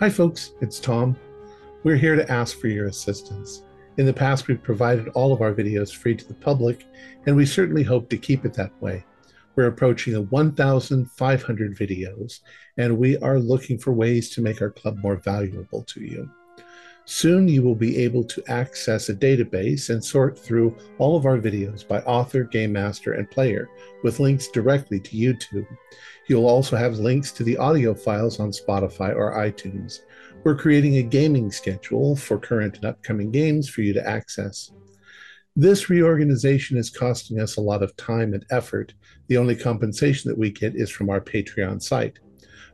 Hi, folks, it's Tom. We're here to ask for your assistance. In the past, we've provided all of our videos free to the public, and we certainly hope to keep it that way. We're approaching the 1,500 videos, and we are looking for ways to make our club more valuable to you. Soon, you will be able to access a database and sort through all of our videos by author, game master, and player with links directly to YouTube. You'll also have links to the audio files on Spotify or iTunes. We're creating a gaming schedule for current and upcoming games for you to access. This reorganization is costing us a lot of time and effort. The only compensation that we get is from our Patreon site.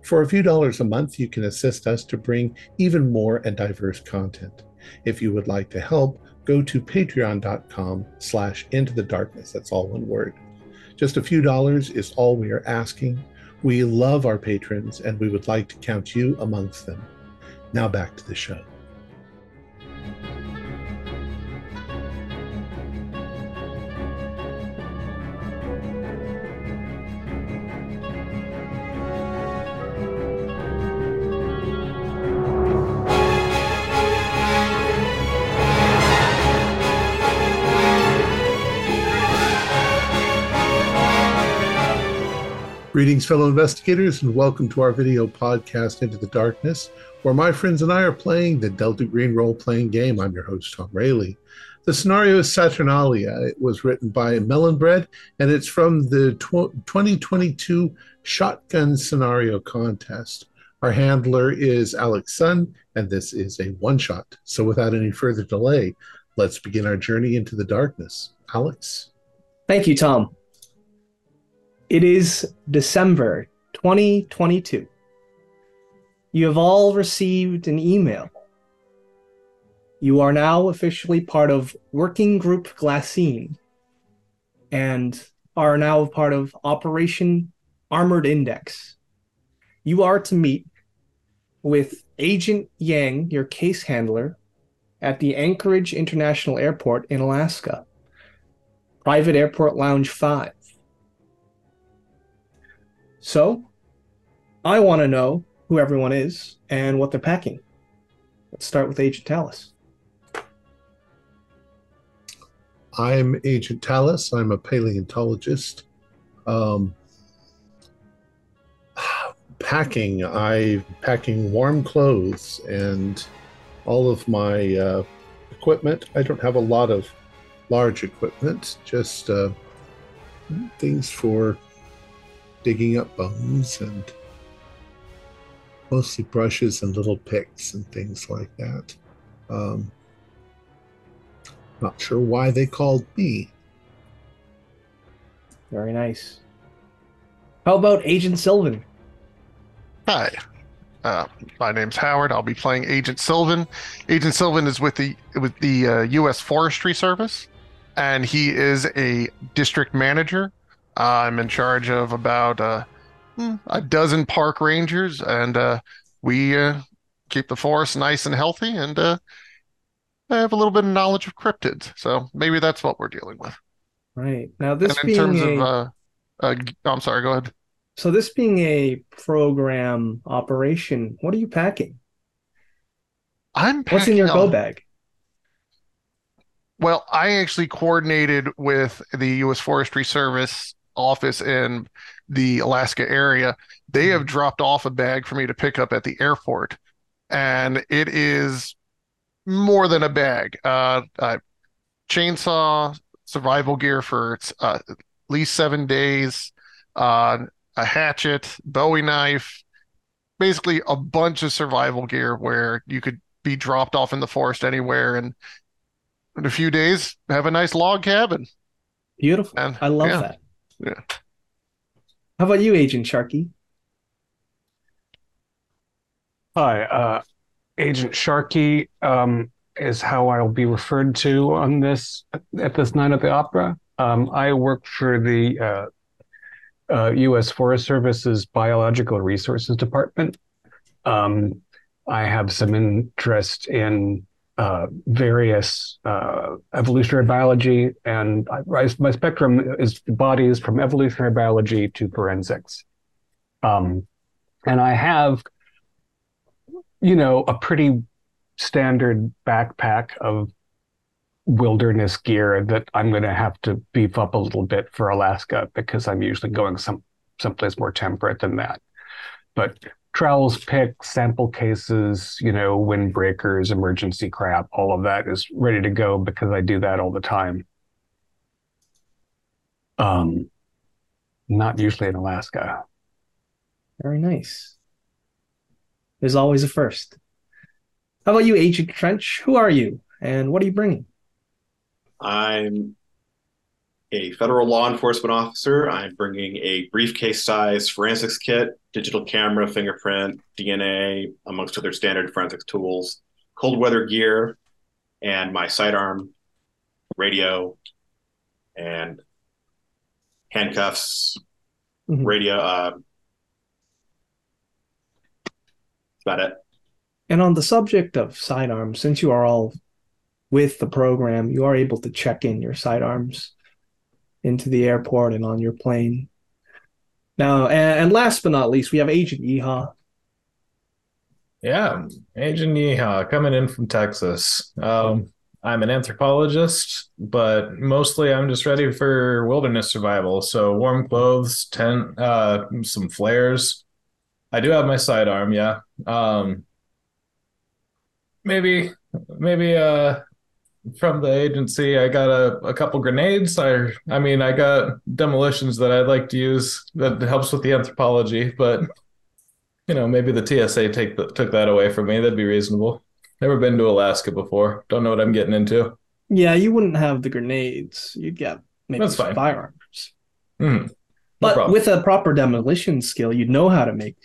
For a few dollars a month, you can assist us to bring even more and diverse content. If you would like to help, go to patreon.com slash into the darkness. That's all one word. Just a few dollars is all we are asking. We love our patrons and we would like to count you amongst them. Now back to the show. Greetings, fellow investigators, and welcome to our video podcast, Into the Darkness, where my friends and I are playing the Delta Green role playing game. I'm your host, Tom Rayleigh. The scenario is Saturnalia. It was written by Melonbread, and it's from the tw- 2022 Shotgun Scenario Contest. Our handler is Alex Sun, and this is a one shot. So, without any further delay, let's begin our journey into the darkness. Alex? Thank you, Tom. It is December 2022. You have all received an email. You are now officially part of Working Group Glassine and are now part of Operation Armored Index. You are to meet with Agent Yang, your case handler, at the Anchorage International Airport in Alaska. Private Airport Lounge 5. So, I want to know who everyone is and what they're packing. Let's start with Agent Tallis. I'm Agent Tallis. I'm a paleontologist. Um, packing, I packing warm clothes and all of my uh, equipment. I don't have a lot of large equipment, just uh, things for digging up bones and mostly brushes and little picks and things like that. Um, not sure why they called me. Very nice. How about Agent Sylvan? Hi. Uh, my name's Howard. I'll be playing Agent Sylvan. Agent Sylvan is with the with the uh, U.S. Forestry Service, and he is a district manager I'm in charge of about uh, hmm, a dozen park rangers, and uh, we uh, keep the forest nice and healthy. And uh, I have a little bit of knowledge of cryptids, so maybe that's what we're dealing with. Right now, this and in terms a, of, uh, I'm sorry. Go ahead. So this being a program operation, what are you packing? I'm What's in your go bag? Well, I actually coordinated with the U.S. Forestry Service office in the Alaska area, they have mm-hmm. dropped off a bag for me to pick up at the airport. And it is more than a bag. Uh, uh chainsaw, survival gear for uh, at least seven days, uh, a hatchet, Bowie knife, basically a bunch of survival gear where you could be dropped off in the forest anywhere and in a few days have a nice log cabin. Beautiful. And, I love yeah. that. Yeah. How about you, Agent Sharky? Hi, uh, Agent Sharky um, is how I'll be referred to on this at this night at the opera. Um, I work for the uh, uh, U.S. Forest Service's Biological Resources Department. Um, I have some interest in uh, various uh, evolutionary biology, and I, my spectrum is bodies from evolutionary biology to forensics. Um, and I have you know, a pretty standard backpack of wilderness gear that I'm going to have to beef up a little bit for Alaska because I'm usually going some someplace more temperate than that. But trowels, picks, sample cases, you know, windbreakers, emergency crap, all of that is ready to go because I do that all the time. Um, not usually in Alaska. Very nice. There's always a first. How about you, Agent Trench? Who are you, and what are you bringing? I'm a federal law enforcement officer. I'm bringing a briefcase-sized forensics kit, digital camera, fingerprint, DNA, amongst other standard forensics tools, cold weather gear, and my sidearm, radio, and handcuffs, Mhm. radio. Uh, about it. And on the subject of sidearms, since you are all with the program, you are able to check in your sidearms into the airport and on your plane. Now, and, and last but not least, we have Agent Yeehaw. Yeah, Agent Yeehaw coming in from Texas. Um, I'm an anthropologist, but mostly I'm just ready for wilderness survival. So warm clothes, tent, uh, some flares. I do have my sidearm, yeah. Um, maybe, maybe, uh, from the agency, I got a, a couple grenades. I, I mean, I got demolitions that I'd like to use that helps with the anthropology, but you know, maybe the TSA take the, took that away from me. That'd be reasonable. Never been to Alaska before. Don't know what I'm getting into. Yeah, you wouldn't have the grenades. You'd get maybe That's some fine. firearms. Hmm. No But problem. with a proper demolition skill, you'd know how to make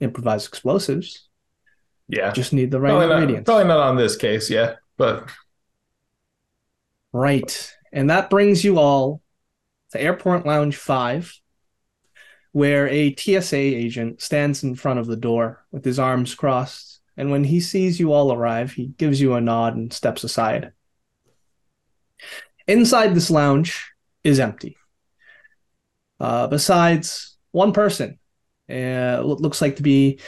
improvised explosives. yeah, Just need the right probably not, ingredients. probably not on this case, yeah, but Right. And that brings you all to Airport Lounge 5, where a TSA agent stands in front of the door with his arms crossed. And when he sees you all arrive, he gives you a nod and steps aside. Inside this lounge is empty. Uh, besides one person, uh, looks like to be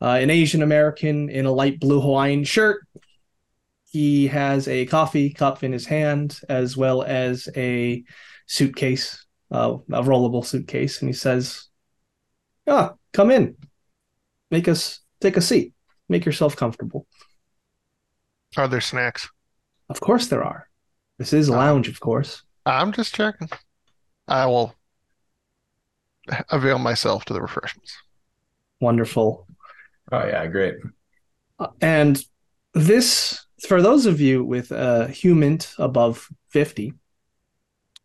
uh, an Asian American in a light blue Hawaiian shirt he has a coffee cup in his hand as well as a suitcase, uh, a rollable suitcase, and he says, "Ah, come in. Make us take a seat. Make yourself comfortable." Are there snacks? Of course there are. This is a Ah. lounge, of course. I'm just checking. I will avail myself to the refreshments. Wonderful. oh yeah, great. Uh, and this, for those of you with a humint above 50,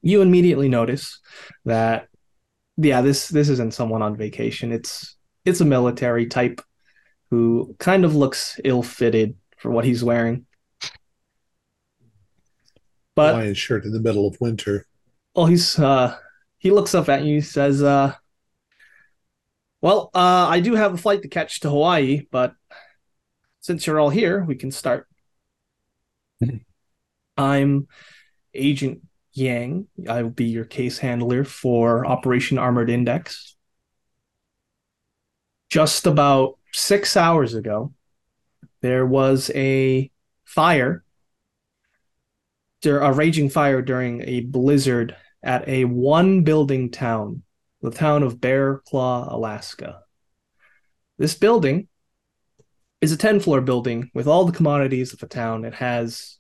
you immediately notice that, yeah, this this isn't someone on vacation. It's it's a military type who kind of looks ill-fitted for what he's wearing. But Hawaiian shirt in the middle of winter. well, he's uh he looks up at you, he says, uh well, uh I do have a flight to catch to Hawaii, but since you're all here, we can start. I'm Agent Yang. I will be your case handler for Operation Armored Index. Just about six hours ago, there was a fire, a raging fire during a blizzard at a one building town, the town of Bear Claw, Alaska. This building is a 10 floor building with all the commodities of a town. It has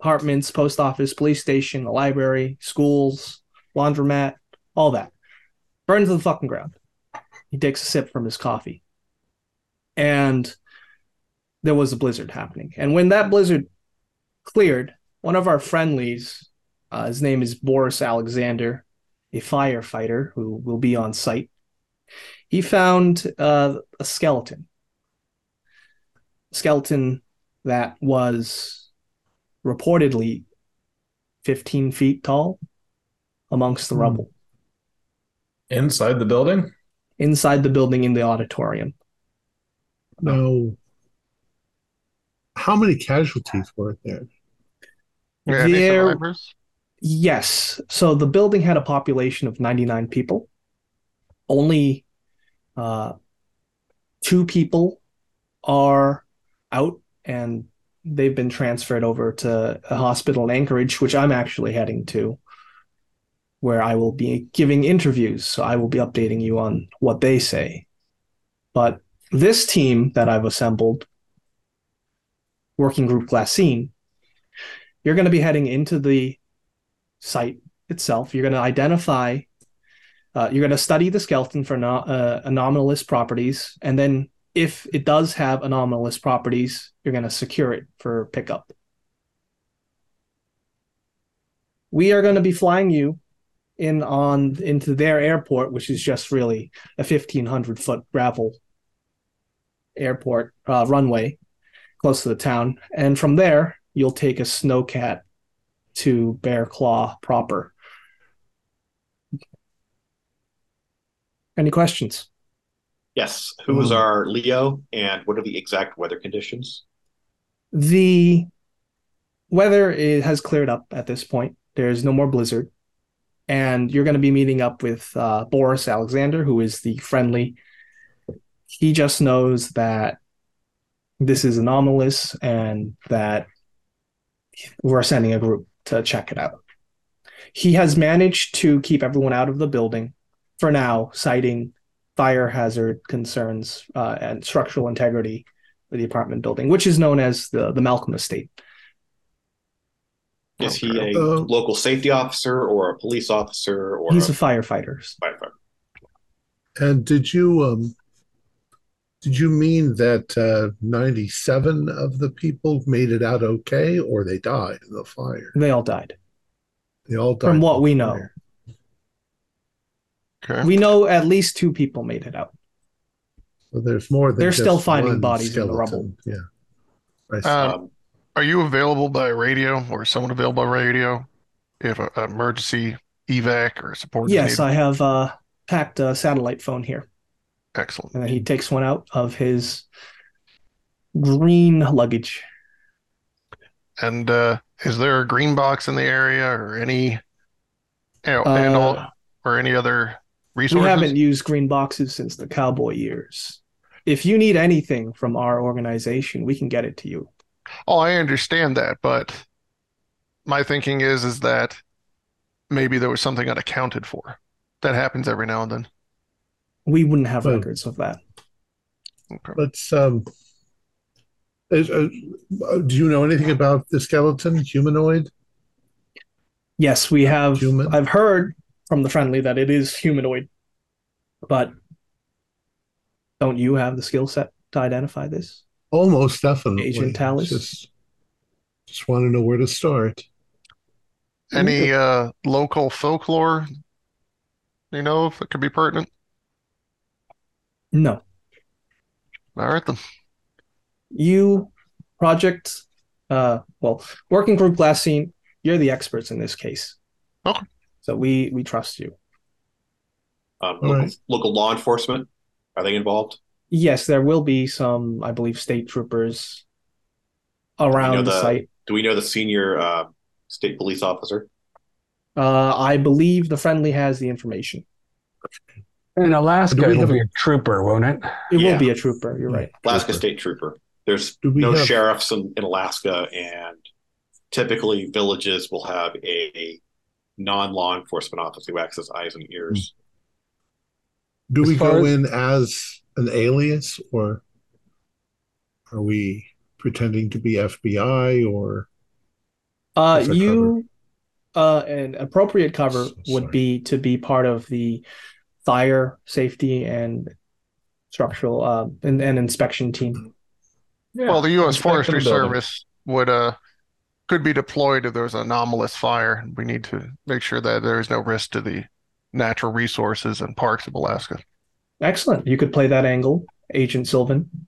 apartments, post office, police station, a library, schools, laundromat, all that. Burned to the fucking ground. He takes a sip from his coffee. And there was a blizzard happening. And when that blizzard cleared, one of our friendlies, uh, his name is Boris Alexander, a firefighter who will be on site, he found uh, a skeleton. Skeleton that was reportedly 15 feet tall amongst the Hmm. rubble Inside the building? inside the building in the auditorium. No. How many casualties were there? Yeah, There- Yes. So the building had a population of 99 people. Only uh, two people are out and they've been transferred over to a hospital in Anchorage, which I'm actually heading to, where I will be giving interviews. So I will be updating you on what they say. But this team that I've assembled, Working Group Glassine, you're going to be heading into the site itself. You're going to identify, uh, you're going to study the skeleton for no, uh, anomalous properties, and then if it does have anomalous properties, you're going to secure it for pickup. We are going to be flying you in on into their airport, which is just really a 1500 foot gravel airport uh, runway close to the town, and from there you'll take a snowcat to Bear Claw proper. Any questions? Yes. Who is Um, our Leo, and what are the exact weather conditions? The weather is, has cleared up at this point. There's no more blizzard. And you're going to be meeting up with uh, Boris Alexander, who is the friendly. He just knows that this is anomalous and that we're sending a group to check it out. He has managed to keep everyone out of the building for now, citing fire hazard concerns uh, and structural integrity of the apartment building, which is known as the, the Malcolm Estate. Is he a Uh, local safety officer or a police officer or He's a a firefighter. firefighter? And did you um did you mean that uh 97 of the people made it out okay or they died in the fire? They all died. They all died. From what we know. fire. Okay. We know at least two people made it out. So there's more than They're still finding one bodies in the skeleton. Yeah. Um, Are you available by radio or someone available by radio if an emergency evac or support Yes. I have uh, packed a satellite phone here. Excellent. And then he takes one out of his green luggage. And uh, is there a green box in the area or any, you know, and Uh, all, or any other We haven't used green boxes since the cowboy years. If you need anything from our organization, we can get it to you. Oh, I understand that, but my thinking is is that maybe there was something unaccounted for. That happens every now and then. We wouldn't have Well- records of that. Okay. Let's um is, uh, do you know anything about the skeleton humanoid? Yes, we have. Human? I've heard from the friendly that it is humanoid, but don't you have the skill set to identify this? Almost definitely. Agent Talus? Just just want to know where to start. Any uh local folklore you know if it could be pertinent? No. All right then. You, Project, uh, well, Working Group Glassine, you're the experts in this case. Okay. So we we trust you. um, local, right. local law enforcement are they involved? Yes, there will be some, I believe, state troopers around the, the- site. Do we know the senior uh, state police officer? Uh, I believe the friendly has the information. In Alaska, it'll have a- be a trooper, won't it? It Yeah. will be a trooper. You're right. Alaska Trooper. State Trooper. There's no have- sheriffs in, in Alaska, and typically villages will have a, non-law enforcement officer who acts as eyes and ears. Do As we go as- in as an alias or are we pretending to be FBI or Uh, What's our you, uh, an appropriate cover S- would be to be part of the fire safety and structural uh, and, and inspection team. Yeah, Well, the U.S. inspect Forestry building. Service would uh could be deployed if there's an anomalous fire. We need to make sure that there is no risk to the natural resources and parks of Alaska. Excellent. You could play that angle, Agent Sylvan.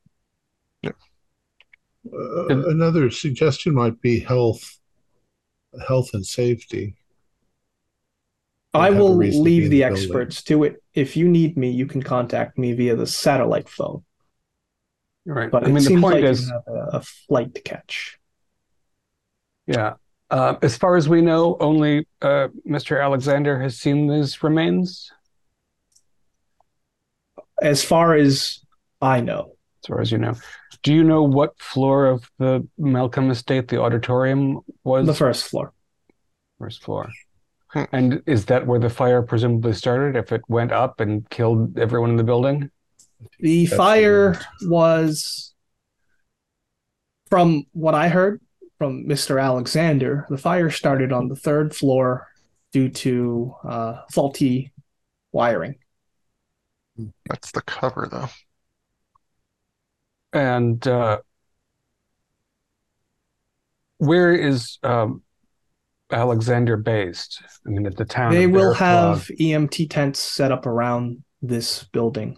uh, And- another suggestion might be health health and safety. I will reason to be leave the the experts to it. If you need me, you can contact me via the satellite phone. Right. But I mean, it the point like is, you have a, a flight to catch. Yeah. Uh, as far as we know, only uh, Mr. Alexander has seen these remains. As far as I know, as far as you know. Do you know what floor of the Malcolm estate the auditorium was? The first floor. First floor. Hmm. And is that where the fire presumably started? If it went up and killed everyone in the building? The That's fire the- was, from what I heard from Mr. Alexander, the fire started on the third floor due to uh, faulty wiring. That's the cover, though. And uh, where is um, Alexander based? I mean, at the town. they will Bear have Claw. EMT tents set up around this building.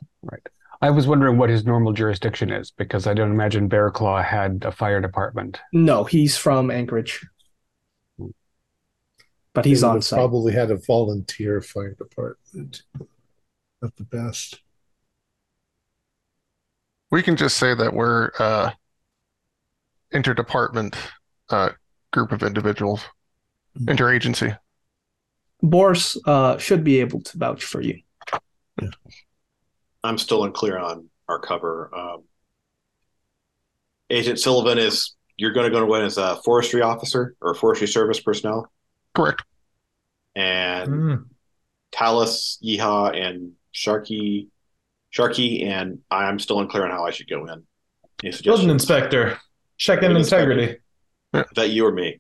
I was wondering what his normal jurisdiction is because I don't imagine Bear Claw had a fire department. No, he's from Anchorage. But he's on site. Probably had a volunteer fire department at the best. We can just say that we're uh interdepartment uh group of individuals, interagency. Boris uh, should be able to vouch for you. I'm still unclear on our cover. Um, Agent Sullivan is you're going to go in as a forestry officer or forestry service personnel, Correct. and Hmm. Talus, Yeehaw, and Sharky, Sharky, and I'm still unclear on how I should go in. Any Building suggestions? inspector. Check in Building inspector. integrity. Is that you or me?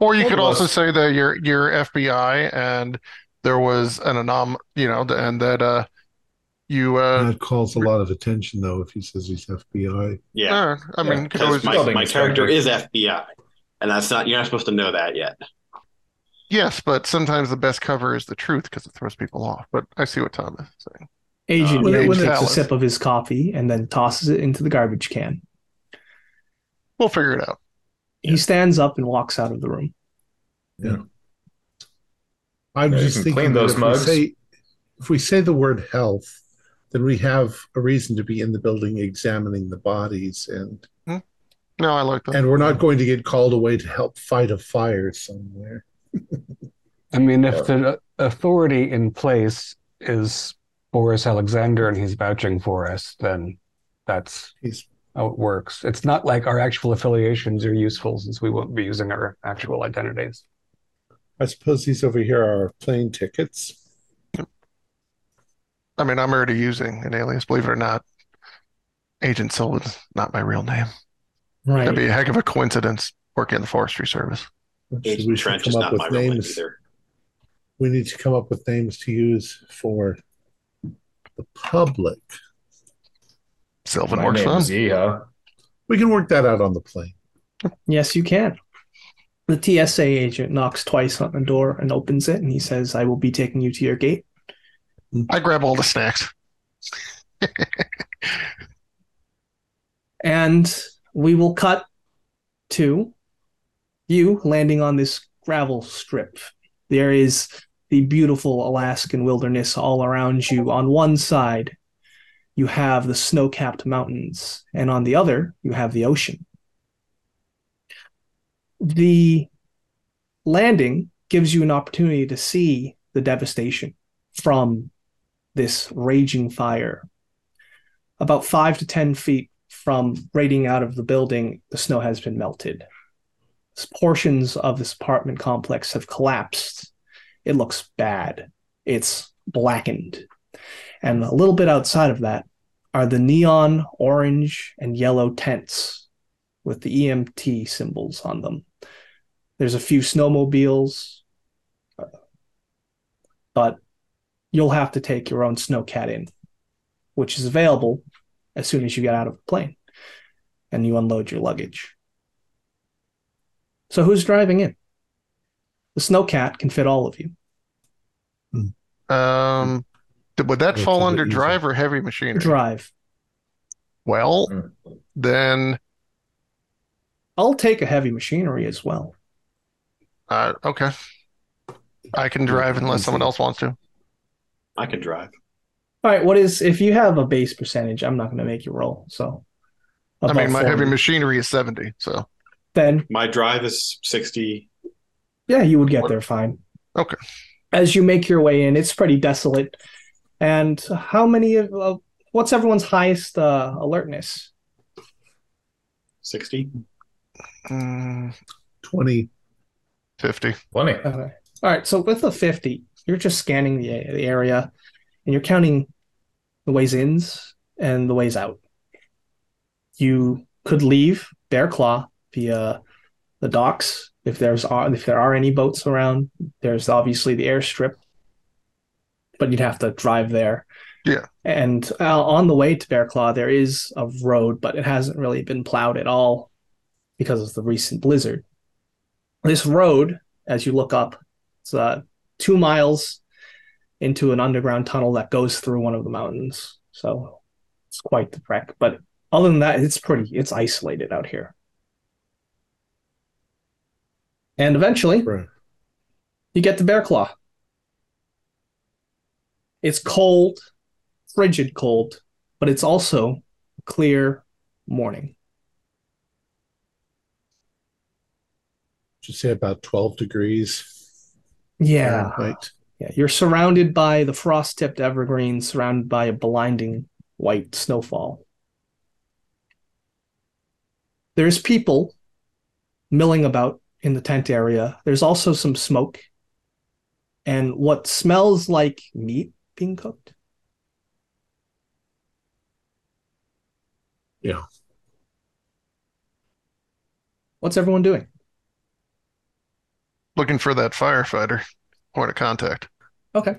Or you Both could also us. say that you're you're FBI and there was an anom you know, and that uh you uh that calls a lot of attention, though, if he says he's FBI. Yeah, uh, I mean, you could because always my, my character is FBI, and that's not you're not supposed to know that yet. yes, but sometimes the best cover is the truth because it throws people off. But I see what Tom is saying. Agent Uh, when it- Yale takes a sip of his coffee and then tosses it into the garbage can. We'll figure it out. He stands up and walks out of the room. Yeah. I'm Yeah, just thinking clean that those if we say if we say the word health, then we have a reason to be in the building examining the bodies, and hmm. No, I like that. and we're not going to get called away to help fight a fire somewhere. I mean, if the authority in place is Boris Alexander and he's vouching for us, then that's He's how it works. It's not like our actual affiliations are useful since we won't be using our actual identities. I suppose these over here are plane tickets. I mean, I'm already using an alias, believe it or not. Agent Sullivan's not my real name. Right. That'd be a heck of a coincidence working in the forestry service. Agent we Trench is not my with real name either. We need to come up with names to use for the public. Sylvan My works for them. name's Yeehaw. We can work that out on the plane. Yes, you can. The TSA agent knocks twice on the door and opens it, and he says, I will be taking you to your gate. I grab all the snacks. And we will cut to you landing on this gravel strip. There is the beautiful Alaskan wilderness all around you. On one side, you have the snow capped mountains, and on the other, you have the ocean. The landing gives you an opportunity to see the devastation from this raging fire. About five to 10 feet from rating out of the building, the snow has been melted. Portions of this apartment complex have collapsed. It looks bad. It's blackened. And a little bit outside of that are the neon orange and yellow tents with the EMT symbols on them. There's a few snowmobiles, uh, but you'll have to take your own snowcat in, which is available as soon as you get out of the plane and you unload your luggage. So who's driving in? The snowcat can fit all of you. Um, would that That's fall under easy. drive or heavy machinery? Drive. Well, Mm. then, I'll take a heavy machinery as well. uh, okay. I can drive unless someone else wants to. I can drive. All right, what is if you have a base percentage? I'm not going to make you roll. So, I mean, above my heavy machinery is 70, so Then My drive is sixty. yeah, you would get there fine. Okay. As you make your way in, it's pretty desolate. And how many of uh, what's everyone's highest uh, alertness? 60. Mm, 20. 50. Plenty. Okay. All right. So with the 50, you're just scanning the, the area and you're counting the ways ins and the ways out. You could leave Bear Claw via the docks if there's if there are any boats around. There's obviously the airstrip, but you'd have to drive there. Yeah. And uh, on the way to Bear Claw, there is a road, but it hasn't really been plowed at all because of the recent blizzard. This road, as you look up, it's uh, two miles into an underground tunnel that goes through one of the mountains. So it's quite the trek. But other than that, it's pretty, it's isolated out here. And eventually, Right. you get to Bear Claw. It's cold, frigid cold, but it's also a clear morning. Should say about 12 degrees Yeah. Fahrenheit. Yeah, you're surrounded by the frost-tipped evergreens, surrounded by a blinding white snowfall. There's people milling about in the tent area. There's also some smoke and what smells like meat being cooked. Yeah. What's everyone doing? Looking for that firefighter. Point of contact. Okay.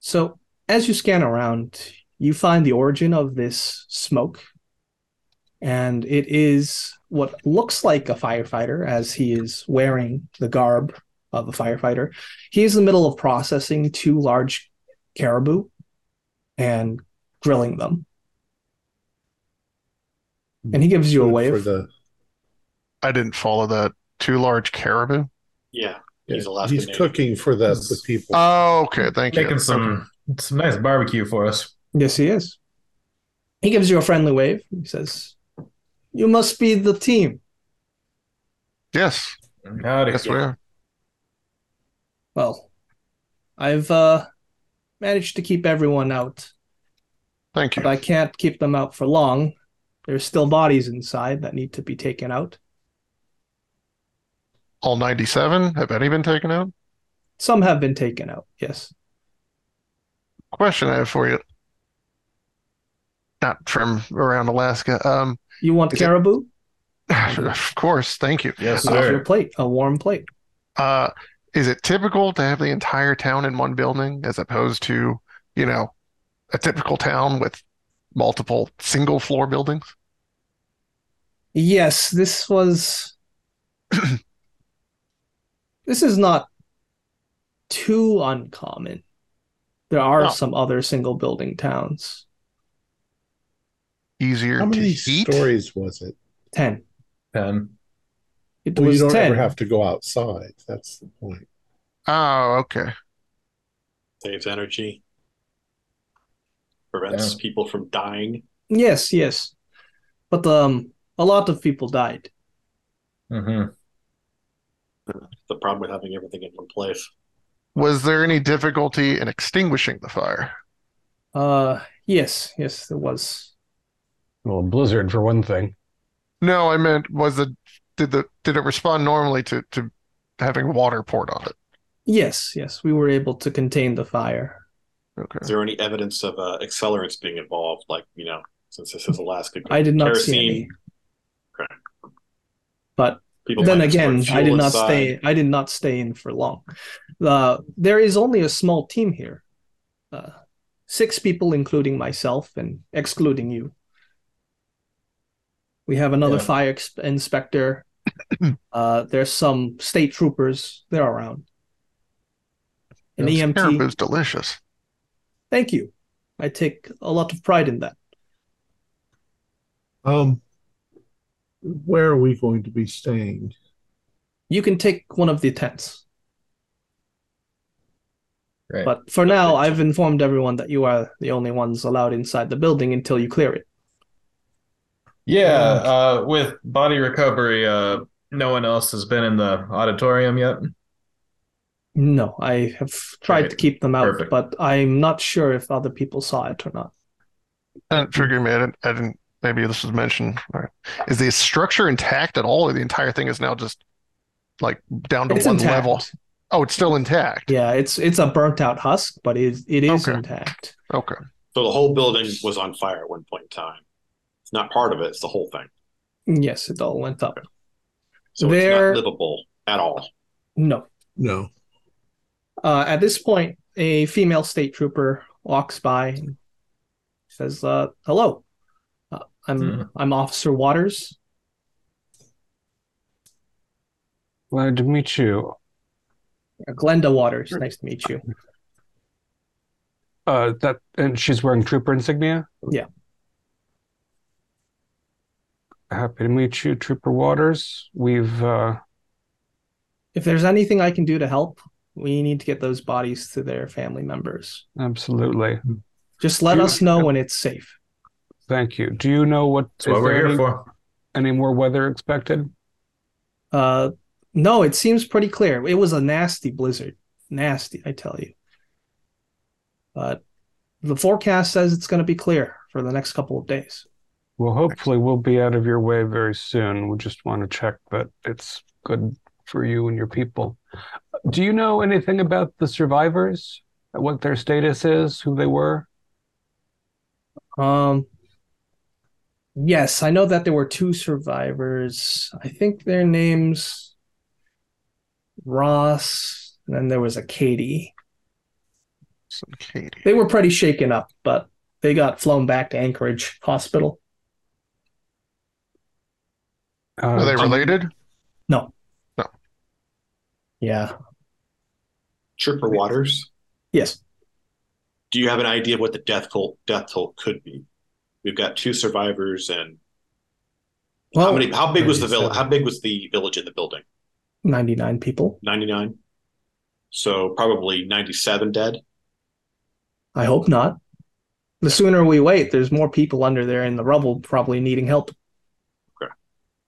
So as you scan around, you find the origin of this smoke. And it is what looks like a firefighter as he is wearing the garb of a firefighter. He is in the middle of processing two large caribou and grilling them. And he gives you a wave. For the, I didn't follow that. Two large caribou. Yeah. yeah, He's Alaskan he's Native. cooking for the, the people. Oh, okay. Thank you. Making some some nice barbecue for us. Yes, he is. He gives you a friendly wave. He says, You must be the team. Yes. Howdy. Yes, we are. Well, I've uh, managed to keep everyone out, Thank you. but you. I can't keep them out for long. There's still bodies inside that need to be taken out. All 97? Have any been taken out? Some have been taken out, yes. Question I have for you. Not from around Alaska. Um, You want Is it- caribou? of course. Thank you. Yes, Off your plate, a warm plate. Uh, is it typical to have the entire town in one building as opposed to, you know, a typical town with multiple single floor buildings? Yes, this was. this is not too uncommon. There are No. some other single building towns. Easier How to many heat? stories was it? 10. Ten. It Well, was you don't 10. ever have to go outside. That's the point. Oh, okay. Saves energy. Prevents Yeah. people from dying. Yes, yes. But um a lot of people died. hmm The problem with having everything in one place. Was there any difficulty in extinguishing the fire? Uh yes, yes, there was. Well, blizzard for one thing. No, I meant was the did the did it respond normally to to having water poured on it? Yes, yes, we were able to contain the fire. Okay. Is there any evidence of uh, accelerants being involved? Like, you know, since this is Alaska, I did not see kerosene. any. Okay. But People then again, I did not inside. stay I did not stay in for long. Uh there is only a small team here. Uh six people including myself and excluding you. We have another Yeah. fire ex- inspector. uh there's some state troopers. They're around. An This EMT. is delicious. Thank you. I take a lot of pride in that. Um, where are we going to be staying? You can take one of the tents. Right. But for now, I've informed everyone that you are the only ones allowed inside the building until you clear it. yeah, uh, with body recovery, uh, no one else has been in the auditorium yet. No, I have tried Right. to keep them out, Perfect. but I'm not sure if other people saw it or not. And forgive me, I didn't, I didn't. Maybe this was mentioned. All right. Is the structure intact at all, or the entire thing is now just like down to It's one intact. level? Oh, it's still intact. Yeah, it's it's a burnt out husk, but it it is Okay. intact. Okay. So the whole building was on fire at one point in time. It's not part of it; it's the whole thing. Yes, it all went up. So There- it's not livable at all. No. No. Uh, at this point, a female state trooper walks by and says, uh, "Hello, uh, I'm Hmm. I'm Officer Waters. Glad to meet you. Glenda Waters. Nice to meet you." Uh, that and she's wearing trooper insignia. Yeah. Happy to meet you, Trooper Waters. We've uh, If there's anything I can do to help, we need to get those bodies to their family members. absolutely. Just let Do- us know when it's safe. Thank you. Do you know what That's what is we're here any, for. any more weather expected? Uh, no, it seems pretty clear. It was a nasty blizzard. Nasty, I tell you. But the forecast says it's going to be clear for the next couple of days. Well, hopefully we'll be out of your way very soon. We just want to check that it's good for you and your people. Do you know anything about the survivors? What their status is, who they were? Um, yes, I know that there were two survivors. I think their names Ross, and then there was a Katie. So Katie. They were pretty shaken up, but they got flown back to Anchorage Hospital. Uh, Are they related? No. No. Yeah. Trooper Waters, Yes. do you have an idea of what the death toll death toll could be? We've got two survivors, and Well, how many? How big was the village? How big was the village in the building? 99 people. Ninety nine. So probably ninety seven dead. I hope not. The sooner we wait, there's more people under there in the rubble probably needing help.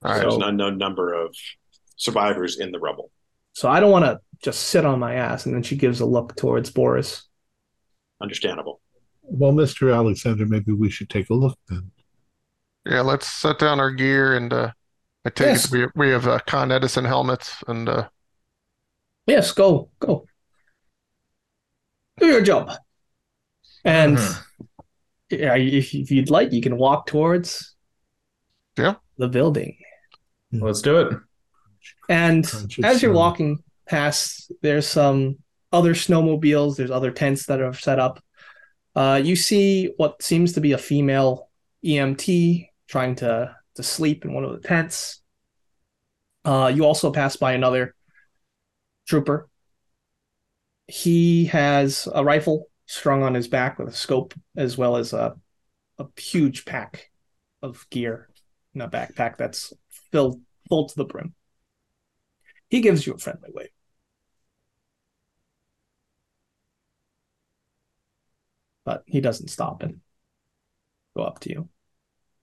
All right. There's an unknown number of survivors in the rubble. So I don't want to just sit on my ass. And then she gives a look towards Boris. Understandable. Well, Mr. Alexander, maybe we should take a look then. Yeah, let's set down our gear and uh I take Yes. it we we have uh, Con Edison helmets and uh Yes, go, go. Do your job. And Mhm. yeah, if, if you'd like, you can walk towards Yeah. the building. Let's do it. And Conscious as you're sound. walking past, there's some other snowmobiles, there's other tents that are set up. Uh, you see what seems to be a female EMT trying to, to sleep in one of the tents. Uh, you also pass by another trooper. He has a rifle strung on his back with a scope, as well as a, a huge pack of gear in a backpack that's filled full to the brim. He gives you a friendly wave. But he doesn't stop and go up to you.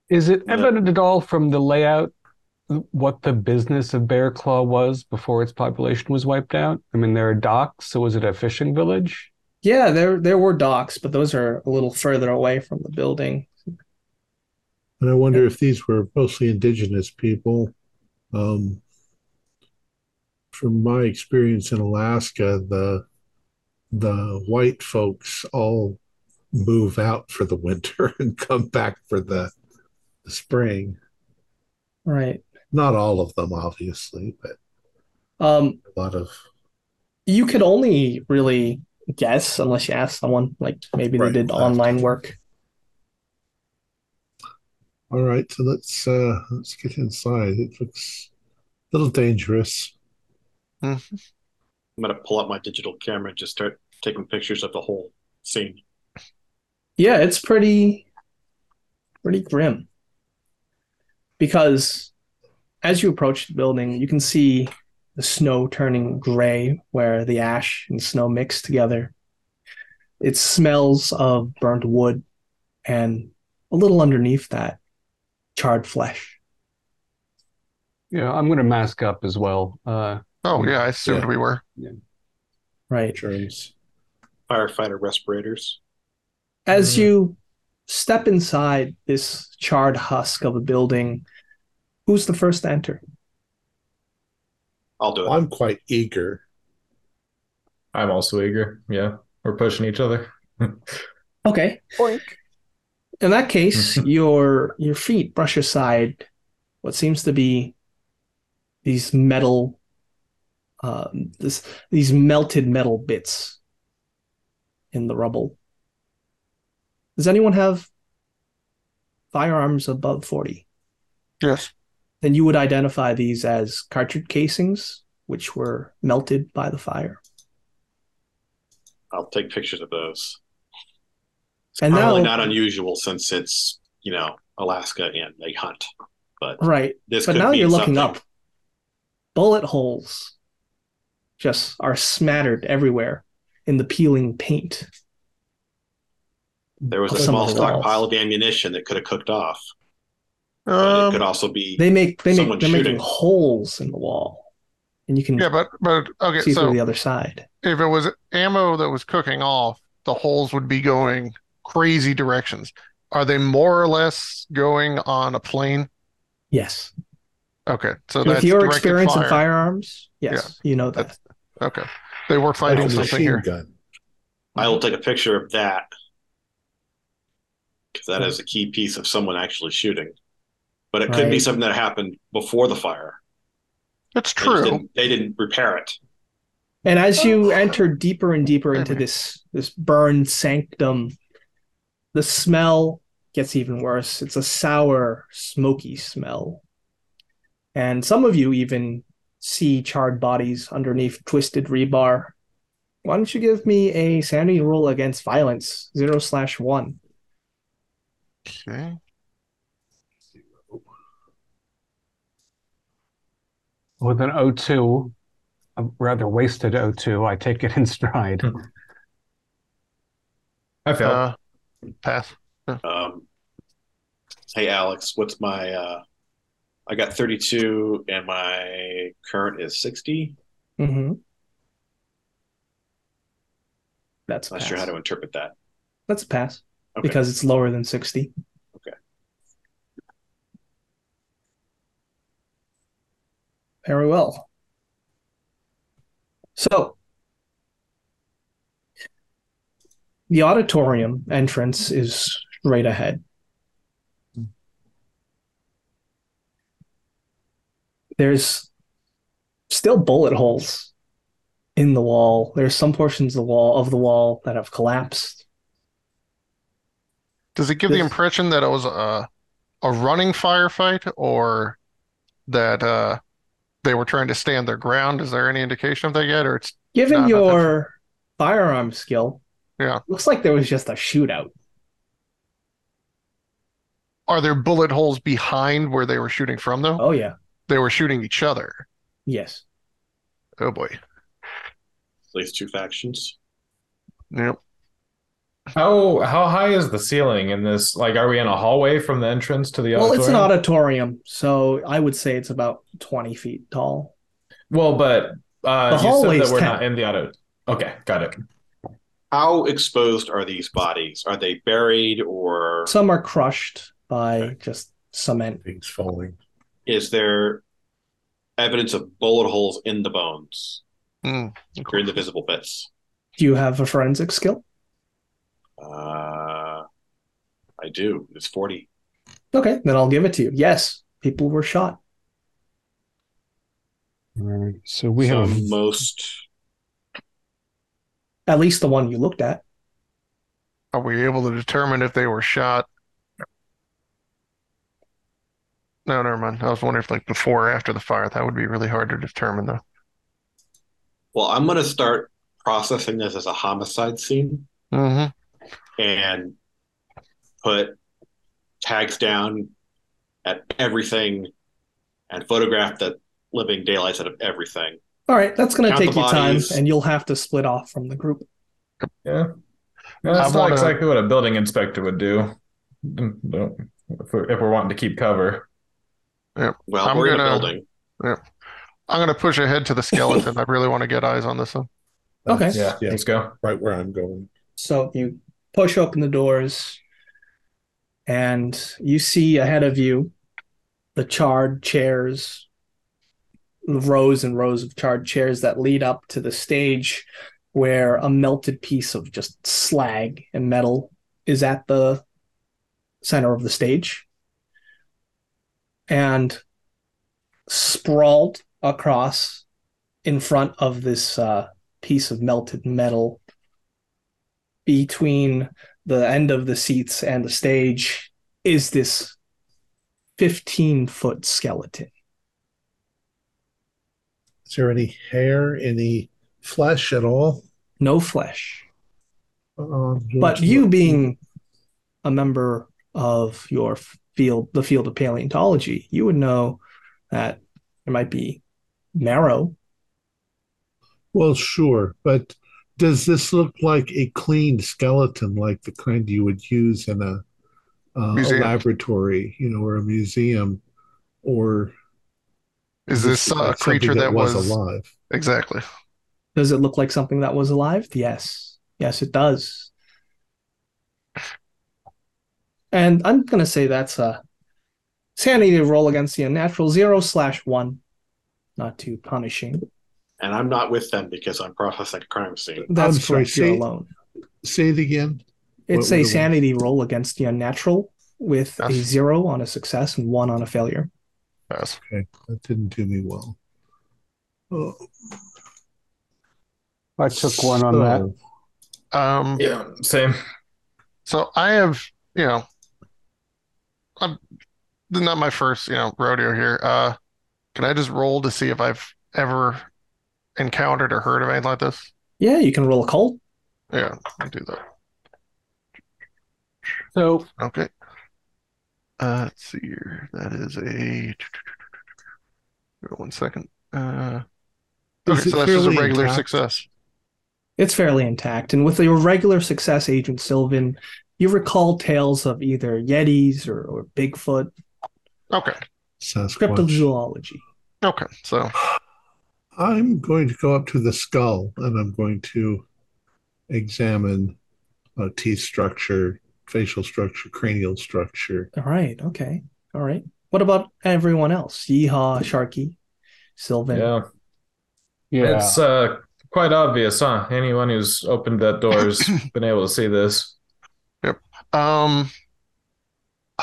Is it Yeah. evident at all from the layout what the business of Bear Claw was before its population was wiped out? I mean, there are docks, so was it a fishing village? Yeah, there there were docks, but those are a little further away from the building. And I wonder if these were mostly indigenous people. Um, from my experience in Alaska, the the white folks all move out for the winter and come back for the, the spring. Right. Not all of them, obviously, but Um, a lot of. you could only really guess unless you ask someone, like maybe they Right. did online work. All right, so let's uh let's get inside. It looks a little dangerous. I'm gonna pull out my digital camera and just start taking pictures of the whole scene. Yeah, it's pretty pretty grim. Because as you approach the building, you can see the snow turning gray where the ash and snow mix together. It smells of burnt wood and a little underneath that, charred flesh. Yeah, I'm going to mask up as well. Uh, oh yeah, I assumed Yeah. we were. Yeah. Right. germs. Firefighter respirators. As Mhm. you step inside this charred husk of a building, who's the first to enter? I'll do it. I'm quite eager. I'm also eager. Yeah, we're pushing each other. Okay. In that case, your your feet brush aside what seems to be these metal, um, this these melted metal bits in the rubble. Does anyone have firearms above forty? Yes. Then you would identify these as cartridge casings, which were melted by the fire. I'll take pictures of those. It's And probably now- not unusual since it's you know Alaska and they hunt. But Right. this but could now you're looking something. up. Bullet holes just are smattered everywhere in the peeling paint. There was a small stockpile walls. of ammunition that could have cooked off. But it could Um, also be They make they make Someone they're making shooting. holes in the wall, and you can yeah, but but okay. see So through the other side. if it was ammo that was cooking off, the holes would be going crazy directions. Are they more or less going on a plane? Yes, Okay, so with that's your directed experience in firearms, yes, you know that. That's- Okay, they were Like fighting a something here. gun. I will take a picture of that because that is a key piece of someone actually shooting. But it could be something that happened before the fire. It's They true. didn't, they didn't repair it. And as you oh. enter deeper and deeper into this this burned sanctum, the smell gets even worse. It's a sour, smoky smell. And some of you even see charred bodies underneath twisted rebar. Why don't you give me a sanity roll against violence, zero slash one? Okay. With an O2, a rather wasted O2, I take it in stride. I failed. Uh, pass. Um, hey, Alex, what's my. Uh, I got 32 and my current is 60. Mm-hmm. That's a Not pass. sure how to interpret that. That's a pass Okay. because it's lower than 60. Okay. Very well. So, the auditorium entrance is straight ahead. There's still bullet holes in the wall. There's some portions of the wall of the wall that have collapsed. Does it give the impression that it was a a running firefight or that uh they were trying to stand their ground? Is there any indication of that yet, or it's Given No, not your firearm skill, Yeah. looks like there was just a shootout. are there bullet holes behind where they were shooting from though? Oh yeah, They were shooting each other. yes. Oh boy. At least two factions. Yep. How how high is the ceiling in this? Like, are we in a hallway from the entrance to the Well, it's an auditorium? auditorium, so I would say it's about twenty feet tall. Well, but uh, The you said hallway's that we're 10. not in the auto. Okay, got it. How exposed are these bodies? Are they buried or Some are crushed by Okay. just cement. Things falling. is there evidence of bullet holes in the bones Mm. or in the visible bits? Do you have a forensic skill? Uh, I do. It's 40. Okay, then I'll give it to you. Yes, people were shot. Alright, so we so have most At least the one you looked at. Are we able to determine if they were shot? No, never mind. I was wondering if like before or after the fire. That would be really hard to determine though. well, I'm going to start processing this as a homicide scene hmm and put tags down at everything and photograph the living daylights out of everything. All right, that's going to take you time, and you'll have to split off from the group. Yeah, No, that's I not wanna- exactly what a building inspector would do. If we're, if we're wanting to keep cover. Well, I'm we're in a gonna- building. I'm gonna push ahead to the skeleton. I really want to get eyes on this one. Okay. That's, Yeah, let's go. right where I'm going. So you push open the doors and you see ahead of you the charred chairs, rows and rows of charred chairs that lead up to the stage where a melted piece of just slag and metal is at the center of the stage. And sprawled across in front of this uh, piece of melted metal between the end of the seats and the stage is this 15 foot skeleton. Is there any hair, any flesh at all? No flesh. Uh, But you being a member of your field, the field of paleontology, you would know that there might be marrow. Well, sure, but does this look like a cleaned skeleton, like the kind you would use in a, uh, a laboratory, you know, or a museum, or Is does this look a like creature something that was, alive? exactly? Does it look like something that was alive? Yes. Yes, it does. And I'm going to say that's a sanity roll against the unnatural zero slash one. Not too punishing. And I'm not with them because I'm processing a crime scene. That's I'm sorry, correct. You're alone. Say it again. It's What- a what- sanity roll against the unnatural with a zero on a success and one on a failure. That's Okay, that didn't do me well. Oh, I took one on that. Um, Yeah, same. So I have, you know, I'm not my first, you know, rodeo here. Uh, can I just roll to see if I've ever encountered or heard of anything like this? Yeah, you can roll occult. Yeah, I'll do that. So Okay. Uh, let's see here. That is a. One second. Uh, okay, so that's just a regular intact? success. It's fairly intact. And with your regular success, Agent Sylvan, you recall tales of either Yetis or, or Bigfoot, Okay. Sasquatch. cryptozoology. Okay. So I'm going to go up to the skull and I'm going to examine uh, teeth structure, facial structure, cranial structure. All right. Okay. All right. What about everyone else? Yeehaw, Sharky, Sylvan. Yeah. yeah, It's uh quite obvious, huh? Anyone who's opened that door has been able to see this. Yep. Um,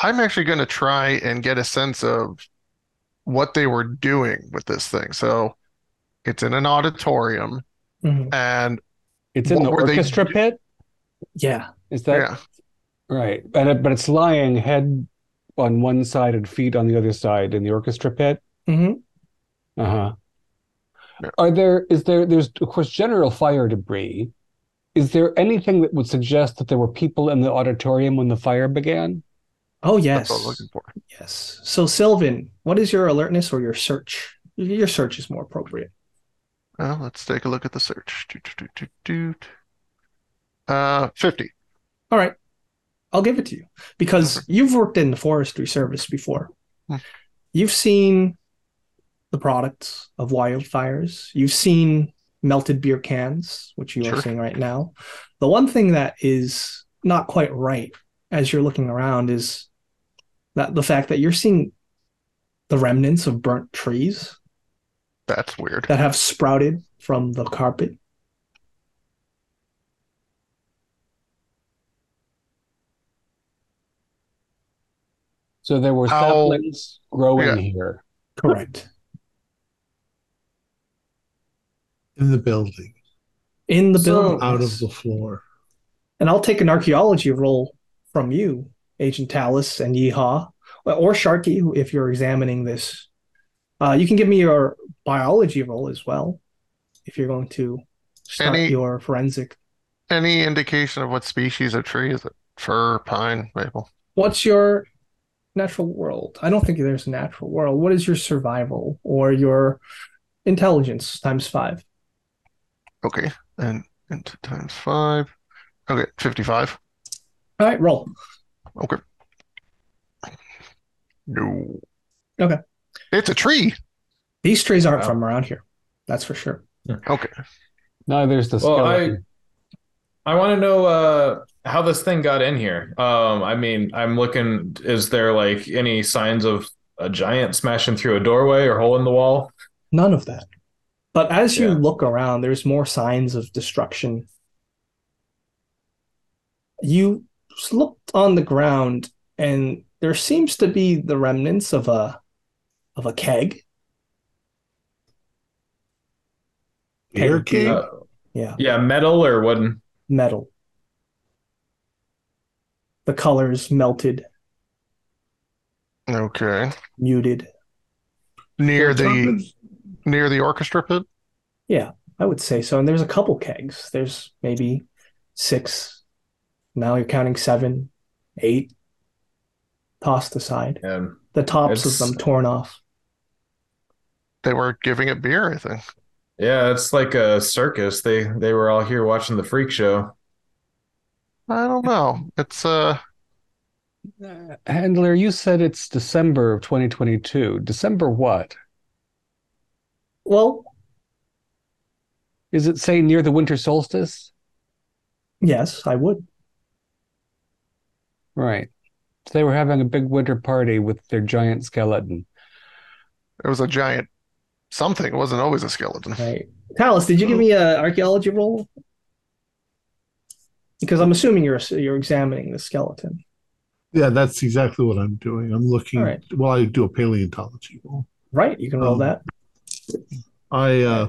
I'm actually going to try and get a sense of what they were doing with this thing. So it's in an auditorium, Mhm. and it's in the were they orchestra pit. Yeah. Is that yeah, right? But it, but it's lying head on one side and feet on the other side in the orchestra pit. hmm Uh-huh. Yeah. Are there is there there's of course general fire debris. Is there anything that would suggest that there were people in the auditorium when the fire began? Oh, that's yes. what I was looking for. Yes. So, Sylvan, what is your alertness or your search? Your search is more appropriate. Well, let's take a look at the search. Doot, doot, doot, doot, doot. Uh, 50. All right. I'll give it to you because you've worked in the forestry service before. Hmm. You've seen the products of wildfires. You've seen melted beer cans, which you are seeing right now. The one thing that is not quite right as you're looking around is that the fact that you're seeing the remnants of burnt trees That's weird. that have sprouted from the carpet. So there were How- saplings growing Yeah. here. Correct. in the building, In the So- building. out of the floor. And I'll take an archaeology roll from you, Agent Talus and Yeehaw, or Sharky, if you're examining this. Uh, you can give me your biology roll as well, if you're going to start Any- your forensic. Any indication of what species of tree is it? Fir, pine, maple? What's your natural world? I don't think there's a natural world. What is your survival or your intelligence times five? Okay. And into times five. Okay, 55. All right, roll. Okay. No. Okay. It's a tree. These trees aren't Wow. from around here. That's for sure. Okay. No, there's the Well, I skeleton. I want to know uh, how this thing got in here. Um, I mean, I'm looking. Is there like any signs of a giant smashing through a doorway or hole in the wall? None of that. But as you Yeah. look around, there's more signs of destruction. You looked on the ground, and there seems to be the remnants of a of a keg. Air Keg. Uh, Yeah, yeah, metal or wooden. metal. The colors melted, Okay. muted. Near the Thomas, near the orchestra pit. Yeah, I would say so. And there's a couple kegs. There's maybe six. Now you're counting seven, eight tossed aside. And The tops It's- of them torn off. They were giving it beer, I think. Yeah, it's like a circus. They they were all here watching the freak show. I don't know. It's uh Uh, Handler, you said it's December of 2022. December what? Well, Is it say near the winter solstice? yes, I would. Right. So they were having a big winter party with their giant skeleton. it was a giant something. It wasn't always a skeleton. Right. Talus, did you give me a archaeology roll? Because I'm assuming you're you're examining the skeleton. Yeah, that's exactly what I'm doing. I'm looking. All right. Well, I do a paleontology roll. Right, you can roll Um, that. I uh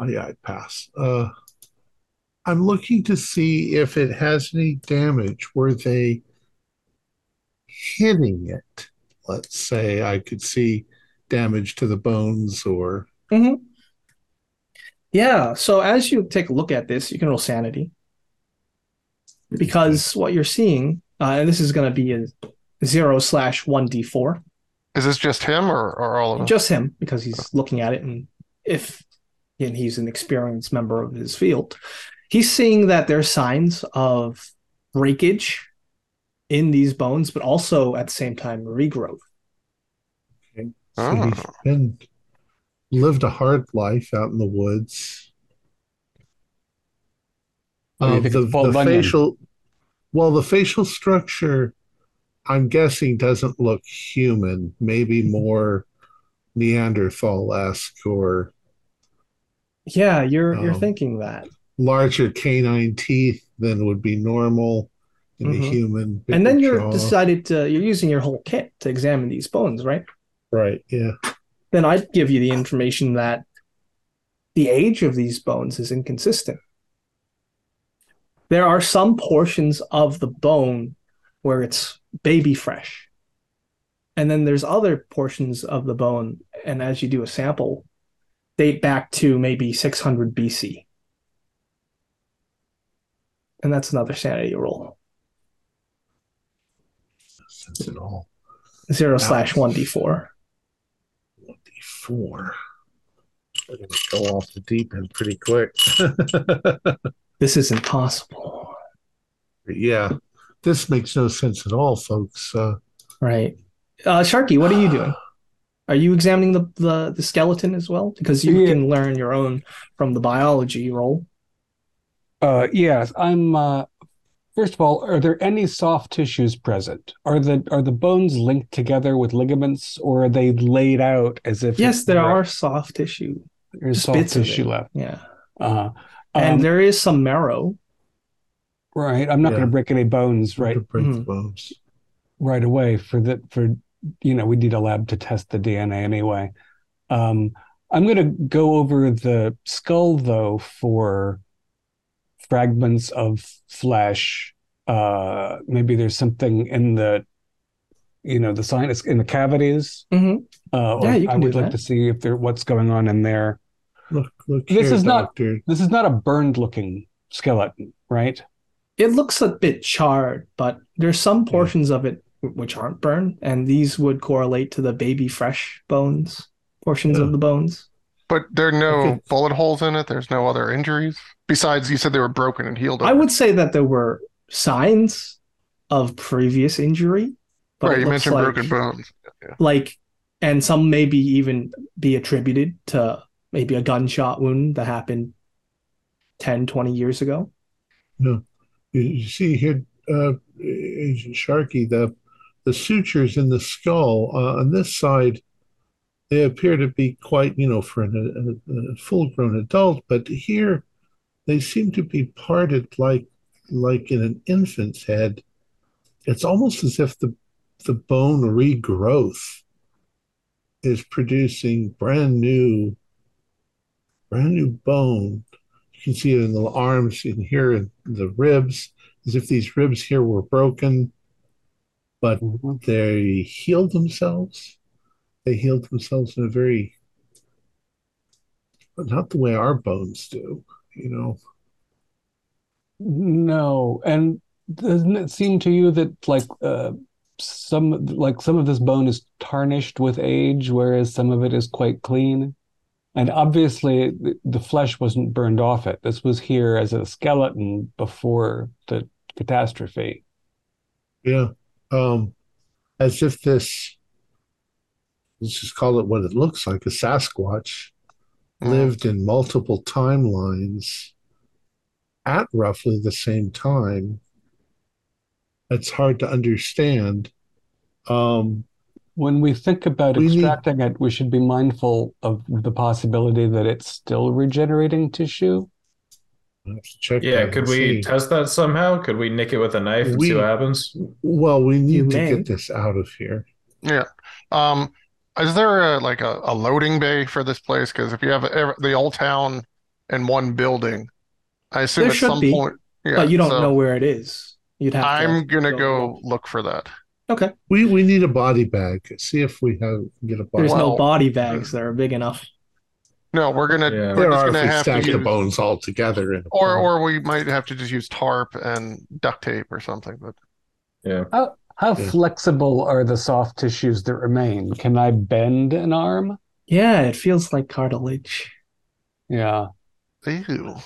oh, yeah, I pass. Uh I'm looking to see if it has any damage. Were they hitting it? Let's say I could see damage to the bones or Yeah, so as you take a look at this, you can roll sanity. Because what you're seeing, uh, and this is going to be a zero slash one d four, Is this just him or, or all of them? just him because he's looking at it, and if and he's an experienced member of his field, he's seeing that there's signs of breakage in these bones, but also at the same time regrowth. So he's been lived a hard life out in the woods. Um, the, the facial well the facial structure I'm guessing doesn't look human, maybe more Neanderthal-esque or Yeah, you're you're Um, thinking that. larger canine teeth than would be normal in Mhm. a human. And then you're jaw. decided to you're using your whole kit to examine these bones, right? Right, yeah. then I'd give you the information that the age of these bones is inconsistent. There are some portions of the bone where it's baby fresh. And then there's other portions of the bone, and as you do a sample, date back to maybe 600 BC. And that's another sanity rule. Sense it all. Zero slash 1d4. Four. We're gonna go off the deep end pretty quick. This is impossible. yeah. This makes no sense at all, folks. Uh, Right. Uh, Sharky, what are you doing? Are you examining the, the, the skeleton as well? Because you Yeah. can learn your own from the biology roll. Uh, yes, I'm. Uh, first of all, are there any soft tissues present? Are the are the bones linked together with ligaments, or are they laid out as if Yes, there they're- soft tissue. there's soft bits of tissue it. left? Yeah. Uh, And um, there is some marrow. right. I'm not Yeah. going to break any bones right break the Mhm. bones. right away for the for you know we need a lab to test the DNA anyway. Um, I'm going to go over the skull though for fragments of flesh. Uh, maybe there's something in the you know the sinus in the cavities. Mhm. Uh, Yeah, or you I can do would like that. to see if there what's going on in there. Look, look This here, is not- This is not a burned looking skeleton, right? It looks a bit charred, but there's some portions of it which aren't burned, and these would correlate to the baby fresh bones, portions Yeah. of the bones. But there are no bullet holes in it. There's no other injuries. Besides, you said they were broken and healed. I would say that there were signs of previous injury, but right. You mentioned like, broken bones. like, and some maybe even be attributed to maybe a gunshot wound that happened 10, 20 years ago. You, you see here, uh, Agent Sharkey, the the sutures in the skull uh, on this side, they appear to be quite, you know, for an, a, a full-grown adult, but here they seem to be parted like like in an infant's head. It's almost as if the the bone regrowth is producing brand new brand new bone. You can see it in the arms in here in the ribs, as if these ribs here were broken, but Mm-hmm. they healed themselves. They healed themselves in a very not the way our bones do, you know. No, and doesn't it seem to you that like uh, some like some of this bone is tarnished with age, whereas some of it is quite clean? And obviously, the, the flesh wasn't burned off it. This was here as a skeleton before the catastrophe. Yeah. Um, as if this, let's just call it what it looks like, a Sasquatch Mm. lived in multiple timelines at roughly the same time. It's hard to understand. Um, When we think about We need- extracting it, we should be mindful of the possibility that it's still regenerating tissue. I have check Yeah, could we see. test that somehow? Could we nick it with a knife and see what happens? Well, we You need to may. get this out of here. Yeah. Um, is there a like a, a loading bay for this place? Because if you have ev- the old town in one building, I assume There at should some be, point. Yeah. but you don't so know where it is. You'd have I'm gonna go go look. look for that. Okay. We we need a body bag. See if we have get a body. Bag. There's no body bags that are big enough. No, we're gonna Yeah. we're there just are gonna we have to stack the bones all together. In or or we might have to just use tarp and duct tape or something. But Yeah. How how Yeah. flexible are the soft tissues that remain? Can I bend an arm? Yeah, it feels like cartilage. Yeah. ew.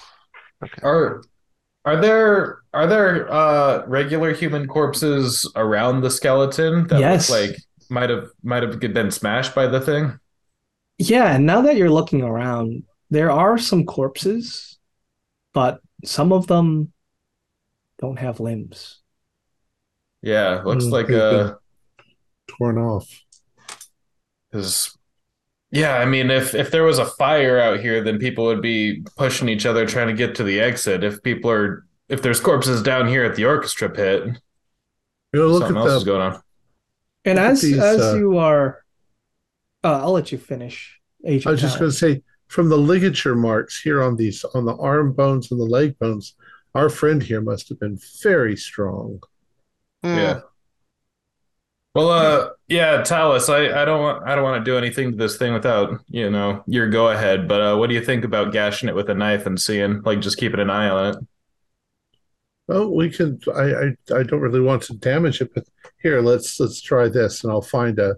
Are are there are there uh regular human corpses around the skeleton that Yes. look like might have might have been smashed by the thing? Yeah, and now that you're looking around, there are some corpses, but some of them don't have limbs. Yeah, looks Mm, like uh torn off. Because, yeah, I mean, if if there was a fire out here, then people would be pushing each other trying to get to the exit. If people are, if there's corpses down here at the orchestra pit, You know, look something at else is the going on. And Look as these, as uh, you are, uh, I'll let you finish, Agent. I was just going to say from the ligature marks here on these on the arm bones and the leg bones, our friend here must have been very strong. Hmm. Yeah. Well, uh, yeah, Talus, I, I don't want I don't want to do anything to this thing without you know your go ahead. But uh, what do you think about gashing it with a knife and seeing like just keeping an eye on it? Well, we can. I, I I don't really want to damage it, but here let's let's try this, and I'll find a,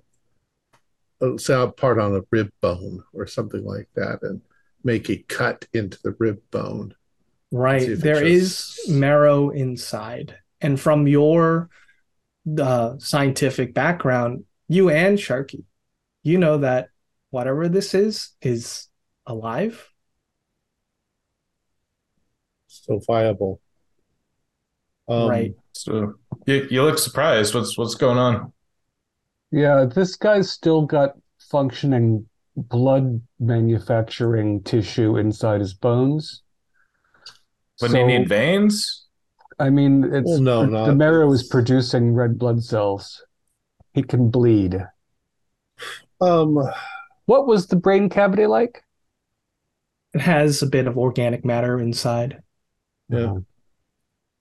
a say a part on a rib bone or something like that, and make a cut into the rib bone. Right. if it There is marrow inside. And from your uh, scientific background, you and Sharky, you know that whatever this is, is alive. Still viable. Um, Right. So you you look surprised. What's what's going on? Yeah, this guy's still got functioning blood manufacturing tissue inside his bones. Wouldn't you So, need veins? I mean, it's Well, no, the, not- the marrow is producing red blood cells. He can bleed. Um. What was the brain cavity like? It has a bit of organic matter inside. Yeah.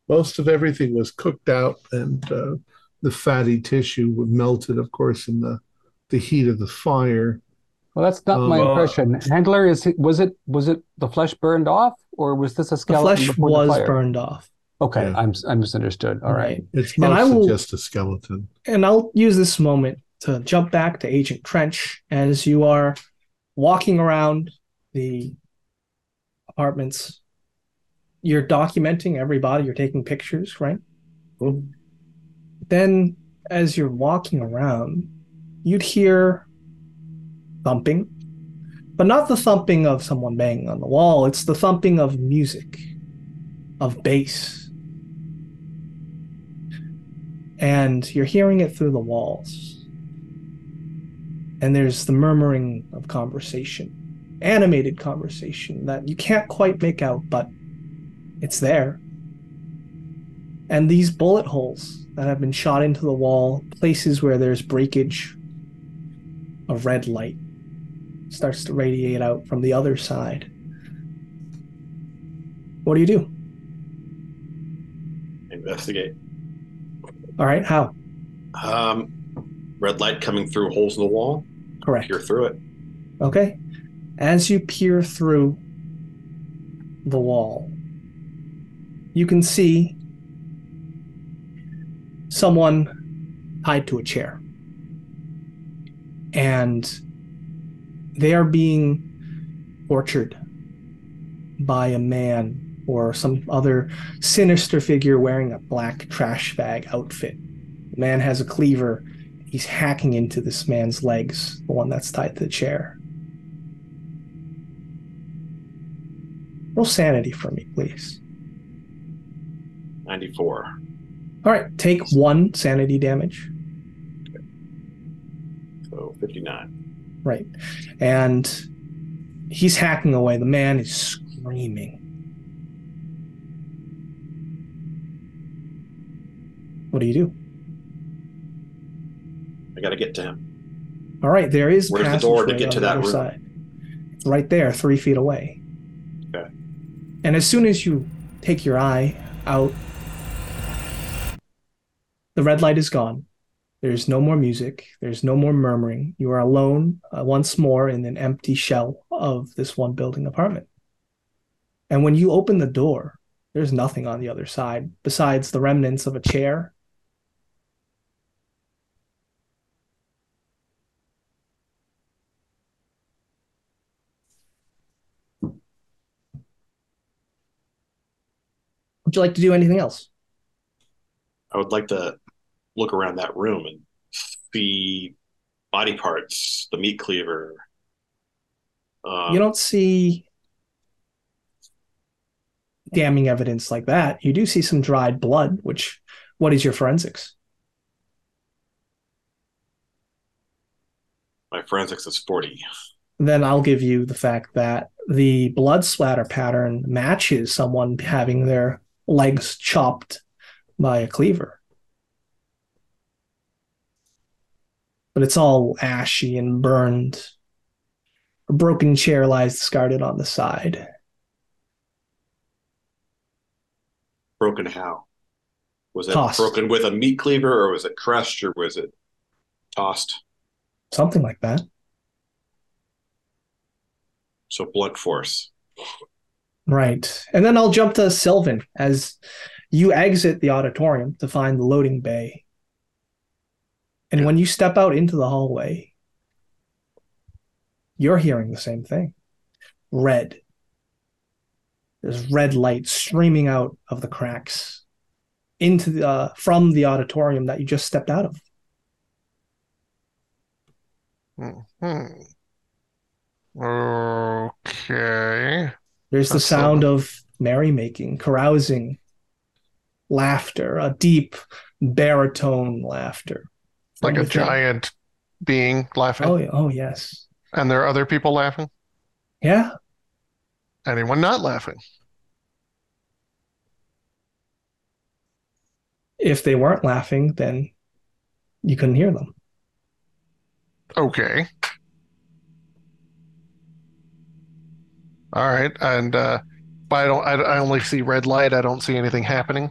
Most of everything was cooked out, and uh, the fatty tissue melted, of course, in the the heat of the fire. Well, that's not my Um, impression. Handler, is it, was it was it the flesh burned off, or was this a skeleton? The skeleton flesh before the was fire? burned off. Okay, Yeah. I'm I misunderstood. All right. It's And I mostly will- just a skeleton. And I'll use this moment to jump back to Agent Trench as you are walking around the apartments. You're documenting everybody, you're taking pictures, right? Mm-hmm. Then, as you're walking around, you'd hear thumping, But not the thumping of someone banging on the wall, it's the thumping of music, of bass. And you're hearing it through the walls. And there's the murmuring of conversation, animated conversation that you can't quite make out, but it's there. And these bullet holes that have been shot into the wall, places where there's breakage, a red light starts to radiate out from the other side. What do you do? Investigate. All right, how? Um, red light coming through holes in the wall. Correct. Peer through it. Okay. As you peer through the wall, you can see someone tied to a chair. And they are being tortured by a man or some other sinister figure wearing a black trash bag outfit. The man has a cleaver. He's hacking into this man's legs, the one that's tied to the chair. Roll sanity for me, please. 94. All right, take one sanity damage. So 59. Right. And he's hacking away. The man is screaming. What do you do? I got to get to him. All right, there is Where's the door to get to that room? side. It's right there, three feet away. Okay. And as soon as you take your eye out, the red light is gone. There's no more music. There's no more murmuring. You are alone uh, once more in an empty shell of this one building apartment. And when you open the door, there's nothing on the other side besides the remnants of a chair. Would you like to do anything else? I would like to look around that room and see body parts, the meat cleaver. Um, you don't see damning evidence like that. You do see some dried blood, which what is your forensics? my forensics is 40. Then I'll give you the fact that the blood splatter pattern matches someone having their legs chopped by a cleaver. But it's all ashy and burned. A broken chair lies discarded on the side. Broken how? Was it Tossed. broken with a meat cleaver or was it crushed or was it tossed? Something like that. So blunt force. Right. And then I'll jump to Sylvan as you exit the auditorium to find the loading bay. And Yeah. when you step out into the hallway, you're hearing the same thing red. There's red light streaming out of the cracks into the, uh, from the auditorium that you just stepped out of. Hmm. Okay. There's the sound of merrymaking, carousing, laughter, a deep baritone laughter. Like a giant being laughing. Oh, oh yes. And there are other people laughing? Yeah. Anyone not laughing? If they weren't laughing, then you couldn't hear them. Okay. All right. And uh but I don't I, I only see red light. I don't see anything happening.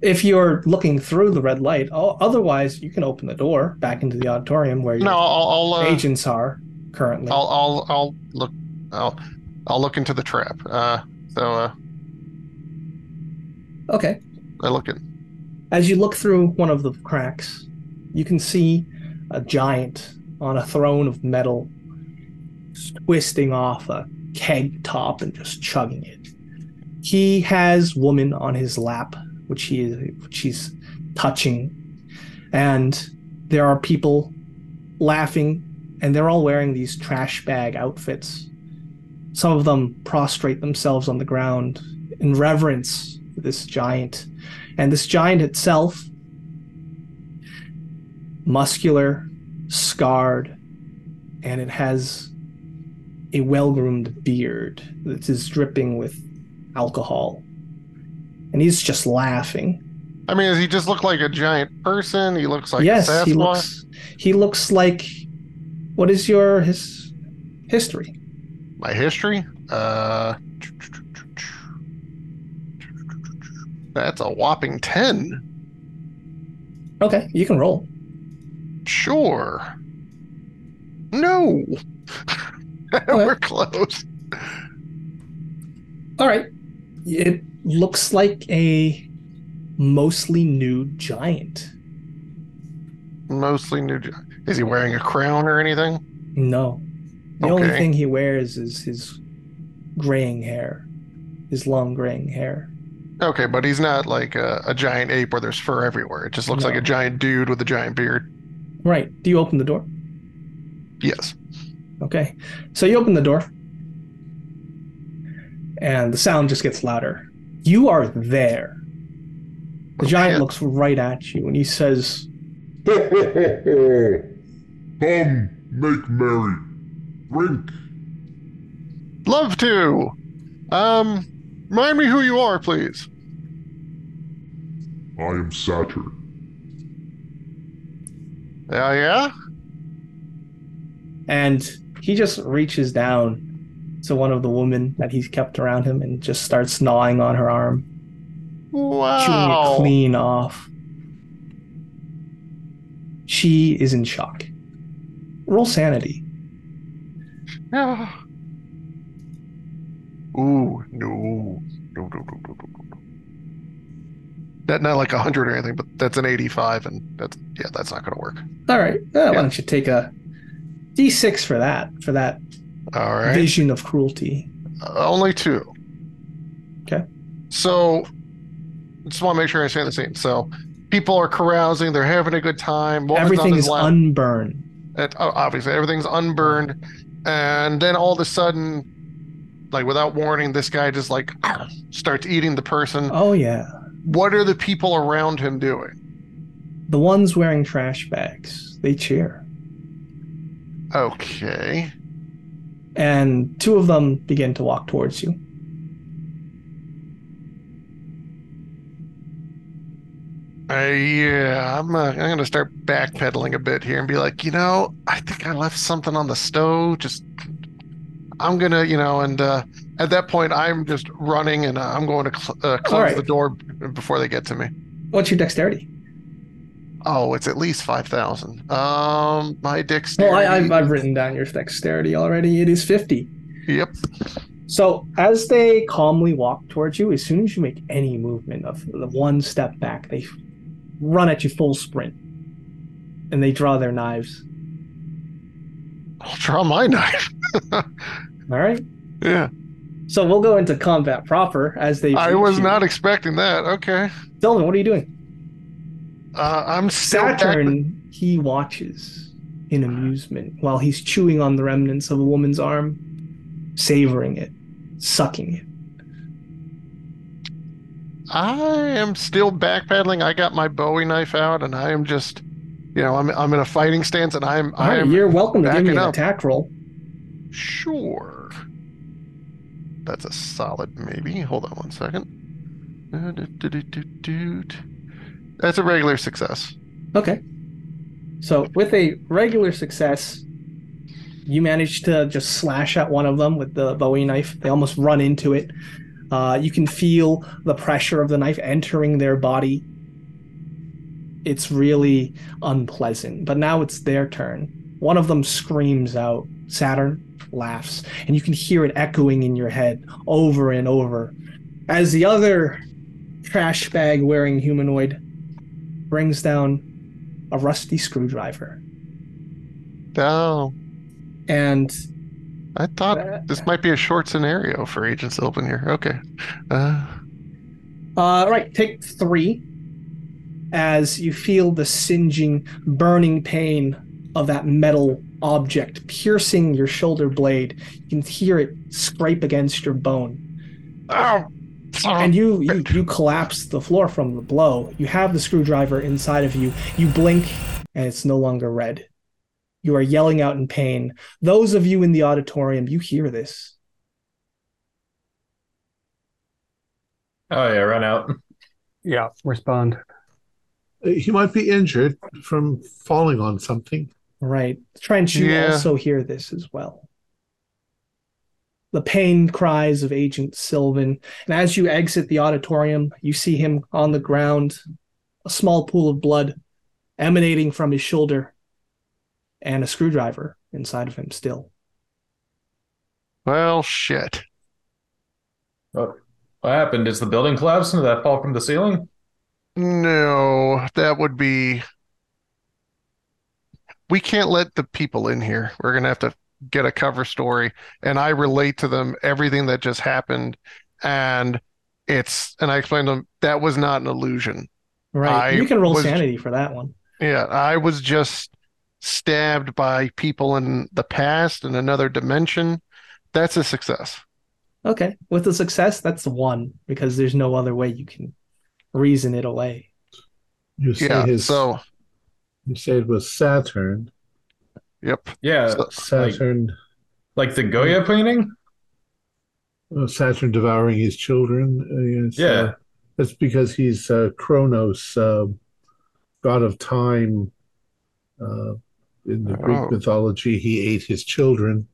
If you're looking through the red light, otherwise you can open the door back into the auditorium where your No, I'll I'll uh, agents are currently. I'll I'll I'll look I'll I'll look into the trap. Uh so uh okay. I look in. As you look through one of the cracks, you can see a giant on a throne of metal twisting off a keg top and just chugging it. He has woman on his lap, which he is which he's touching, and there are people laughing, and they're all wearing these trash bag outfits Some of them prostrate themselves on the ground in reverence for this giant. And this giant itself, muscular, scarred, and it has a well groomed beard that is dripping with alcohol. And he's just laughing. I mean, does he just look like a giant person? He looks like yes, he looks he looks like what is your his history? My history? Uh, that's a whopping 10. Okay, you can roll. Sure. No. We're close. All right. It looks like a mostly nude giant. Mostly new. Is he wearing a crown or anything? No. The only thing he wears is his graying hair, his long graying hair. Okay, but he's not like a, a giant ape where there's fur everywhere. It just looks like a giant dude with a giant beard. Right. Do you open the door? Yes. Okay. So you open the door, and the sound just gets louder. You are there. The Oh, giant looks right at you and he says, Come, make merry. Drink. Love to. Um, remind me who you are, please. I am Saturn. Yeah, yeah. and he just reaches down to one of the women that he's kept around him and just starts gnawing on her arm, chewing it clean off. She is in shock. Roll sanity. Yeah. Ooh, no. No, no, no, no, no, no. That not like a hundred or anything, but that's an eighty-five, and that's yeah, that's not gonna work. All right. uh, Why don't you take a d6 for that, for that All right. vision of cruelty? Uh, only two. Okay. So, just want to make sure I understand the scene. So, people are carousing, they're having a good time. Woman's Everything is lap. unburned. Oh, obviously, everything's unburned, and then all of a sudden, like without warning, this guy just like starts eating the person. Oh, yeah. What are the people around him doing? The ones wearing trash bags, they cheer. Okay. And two of them begin to walk towards you. Uh, yeah, I'm. Uh, I'm gonna start backpedaling a bit here and be like, you know, I think I left something on the stove. Just, I'm gonna, you know, and uh, at that point, I'm just running and uh, I'm going to cl- uh, close right. the door before they get to me. What's your dexterity? Oh, it's at least five thousand. Um, my Well, dexterity. I, I've, I've written down your dexterity already. It is 50. Yep. So as they calmly walk towards you, as soon as you make any movement of the one step back, they run at you full sprint, and they draw their knives. I'll draw my knife. All right. yeah, So we'll go into combat proper as they. I was you. not expecting that. Okay. Dylan, what are you doing? Uh, I'm Saturn, he watches in amusement while he's chewing on the remnants of a woman's arm, savoring it, sucking it. I am still backpedaling. I got my Bowie knife out, and I am just, you know, I'm I'm in a fighting stance, and I'm right, I'm you're welcome to give me an up. attack roll. sure. That's a solid maybe. Hold on one second. That's a regular success. Okay. So with a regular success, you manage to just slash at one of them with the Bowie knife. They almost run into it. Uh, you can feel the pressure of the knife entering their body. It's really unpleasant. But now it's their turn. One of them screams out. Saturn laughs, and you can hear it echoing in your head over and over as the other trash bag wearing humanoid brings down a rusty screwdriver. Oh, And I thought this might be a short scenario for Agent Sylvan here. Okay. Uh, uh, right, take three as you feel the singeing, burning pain of that metal object piercing your shoulder blade. You can hear it scrape against your bone. Oh, and you, you you collapse the floor from the blow. You have the screwdriver inside of you. You blink, and it's no longer red. You are yelling out in pain. Those of you in the auditorium, you hear this. Oh yeah, run out. Yeah, respond. Uh, He might be injured from falling on something. Right. Trench, you Yeah. also hear this as well. The pain cries of Agent Sylvan. And as you exit the auditorium, you see him on the ground, a small pool of blood emanating from his shoulder, and a screwdriver inside of him still. well, shit. What what happened? Is the building collapse? Did that fall from the ceiling? No, that would be. We can't let the people in here. We're gonna have to get a cover story, and I relate to them everything that just happened, and it's and I explained to them that was not an illusion. Right. I you can roll was- sanity for that one. Yeah, I was just stabbed by people in the past in another dimension. That's a success. Okay. With a success, that's one, because there's no other way you can reason it away. You say Yeah, his. so You say it was Saturn. Yep. Yeah, So- Saturn. like the Goya painting. uh, Saturn devouring his children. Uh, yes, Yeah. uh, that's because he's uh, Kronos, uh, god of time. Uh, in the Greek Oh. mythology, he ate his children.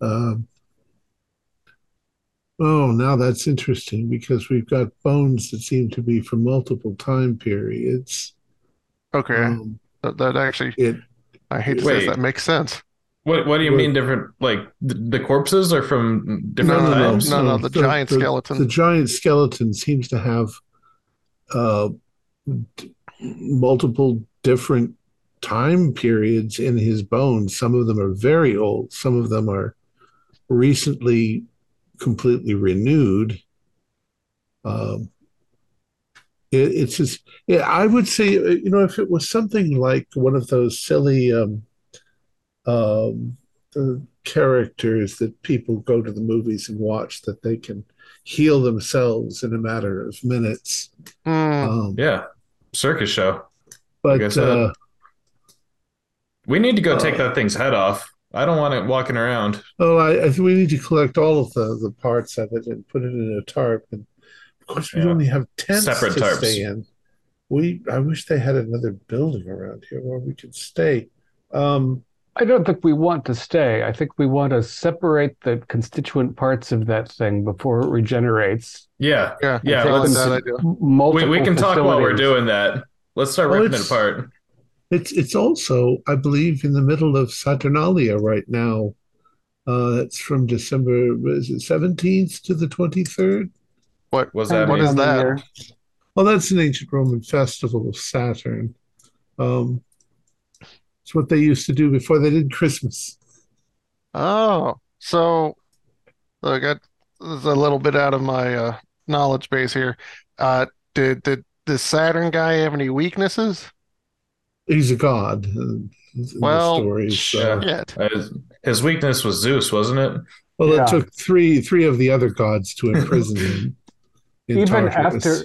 Um, oh, now that's interesting because we've got bones that seem to be from multiple time periods. Okay. Um, That, that actually, it I hate to say Wait. this, that makes sense. What What do you Well- mean different? Like the, the corpses are from different No, no, no, times? no, no, the giant skeleton. The giant skeleton seems to have uh, d- multiple different time periods in his bones. Some of them are very old. Some of them are recently completely renewed. Um, it, it's just, yeah, I would say, uh, you know, if it was something like one of those silly um, um, the characters that people go to the movies and watch that they can heal themselves in a matter of minutes. Mm, Um, Yeah, circus show. but I uh, We need to go take Uh, that thing's head off. I don't want it walking around. oh, I, I think we need to collect all of the, the parts of it and put it in a tarp. And of course, we Yeah. only have tents Separate to tarps. stay in. We, I wish they had another building around here where we could stay. Um, I don't think we want to stay. I think we want to separate the constituent parts of that thing before it regenerates. Yeah, yeah, Yeah, like let's- that idea. we, we can talk while we're doing that. Let's start Well, ripping it apart. It's it's also, I believe, in the middle of Saturnalia right now. Uh, that's from December, what is it, 17th to the 23rd? What? was that What mean? is that? Year. Well, that's an ancient Roman festival of Saturn. Um, it's what they used to do before they did Christmas. Oh, so look, I, this is a little bit out of my uh, knowledge base here. Uh, did did the Saturn guy have any weaknesses? He's a god in Well, the stories. So. Shit. Uh, his- his weakness was Zeus, wasn't it? Well, Yeah. it took three three of the other gods to imprison him. In Even Tartarus. after,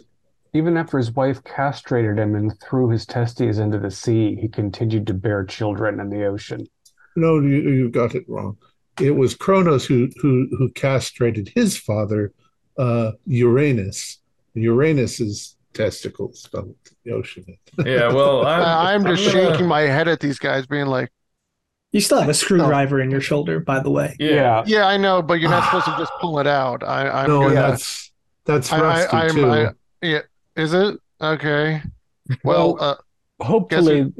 even after his wife castrated him and threw his testes into the sea, he continued to bear children in the ocean. No, you, you got it wrong. It was Cronos who who who castrated his father, uh, Uranus. Uranus's testicles dumped in the ocean. Yeah. Well, I'm, I, I'm just I'm gonna- shaking my head at these guys, being like, You still have a screwdriver in your shoulder, by the way. Yeah. "Yeah, I know, but you're not supposed to just pull it out." I, I'm no, gonna- that's that's I- I- rusty I'm- too. I- yeah, is it okay? Well, uh, Hopefully,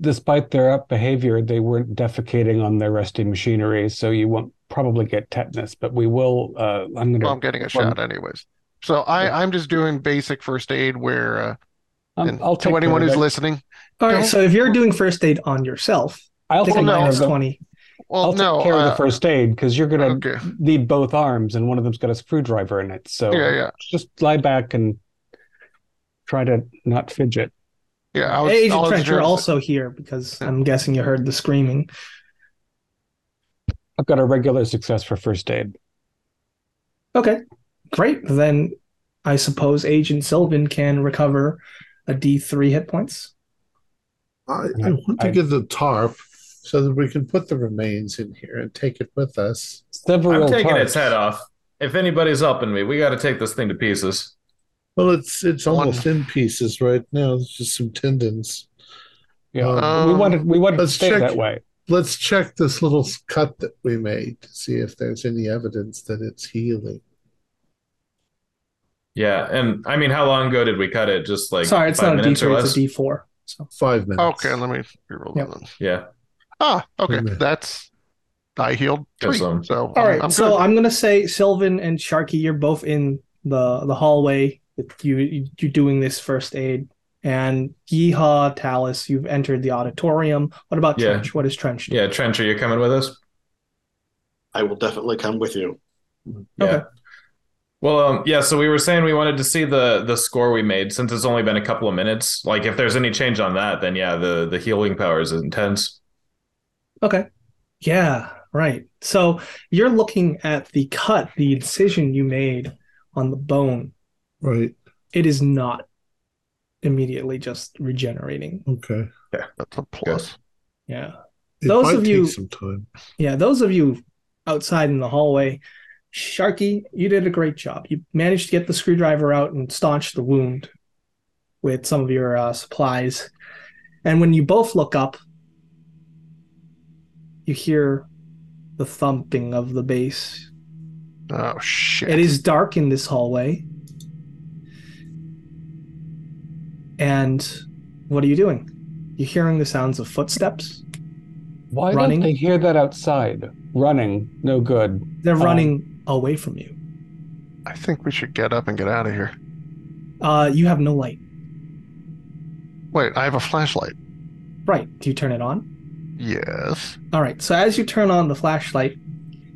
despite their up behavior, they weren't defecating on their rusty machinery, so you won't probably get tetanus. But we will. Uh, I'm going well, I'm getting a shot anyways. So I, Yeah. I'm just doing basic first aid where, uh, and I'll take to anyone who's listening, All right, Don't- so if you're doing first aid on yourself, I'll take take a no, minus of 20. Well, I'll take no, care of uh, the first aid because you're going to okay, need both arms, and one of them's got a screwdriver in it. So yeah, yeah, just lie back and try to not fidget. yeah. I was, I Agent was Trent, you're also here because Yeah. I'm guessing you heard the screaming. I've got a regular success for first aid. Okay, great. Then I suppose Agent Sylvan can recover a D3 hit points. I, I want to I- get the tarp so that we can put the remains in here and take it with us. Several I'm taking tarps. its head off. If anybody's helping me, we got to take this thing to pieces. Well, it's it's One- almost in pieces right now. It's just some tendons. Yeah, Um, we wanted we wanted to let's stay check- that way. Let's check this little cut that we made to see if there's any evidence that it's healing. Yeah, and I mean, how long ago did we cut it? Just like Sorry, it's five not a minutes or D3, it's a D4. So Five minutes. Okay, let me reroll Yep. that then. Yeah, Ah, okay. Wait a minute. That's I healed three. Awesome. So all right, I'm so good. I'm gonna say Sylvan and Sharky, you're both in the the hallway with you you doing this first aid. And Yeehaw, Talus, you've entered the auditorium. What about Yeah. Trench? What is Trench? doing? yeah. Trench, are you coming with us? I will definitely come with you. Yeah. Okay. Well, um, yeah. So we were saying we wanted to see the the score we made since it's only been a couple of minutes. Like, if there's any change on that, then yeah, the the healing power is intense. Okay. Yeah, right. So you're looking at the cut, the incision you made on the bone. Right. It is not immediately just regenerating. Okay. Yeah, that's a plus. Yeah. It Those might of you- take some time. Yeah, those of you outside in the hallway, Sharky, you did a great job. You managed to get the screwdriver out and staunch the wound with some of your uh, supplies. And when you both look up, you hear the thumping of the bass. Oh shit. It is dark in this hallway. And what are you doing? You're hearing the sounds of footsteps. Why running. don't they hear that outside? Running, no good. They're Um, running away from you. I think we should get up and get out of here. Uh, you have no light. Wait, I have a flashlight. Right. Do you turn it on? Yes. All right. So as you turn on the flashlight,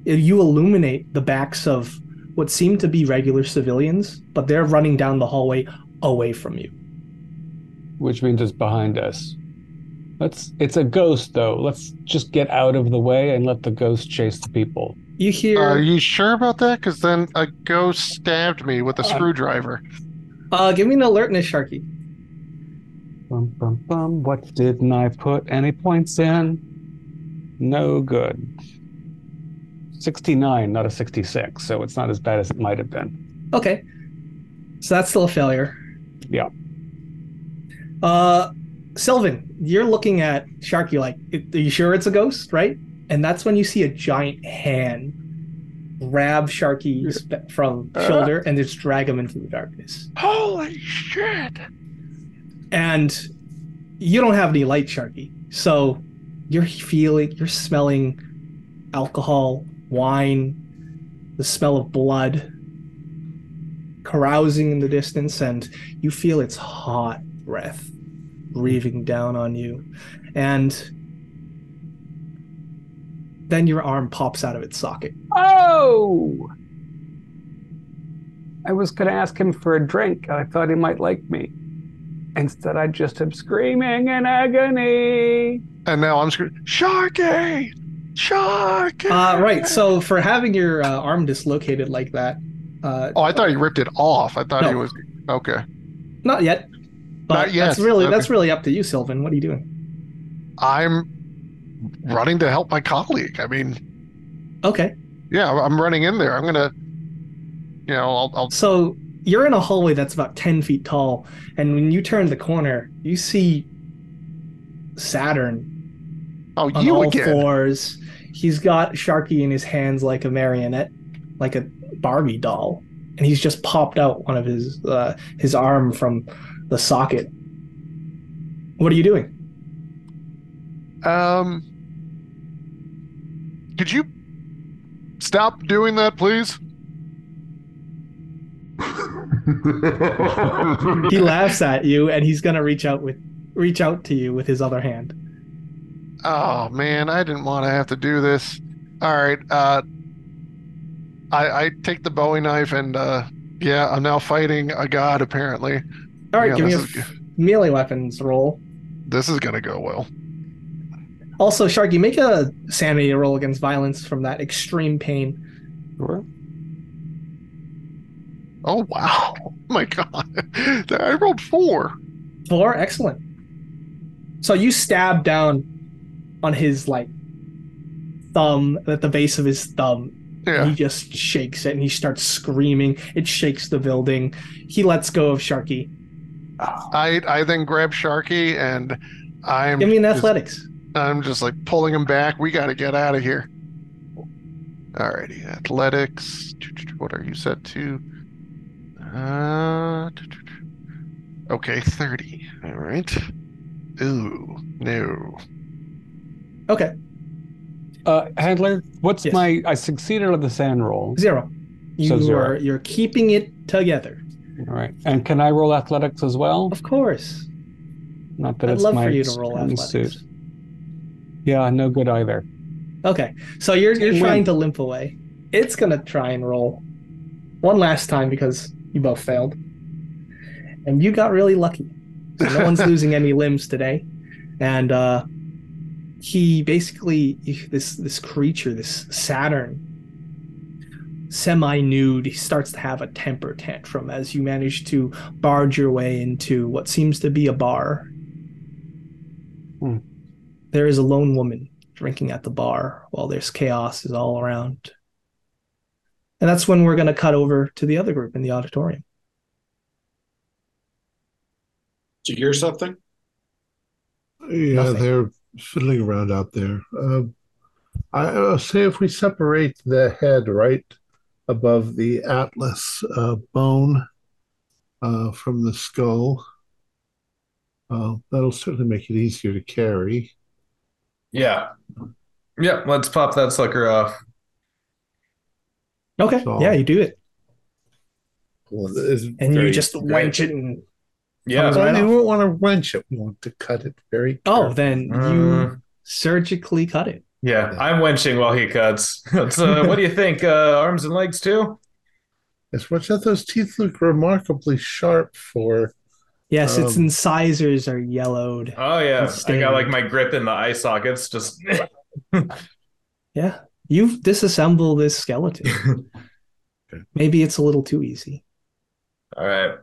you illuminate the backs of what seem to be regular civilians, but they're running down the hallway away from you. which means it's behind us. Let's it's a ghost though. Let's just get out of the way and let the ghost chase the people. You hear Are you sure about that? Because then a ghost stabbed me with a Uh, screwdriver. uh give me an alertness, Sharky. Bum, bum, bum. What didn't I put any points in? No good. 69, not a 66, so it's not as bad as it might have been. Okay. So that's still a failure. Yeah. Uh Sylvan, you're looking at Sharky like, are you sure it's a ghost, right? And that's when you see a giant hand grab Sharky from shoulder and just drag him into the darkness. Holy shit! And you don't have any light sharky so you're feeling you're smelling alcohol wine the smell of blood carousing in the distance and you feel its hot breath breathing down on you and then your arm pops out of its socket Oh! I was going to ask him for a drink. I thought he might like me. Instead, I just am screaming in agony. And now I'm screaming, Sharky! Sharky! uh, right so for having your uh, arm dislocated like that uh, Oh, I thought he ripped it off. I thought he was okay. Not yet. But Not yet, That's really okay. that's really up to you, Sylvan. What are you doing? I'm running to help my colleague. I mean, Okay. yeah, I'm running in there. I'm gonna, you know, I'll, I'll So you're in a hallway that's about ten feet tall, and when you turn the corner, you see Saturn oh, on you all again. fours. He's got Sharky in his hands like a marionette, like a Barbie doll, and he's just popped out one of his uh, his arm from the socket. What are you doing? Um, could you stop doing that, please? He laughs at you, and he's gonna reach out with reach out to you with his other hand. Oh man, I didn't want to have to do this. All right, uh, I I take the Bowie knife and uh, yeah, I'm now fighting a god. Apparently, All right, Yeah, give me a is f- melee weapons roll. this is gonna go well. Also, Sharky, make a sanity roll against violence from that extreme pain. Sure. Oh wow! Oh my god! I rolled four. Four, excellent. So you stab down on his like thumb at the base of his thumb. Yeah. he just shakes it and he starts screaming. It shakes the building. He lets go of Sharky. I I then grab Sharky and I'm Give me an just- athletics. I'm just like pulling him back. We got to get out of here. Alrighty, athletics. What are you set to? Uh, okay, thirty. All right. Ooh, no. Okay, Uh, handler, what's Yes. my? I succeeded on the sand roll. zero. You So zero. are you're keeping it together. All right, and can I roll athletics as well? Of course. Not that I'd it's love my for you to roll strong athletics. suit. Yeah, no good either. Okay, so you're you're Win. trying to limp away. It's gonna try and roll one last time because you both failed, and you got really lucky. So no one's losing any limbs today, and uh, he basically this this creature, this Saturn, semi-nude, he starts to have a temper tantrum as you manage to barge your way into what seems to be a bar. Hmm. There is a lone woman drinking at the bar while there's chaos is all around. And that's when we're going to cut over to the other group in the auditorium. Did you hear something? Yeah, Nothing. they're fiddling around out there. Uh, I, I'll say if we separate the head right above the atlas uh, bone uh, from the skull, uh, that'll certainly make it easier to carry. Yeah. Yeah, let's pop that sucker off. Okay. So- yeah, you do it. Well, it's And you very- just wench it and Yeah. Well, right we off. won't want to wrench it. We want to cut it very. oh, carefully. then you Uh, surgically cut it. yeah, I'm wenching while he cuts. That's, uh, what do you think? Uh, arms and legs too? Yes, watch out. Those teeth look remarkably sharp for. Yes, its Um, incisors are yellowed. Oh yeah, It's I got like my grip in the eye sockets. Just Yeah. You've disassembled this skeleton. Maybe it's a little too easy. all right.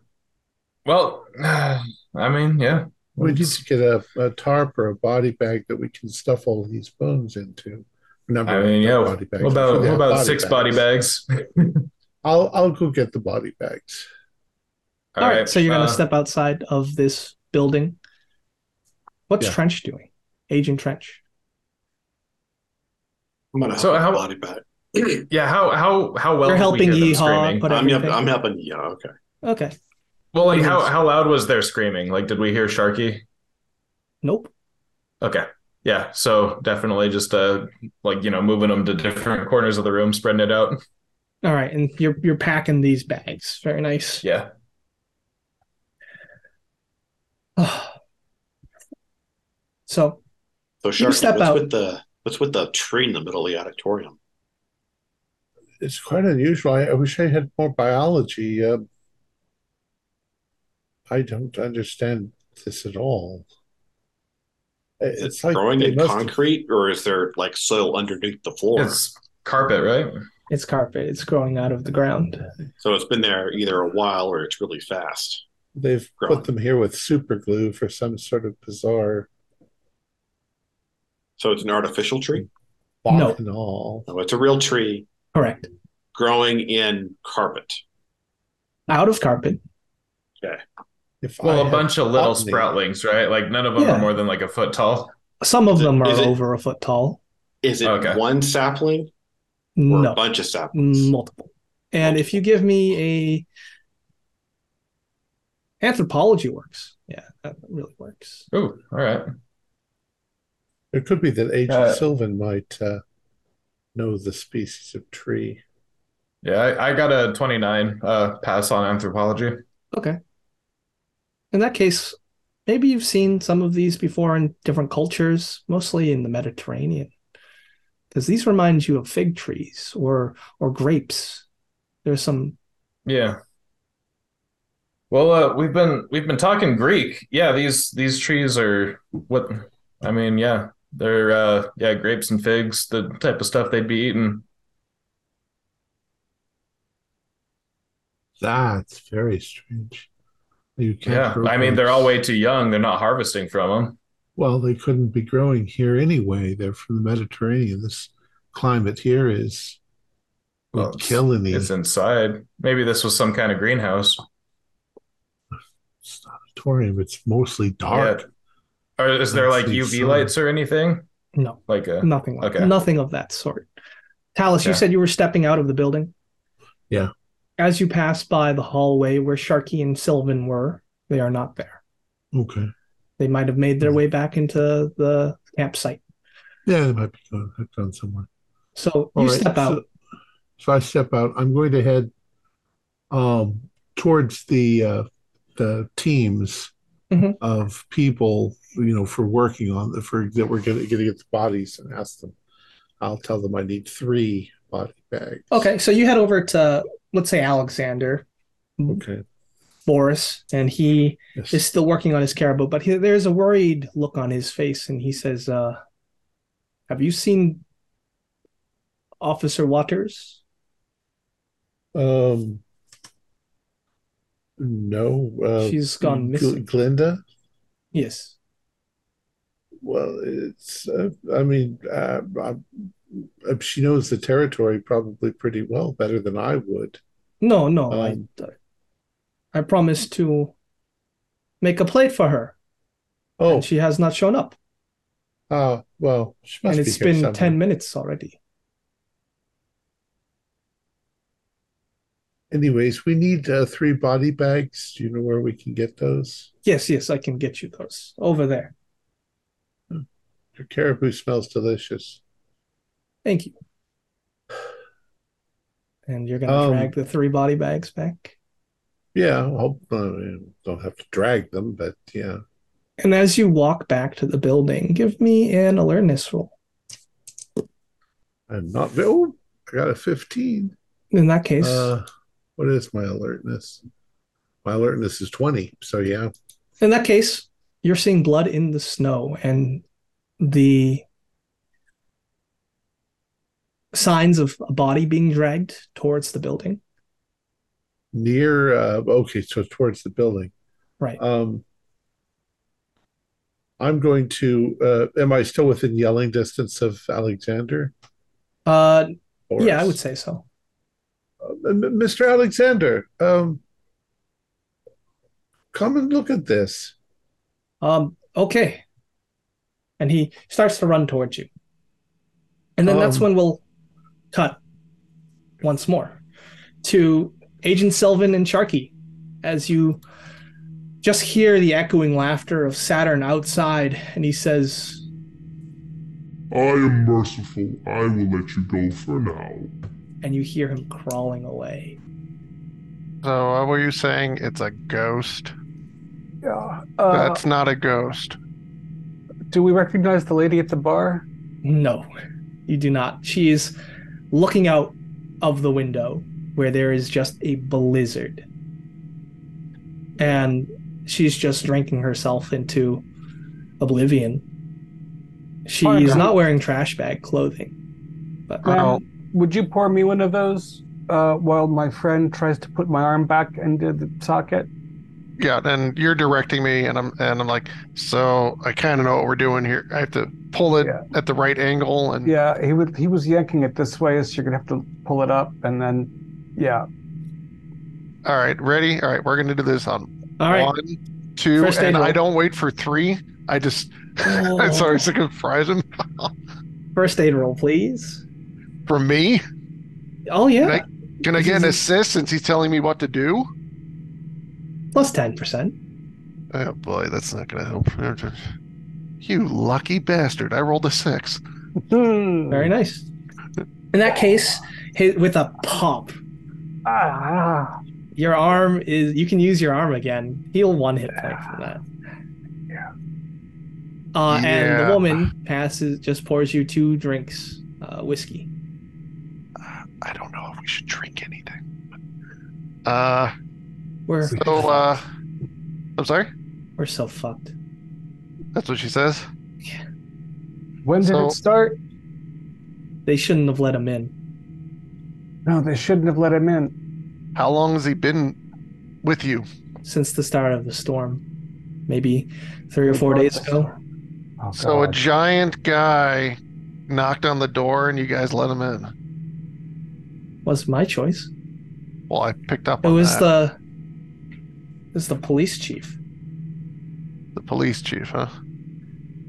Well, I mean, yeah. We need to get a, a tarp or a body bag that we can stuff all these bones into. Number I mean, yeah. What body bags. about what about body six body bags? I'll I'll go get the body bags. All right, so you're going uh, to step outside of this building. What's Yeah. Trench doing? Agent Trench. I'm gonna So help how- how, body back. Yeah, how how how well You're helping hear Yeehaw screaming? put I'm, help- I'm helping. Yeah, okay. Okay. Well, like how how loud was their screaming? Like, did we hear Sharky? Nope. Okay. Yeah, so definitely just uh like you know moving them to different corners of the room, spreading it out. All right, and you're you're packing these bags. Very nice. Yeah. so So You Sharky, step what's out. with the what's with the tree in the middle of the auditorium? It's quite unusual. I, I wish I had more biology. Uh, I don't understand this at all. Is It's it like growing in must have- concrete, or is there like soil underneath the floor? It's carpet, right? it's carpet. It's growing out of the ground. So it's been there either a while or it's really fast. They've growing. put them here with super glue for some sort of bizarre So it's an artificial tree. No. No, it's a real tree Correct. growing in carpet. Out of carpet. If Well, I a bunch of little botany- sproutlings, right? Like none of them Yeah. are more than like a foot tall. Some of them are it- over a foot tall. Is it Okay. one sapling or No, a bunch of saplings? multiple. And if you give me a anthropology works. Yeah, that really works. Ooh, all right. It could be that Agent Uh, Sylvan might uh, know the species of tree. Yeah, I, I got a 29 uh pass on anthropology. Okay. In that case, maybe you've seen some of these before in different cultures, mostly in the Mediterranean. Because these remind you of fig trees or or grapes. There's some Yeah. Well, uh, we've been we've been talking Greek. Yeah, these these trees are what I mean, yeah. They're uh yeah, grapes and figs, the type of stuff they'd be eating. That's very strange. You can't Yeah, I mean they're all way too young. They're not harvesting from them. Well, they couldn't be growing here anyway. They're from the Mediterranean. This climate here is Well, it's- kill It's inside. Maybe this was some kind of greenhouse. sanatorium. It's mostly dark. Or is there like UV sun. lights or anything? No, Like a nothing like okay. nothing of that sort. Talus, you said you were stepping out of the building. Yeah. As you pass by the hallway where Sharky and Sylvan were, they are not there. Okay. They might have made Hmm. their way back into the campsite. Yeah, they might be going, have gone somewhere. So All you right, step out. So, so I step out. I'm going to head um, towards the uh, the teams Mhm. of people, you know, for working on the for that we're going to get the bodies and ask them. I'll tell them I need three body bags. Okay, so you head over to let's say Alexander, Okay. Boris, and he Yes. is still working on his caribou, but he, there's a worried look on his face, and he says, uh, "Have you seen Officer Waters?" Um. No. Uh, She's gone missing. Glinda. Yes. Well, it's. Uh, I mean, uh, uh, she knows the territory probably pretty well, better than I would. No, no. Um, I, I promised to make a plate for her, Oh, and she has not shown up. uh, well, she must and be it's here been somewhere. 10 minutes already. Anyways, we need uh, three body bags. Do you know where we can get those? Yes, yes, I can get you those over there. Your caribou smells delicious. Thank you. And you're going to Um, drag the three body bags back. Yeah, I hope uh, don't have to drag them, but yeah. And as you walk back to the building, give me an alertness roll. I'm not. Oh, I got a 15. In that case, Uh, what is my alertness? My alertness is 20. So yeah. in that case, you're seeing blood in the snow and the signs of a body being dragged towards the building. Near. Uh, okay, so towards the building. Right. Um, I'm going to. Uh, am I still within yelling distance of Alexander? Uh, Or yeah, I would say so. Uh, Mr. Alexander, um, come and look at this. Um, okay. And he starts to run towards you. And then that's Um, when we'll cut once more to Agent Sylvan and Sharky as you just hear the echoing laughter of Saturn outside, and he says, I am merciful. I will let you go for now. and you hear him crawling away. So what were you saying? It's a ghost? Yeah. Uh, That's not a ghost. Do we recognize the lady at the bar? No, you do not. She is looking out of the window where there is just a blizzard. And she's just drinking herself into oblivion. She is not wearing trash bag clothing. But. Ma'am, would you pour me one of those uh, while my friend tries to put my arm back into the socket? Yeah, and you're directing me, and I'm and I'm like, so I kind of know what we're doing here. I have to pull it Yeah. at the right angle, and Yeah, he would. He was yanking it this way, so you're gonna have to pull it up, and then, yeah. all right, ready? All right, we're gonna do this on all right. one, two, First aid and I don't wait for three. I just I'm sorry, so I can surprise him. First aid roll, please. For me, Oh yeah, can I get an assist since he's telling me what to do? Plus ten percent. Oh boy, that's not gonna help. You lucky bastard! I rolled a six. Hmm. Very nice. In that case, hit with a pop, Ah, your arm is. You can use your arm again. Heal one hit point from that. Yeah. Uh, and the woman passes, just pours you two drinks, uh, whiskey. I don't know if we should drink anything. Uh, We're so uh, I'm sorry. we're so fucked. That's what she says. Yeah. When did So- it start? They shouldn't have let him in. No, they shouldn't have let him in. How long has he been with you? since the start of the storm. Maybe three or four days ago. Oh, So a giant guy knocked on the door and you guys let him in. Was my choice. Well, I picked up It was that. the it was the police chief. the police chief, huh?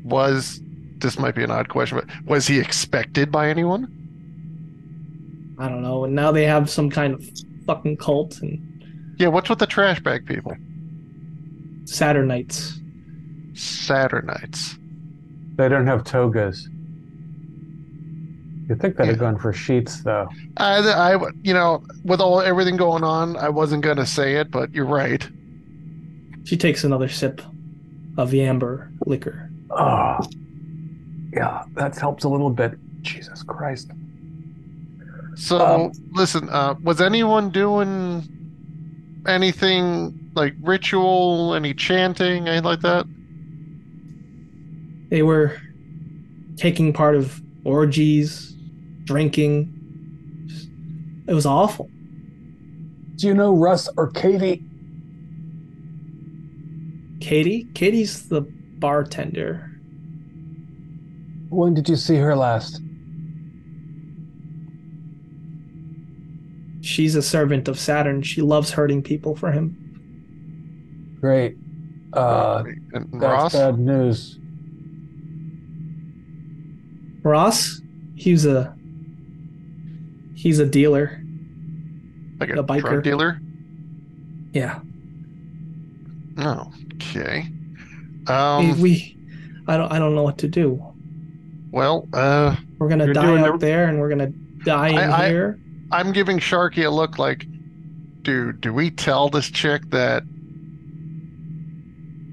Was this might be an odd question, but was he expected by anyone? I don't know. And now they have some kind of fucking cult and Yeah, what's with the trash bag people? Saturnites. Saturnites. They don't have togas. You'd think they'd have gone for sheets, though. I, I, you know, with all everything going on, I wasn't gonna say it, but you're right. She takes another sip of the amber liquor. Oh, yeah, that helps a little bit. Jesus Christ. So Um, listen, uh, was anyone doing anything like ritual, any chanting, anything like that? They were taking part of orgies, drinking. It was awful. Do you know Russ or Katie? Katie? Katie's the bartender. When did you see her last? She's a servant of Saturn. She loves hurting people for him. Great. Uh, that's Ross? bad news. Ross, he's a he's a dealer. Like a the biker. drug dealer? Yeah. Oh, okay. we, Um, we I don't I don't know what to do. well, uh, We're gonna die out the- there and we're gonna die in I- I- here. I'm giving Sharky a look like, dude, do we tell this chick that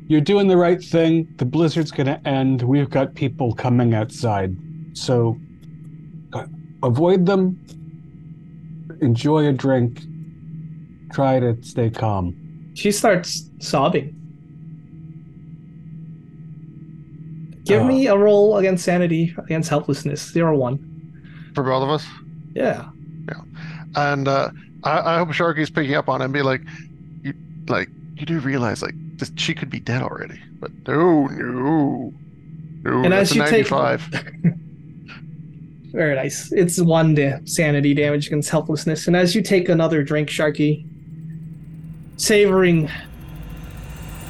You're doing the right thing. The blizzard's going to end. We've got people coming outside. So uh, avoid them. Enjoy a drink. Try to stay calm. She starts sobbing. Give Uh. me a roll against sanity, against helplessness. Zero one. for both of us? Yeah. Yeah, and uh, I, I hope Sharky's picking up on it and be like, you like you do realize like this, she could be dead already, but no, no, no. And that's as a you take- 95. Very nice. It's one da- sanity damage against helplessness. And as you take another drink, Sharky, savoring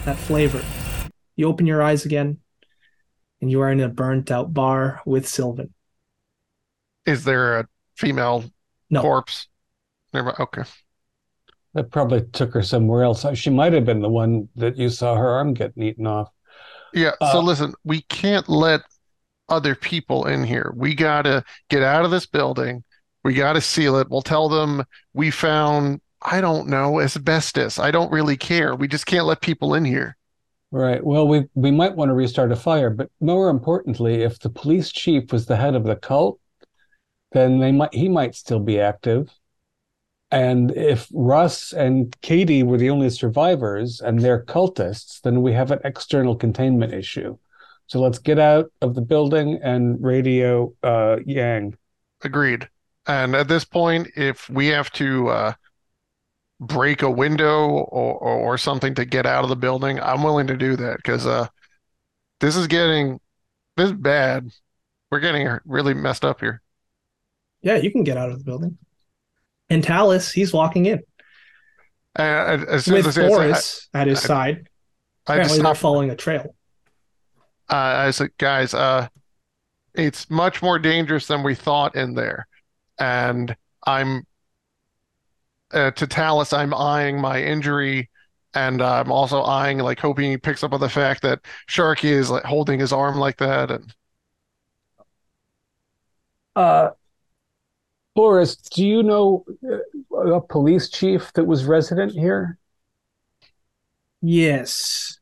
that flavor, you open your eyes again, and you are in a burnt out bar with Sylvan. Is there a female No. corpse? Never. Okay. That probably took her somewhere else. She might have been the one that you saw her arm getting eaten off. Yeah. so Uh, listen, we can't let other people in here. We gotta get out of this building. We gotta seal it. We'll tell them we found. I don't know asbestos. I don't really care. We just can't let people in here. Right. Well, we we might want to restart a fire, but more importantly, if the police chief was the head of the cult, then they might he might still be active. And if Russ and Katie were the only survivors and they're cultists, then we have an external containment issue. So let's get out of the building and radio uh, Yang. Agreed. And at this point, if we have to uh, break a window or, or, or something to get out of the building, I'm willing to do that because uh, this is getting this is bad. We're getting really messed up here. Yeah, you can get out of the building. And Talus, he's walking in And as soon with as I say Boris at his I- side. I, I Apparently, they're following a trail. Uh, I said, guys, uh, it's much more dangerous than we thought in there. And I'm uh, to Talus, I'm eyeing my injury, and uh, I'm also eyeing, like, hoping he picks up on the fact that Sharky is like holding his arm like that. And Uh, Boris, do you know uh, a police chief that was resident here? Yes.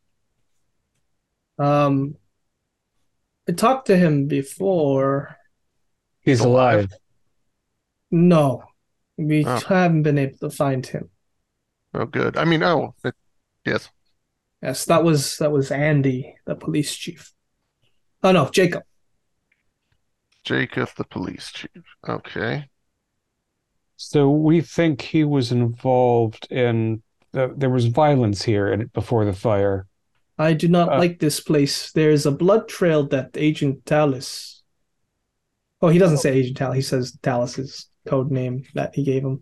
Um, I talked to him before. He's alive. alive. No, we Oh. haven't been able to find him. oh, good. I mean, oh, it, yes. Yes, that was that was Andy, the police chief. Oh no, Jacob. Jacob, the police chief. Okay. So we think he was involved in the, there was violence here in, before the fire. I do not Uh, like this place. There's a blood trail that Agent Tallis. Oh, he doesn't say Agent Tallis. He says Tallis's code name that he gave him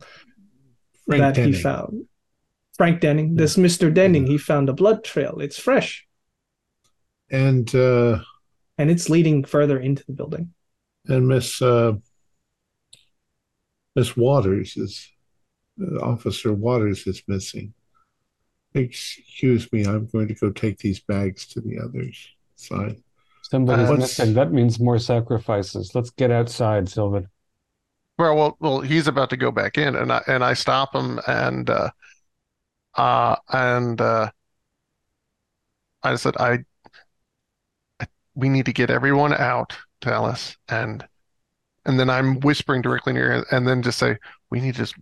Frank that he found. Frank Denning. This Mr. Denning, he found a blood trail. It's fresh And uh, and it's leading further into the building. and Miss uh, Miss Waters is uh, Officer Waters is missing. Excuse me, I'm going to go take these bags to the others side. Somebody's Uh, missing. That means more sacrifices. Let's get outside, Sylvan. Well, well, well, he's about to go back in, and I and I stop him, and uh, uh, and uh, I said, I, I, we need to get everyone out, Tallis, and and then I'm whispering directly near, and then just say, we need to just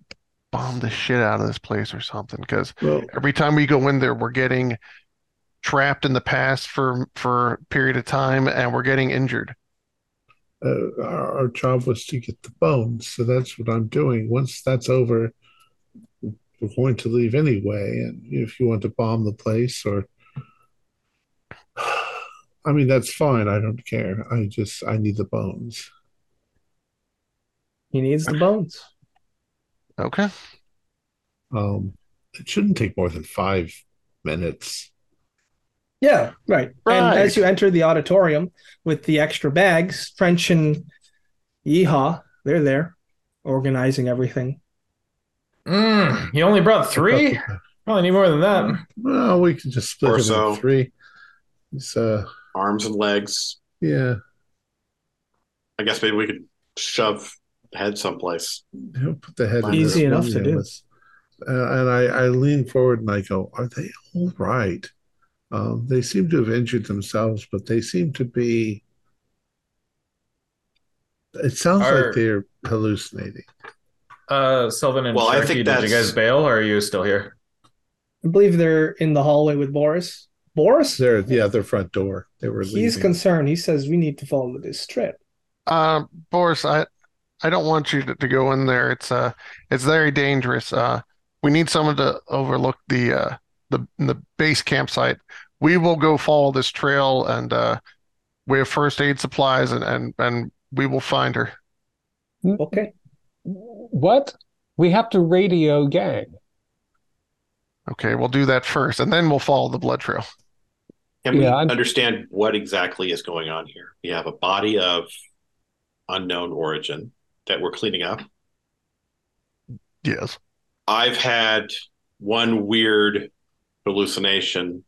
bomb the shit out of this place or something, because Well, every time we go in there, we're getting trapped in the past for for a period of time, and we're getting injured. Uh, our, our job was to get the bones, so that's what I'm doing. Once that's over, we're going to leave anyway. And if you want to bomb the place, or I mean, that's fine. I don't care. I just I need the bones. He needs the bones. Okay. Um, it shouldn't take more than five minutes. Yeah, right. And as you enter the auditorium with the extra bags, French and Yeehaw, they're there organizing everything. Mm, you only brought three? Probably need more than that. Well, we can just split Or it so. into three. It's uh, Arms and legs. yeah. I guess maybe we could shove head someplace. You know, put the head Easy this enough to do. Uh, and I, I lean forward and I go, Are they all right? Um, they seem to have injured themselves, but they seem to be. It sounds Are- like they're hallucinating. Uh, Sylvan and Well, I Sharky, think did you guys bail or are you still here? I believe they're in the hallway with Boris. Boris? They're at the other front door. They were He's leaving. concerned. He says we need to follow this trail. Uh, Boris, I I don't want you to, to go in there. It's uh it's very dangerous. Uh, we need someone to overlook the uh the the base campsite. We will go follow this trail and uh we have first aid supplies and and and we will find her. Okay. What? We have to radio Yang. Okay, we'll do that first and then we'll follow the blood trail. Can we Yeah, I'm- understand what exactly is going on here? We have a body of unknown origin that we're cleaning up. Yes. I've had one weird hallucination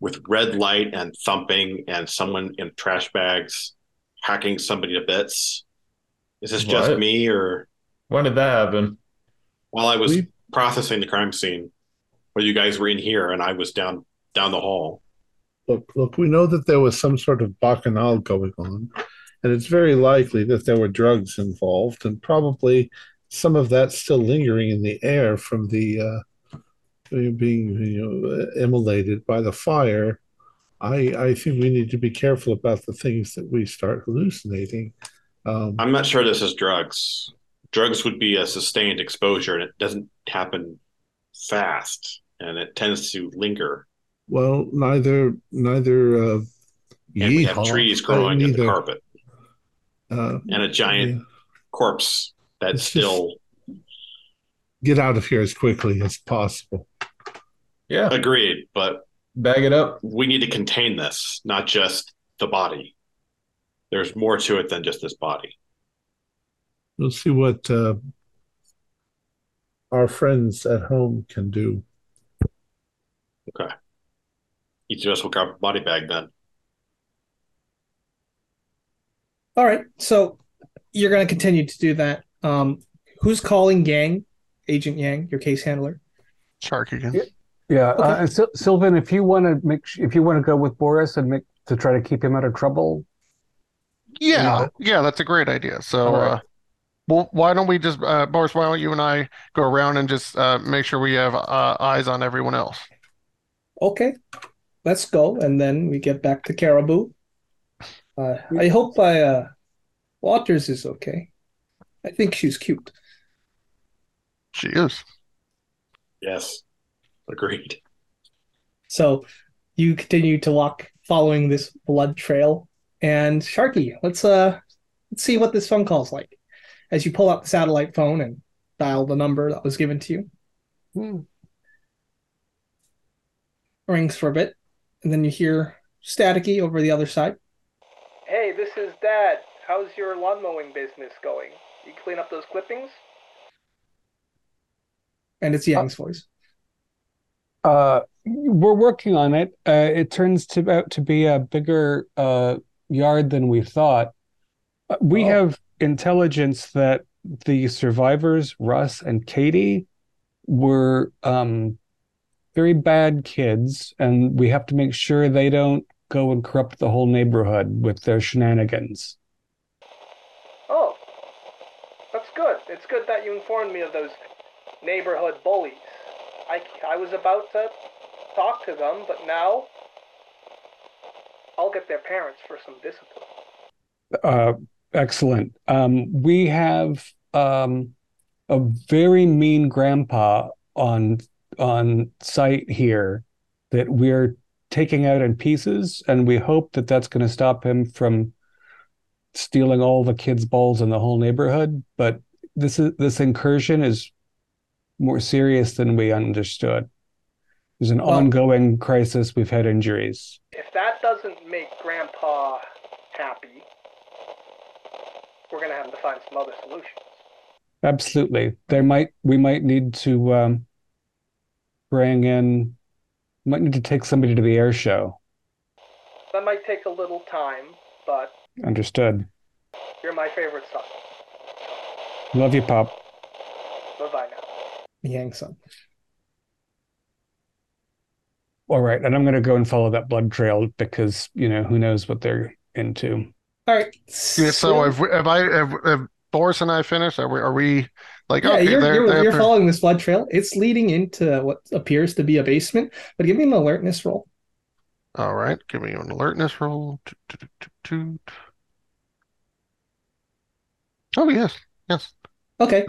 with red light and thumping and someone in trash bags hacking somebody to bits. Is this just What? me or When did that happen? while I was We- processing the crime scene where you guys were in here and I was down down the hall? Look, look, we know that there was some sort of bacchanal going on, and it's very likely that there were drugs involved, and probably some of that still lingering in the air from the uh, being you know immolated by the fire. I I think we need to be careful about the things that we start hallucinating. Um, I'm not sure this is drugs. Drugs would be a sustained exposure and it doesn't happen fast and it tends to linger. well, neither neither uh, And we have trees growing in the carpet uh, and a giant yeah. corpse that's It's just- still get out of here as quickly as possible. Yeah, agreed, but bag it up. we need to contain this, not just the body. There's more to it than just this body. We'll see what uh, our friends at home can do. Okay. Each of us will grab a body bag then. All right. So you're going to continue to do that. Um, who's calling Yang? Agent Yang, your case handler. Shark again. Yeah. Yeah, Okay. uh, and Sil- Sylvan, if you want to make, if you want to go with Boris and make to try to keep him out of trouble, Yeah, yeah, that's a great idea. So, All right. uh, well, why don't we just, uh, Boris, why don't you and I go around and just uh, make sure we have uh, eyes on everyone else? Okay. Let's go. And then we get back to Caribou. Uh, I hope I uh, Waters is okay. I think she's cute. She is. Yes. Agreed. So you continue to walk following this blood trail. And Sharky, let's uh let's see what this phone call's like. As you pull out the satellite phone and dial the number that was given to you. Hmm. Rings for a bit, and then you hear staticky over the other side. Hey, this is Dad. How's your lawn mowing business going? You clean up those clippings? And it's Yang's voice. Uh, we're working on it. Uh, it turns to out to be a bigger uh, yard than we thought. Uh, We Oh. have intelligence that the survivors, Russ and Katie, were um, very bad kids, and we have to make sure they don't go and corrupt the whole neighborhood with their shenanigans. Oh, that's good. It's good that you informed me of those neighborhood bullies. I, I was about to talk to them, but now I'll get their parents for some discipline. Uh, excellent. Um, we have um, a very mean grandpa on on site here that we're taking out in pieces, and we hope that that's going to stop him from stealing all the kids' balls in the whole neighborhood. But this is this incursion is more serious than we understood. There's an Well- ongoing crisis. We've had injuries. If that doesn't make Grandpa happy, we're gonna have to find some other solutions. Absolutely. There might we might need to um, bring in might need to take somebody to the air show. That might take a little time, but Understood. you're my favorite son. Love you, Pop. Bye bye now. Yang son. All right, and I'm gonna go and follow that blood trail because you know who knows what they're into. All right. Yeah, so have, we- have I have, have Boris and I finished? Are we are we like Yeah, okay, you're, they're, you're, they're, you're following this blood trail. It's leading into what appears to be a basement, but give me an alertness roll. all right, give me an alertness roll. Toot, toot, toot, toot, toot. Oh yes, yes. Okay.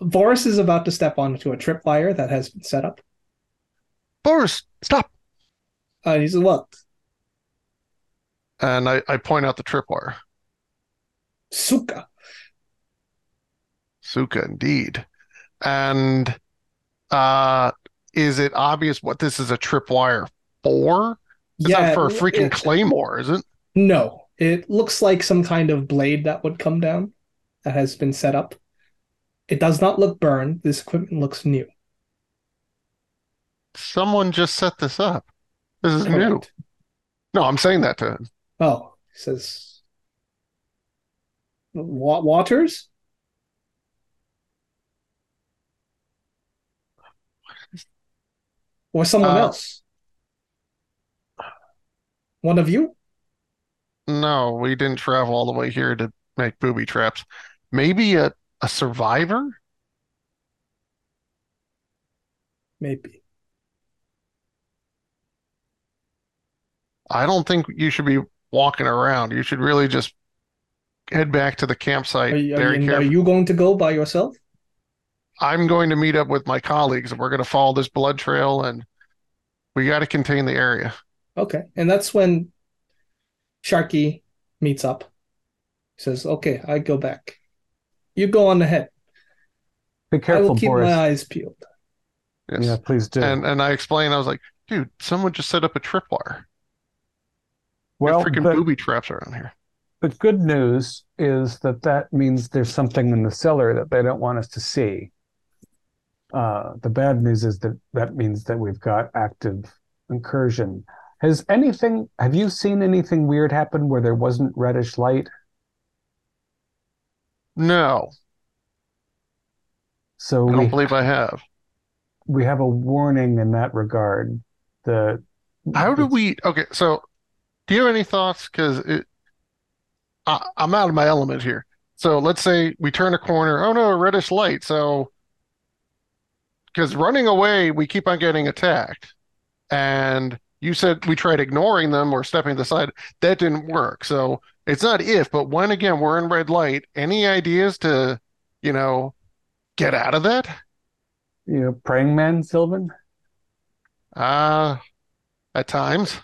Boris is about to step onto a tripwire that has been set up. Boris, stop! Uh, he says, What? And I, I point out the tripwire. Suka. Suka, indeed. And uh, is it obvious what this is a tripwire for? It's not for a freaking it- claymore, is it? No, it looks like some kind of blade that would come down that has been set up. It does not look burned. This equipment looks new. Someone just set this up. This is new. No, I'm saying that to him. Oh, he says Wa- Waters? Or someone Uh, else? One of you? no, we didn't travel all the way here to make booby traps. Maybe a, a survivor? Maybe. I don't think you should be walking around. You should really just head back to the campsite Are you, are you going to go by yourself? I'm going to meet up with my colleagues and we're going to follow this blood trail and we got to contain the area. Okay. And that's when Sharky meets up. He says, Okay, I go back. You go on ahead. Be careful, I will keep Boris. my eyes peeled. Yes. Yeah, please do. And and I explained, I was like, dude, someone just set up a tripwire. well, Well, freaking the, booby traps around here. the good news is that that means there's something in the cellar that they don't want us to see. Uh, the bad news is that that means that we've got active incursion. Has anything, have you seen anything weird happen where there wasn't reddish light? No, So I don't believe I have. we have a warning in that regard. The How do we? Okay, so do you have any thoughts? Because it, I, I'm out of my element here. So let's say we turn a corner. Oh no, a reddish light. So because running away, we keep on getting attacked. And you said we tried ignoring them or stepping to the side. That didn't work. So It's not if, but when again we're in red light. Any ideas to, you know, get out of that? You know, praying man, Sylvan. Uh at times.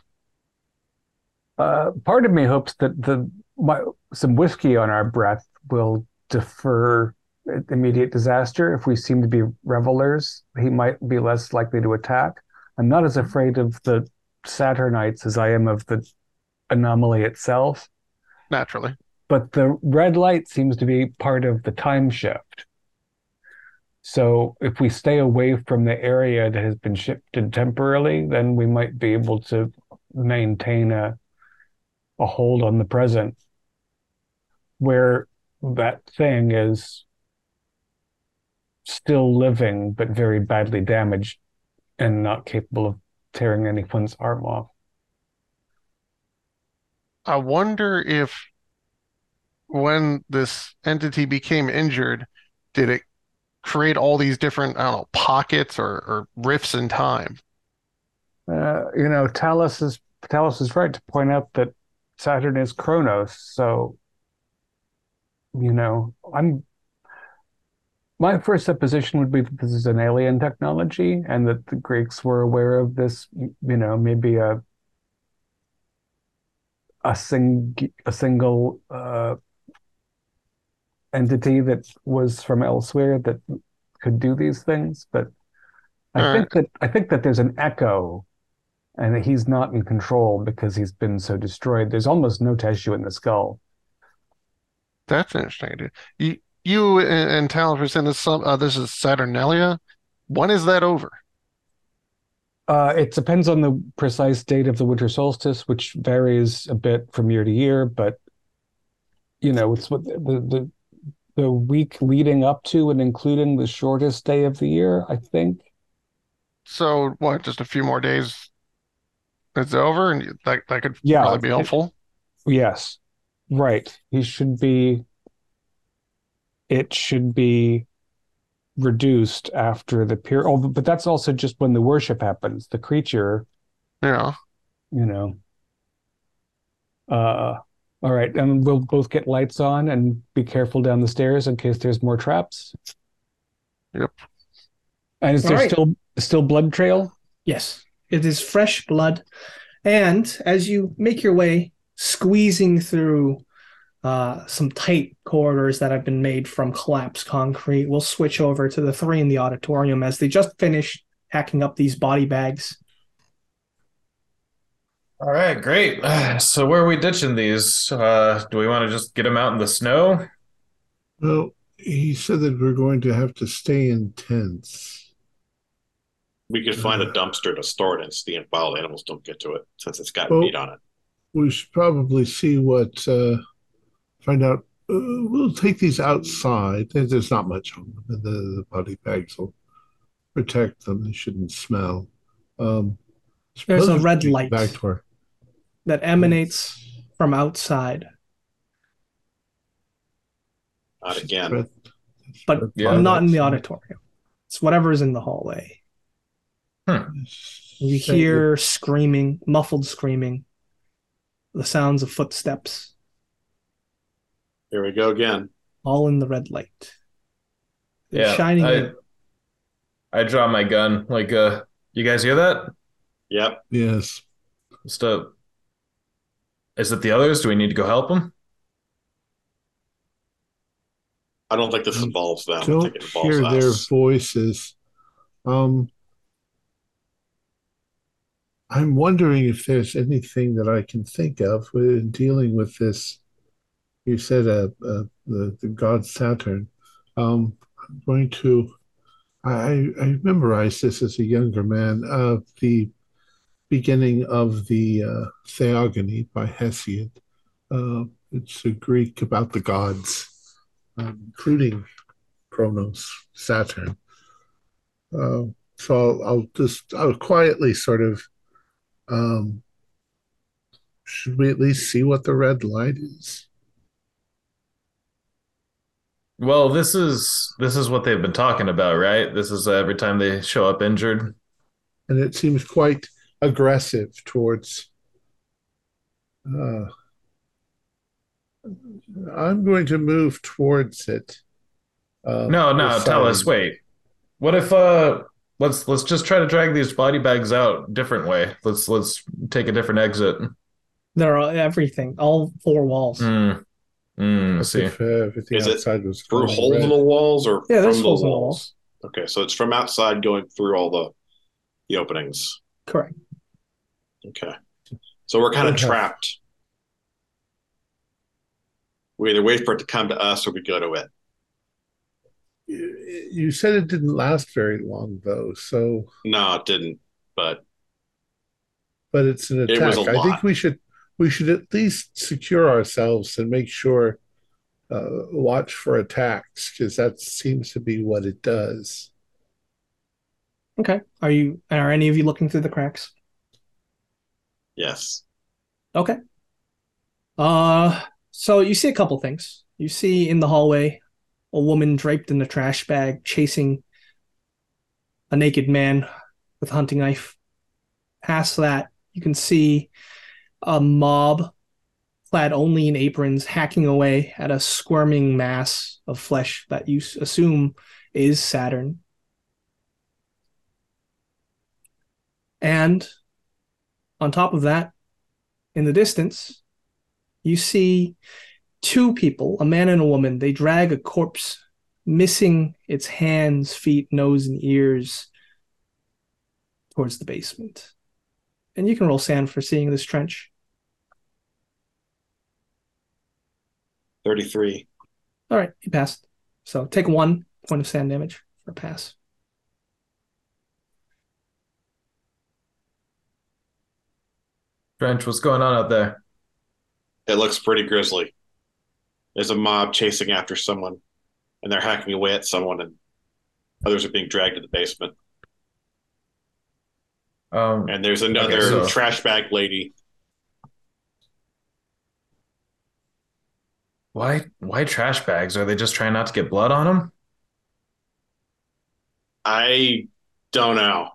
Uh, part of me hopes that the my, some whiskey on our breath will defer immediate disaster. If we seem to be revelers, he might be less likely to attack. I'm not as afraid of the Saturnites as I am of the anomaly itself. Naturally. But the red light seems to be part of the time shift. So if we stay away from the area that has been shifted temporarily, then we might be able to maintain a a hold on the present where that thing is still living but very badly damaged and not capable of tearing anyone's arm off. I wonder if when this entity became injured, did it create all these different, I don't know, pockets or, or rifts in time? Uh, you know, Talus is Talos is right to point out that Saturn is Kronos, so you know, I'm my first supposition would be that this is an alien technology and that the Greeks were aware of this, you know, maybe a a sing a single uh, entity that was from elsewhere that could do these things. But I All think that I think that there's an echo and that he's not in control because he's been so destroyed. There's almost no tissue in the skull. That's interesting. You you and, and Talon this some uh, this is Saturnalia. When is that over? Uh, it depends on the precise date of the winter solstice, which varies a bit from year to year. But you know, it's what the the the week leading up to and including the shortest day of the year, I think. So what? Just a few more days. It's over, and that that could Yeah, probably be it- helpful. Yes, right. He should be. It should be reduced after the period. Oh, but that's also just when the worship happens. The creature, Yeah. you know. Uh, all right, and we'll both get lights on and be careful down the stairs in case there's more traps. Yep. And is All there right. still still blood trail? Yes, it is fresh blood. And as you make your way, squeezing through uh, some tight corridors that have been made from collapsed concrete, we'll switch over to the three in the auditorium as they just finished hacking up these body bags. All right, great. So where are we ditching these? Uh, do we want to just get them out in the snow? Well, he said that we're going to have to stay in tents. We could find a dumpster to store it in so the wild animals don't get to it since it's got Well- meat on it. We should probably see what, uh, find out. Uh, we'll take these outside. There's not much on them, and the, the body bags will protect them. They shouldn't smell. Um, There's a red light. Back to our that emanates from outside, Not again. Red- but red Yeah, not in the auditorium. It's whatever's in the hallway. You hear screaming, muffled screaming, the sounds of footsteps, Here we go again. all in the red light. They're Yeah, shining. I, in. I draw my gun. Like, uh, you guys hear that? Yep. Yes. Just uh, is it the others? Do we need to go help them? I don't think this involves them. I think Don't it involves hear their us. voices. Um, I'm wondering if there's anything that I can think of in dealing with this. You said uh, uh, the the god Saturn. Um, I'm going to. I I memorized this as a younger man. Uh, the beginning of the uh, Theogony by Hesiod. Uh, it's a Greek about the gods, um, including Kronos, Saturn. Uh, so I'll, I'll just I'll quietly sort of. Um, should we at least see what the red light is? Well, this is this is what they've been talking about, right? This is uh, every time they show up injured. And it seems quite aggressive towards. Uh, I'm going to move towards it. Uh, No, no, Talus. Wait. What if uh let's let's just try to drag these body bags out different way. Let's let's take a different exit. There are everything, all four walls. Mm. Mm, I As see. if uh, everything Is it outside was Through going holes in the walls or Yeah, from there's the holes in the walls? Okay, so it's from outside going through all the the openings. Correct. Okay. So we're kind of Okay. trapped. We either wait for it to come to us or we go to it. You, you said it didn't last very long, though. So, No, it didn't. But but it's an It attack. was a I think we should we should at least secure ourselves and make sure uh, watch for attacks because that seems to be what it does. Okay. Are you? Are any of you looking through the cracks? yes. Okay. Uh, so you see a couple things. You see in the hallway a woman draped in a trash bag chasing a naked man with a hunting knife. Past that, you can see a mob clad only in aprons hacking away at a squirming mass of flesh that you assume is Saturn. And on top of that, in the distance, you see two people, a man and a woman. They drag a corpse, missing its hands, feet, nose, and ears towards the basement. And you can roll SAN for seeing this trench. 33. All right, he passed. So take one point of SAN damage for a pass. Trench, what's going on out there? It looks pretty grisly. There's a mob chasing after someone, and they're hacking away at someone, and others are being dragged to the basement. Um, And there's another so- trash bag lady. Why why trash bags? Are they just trying not to get blood on them? I don't know.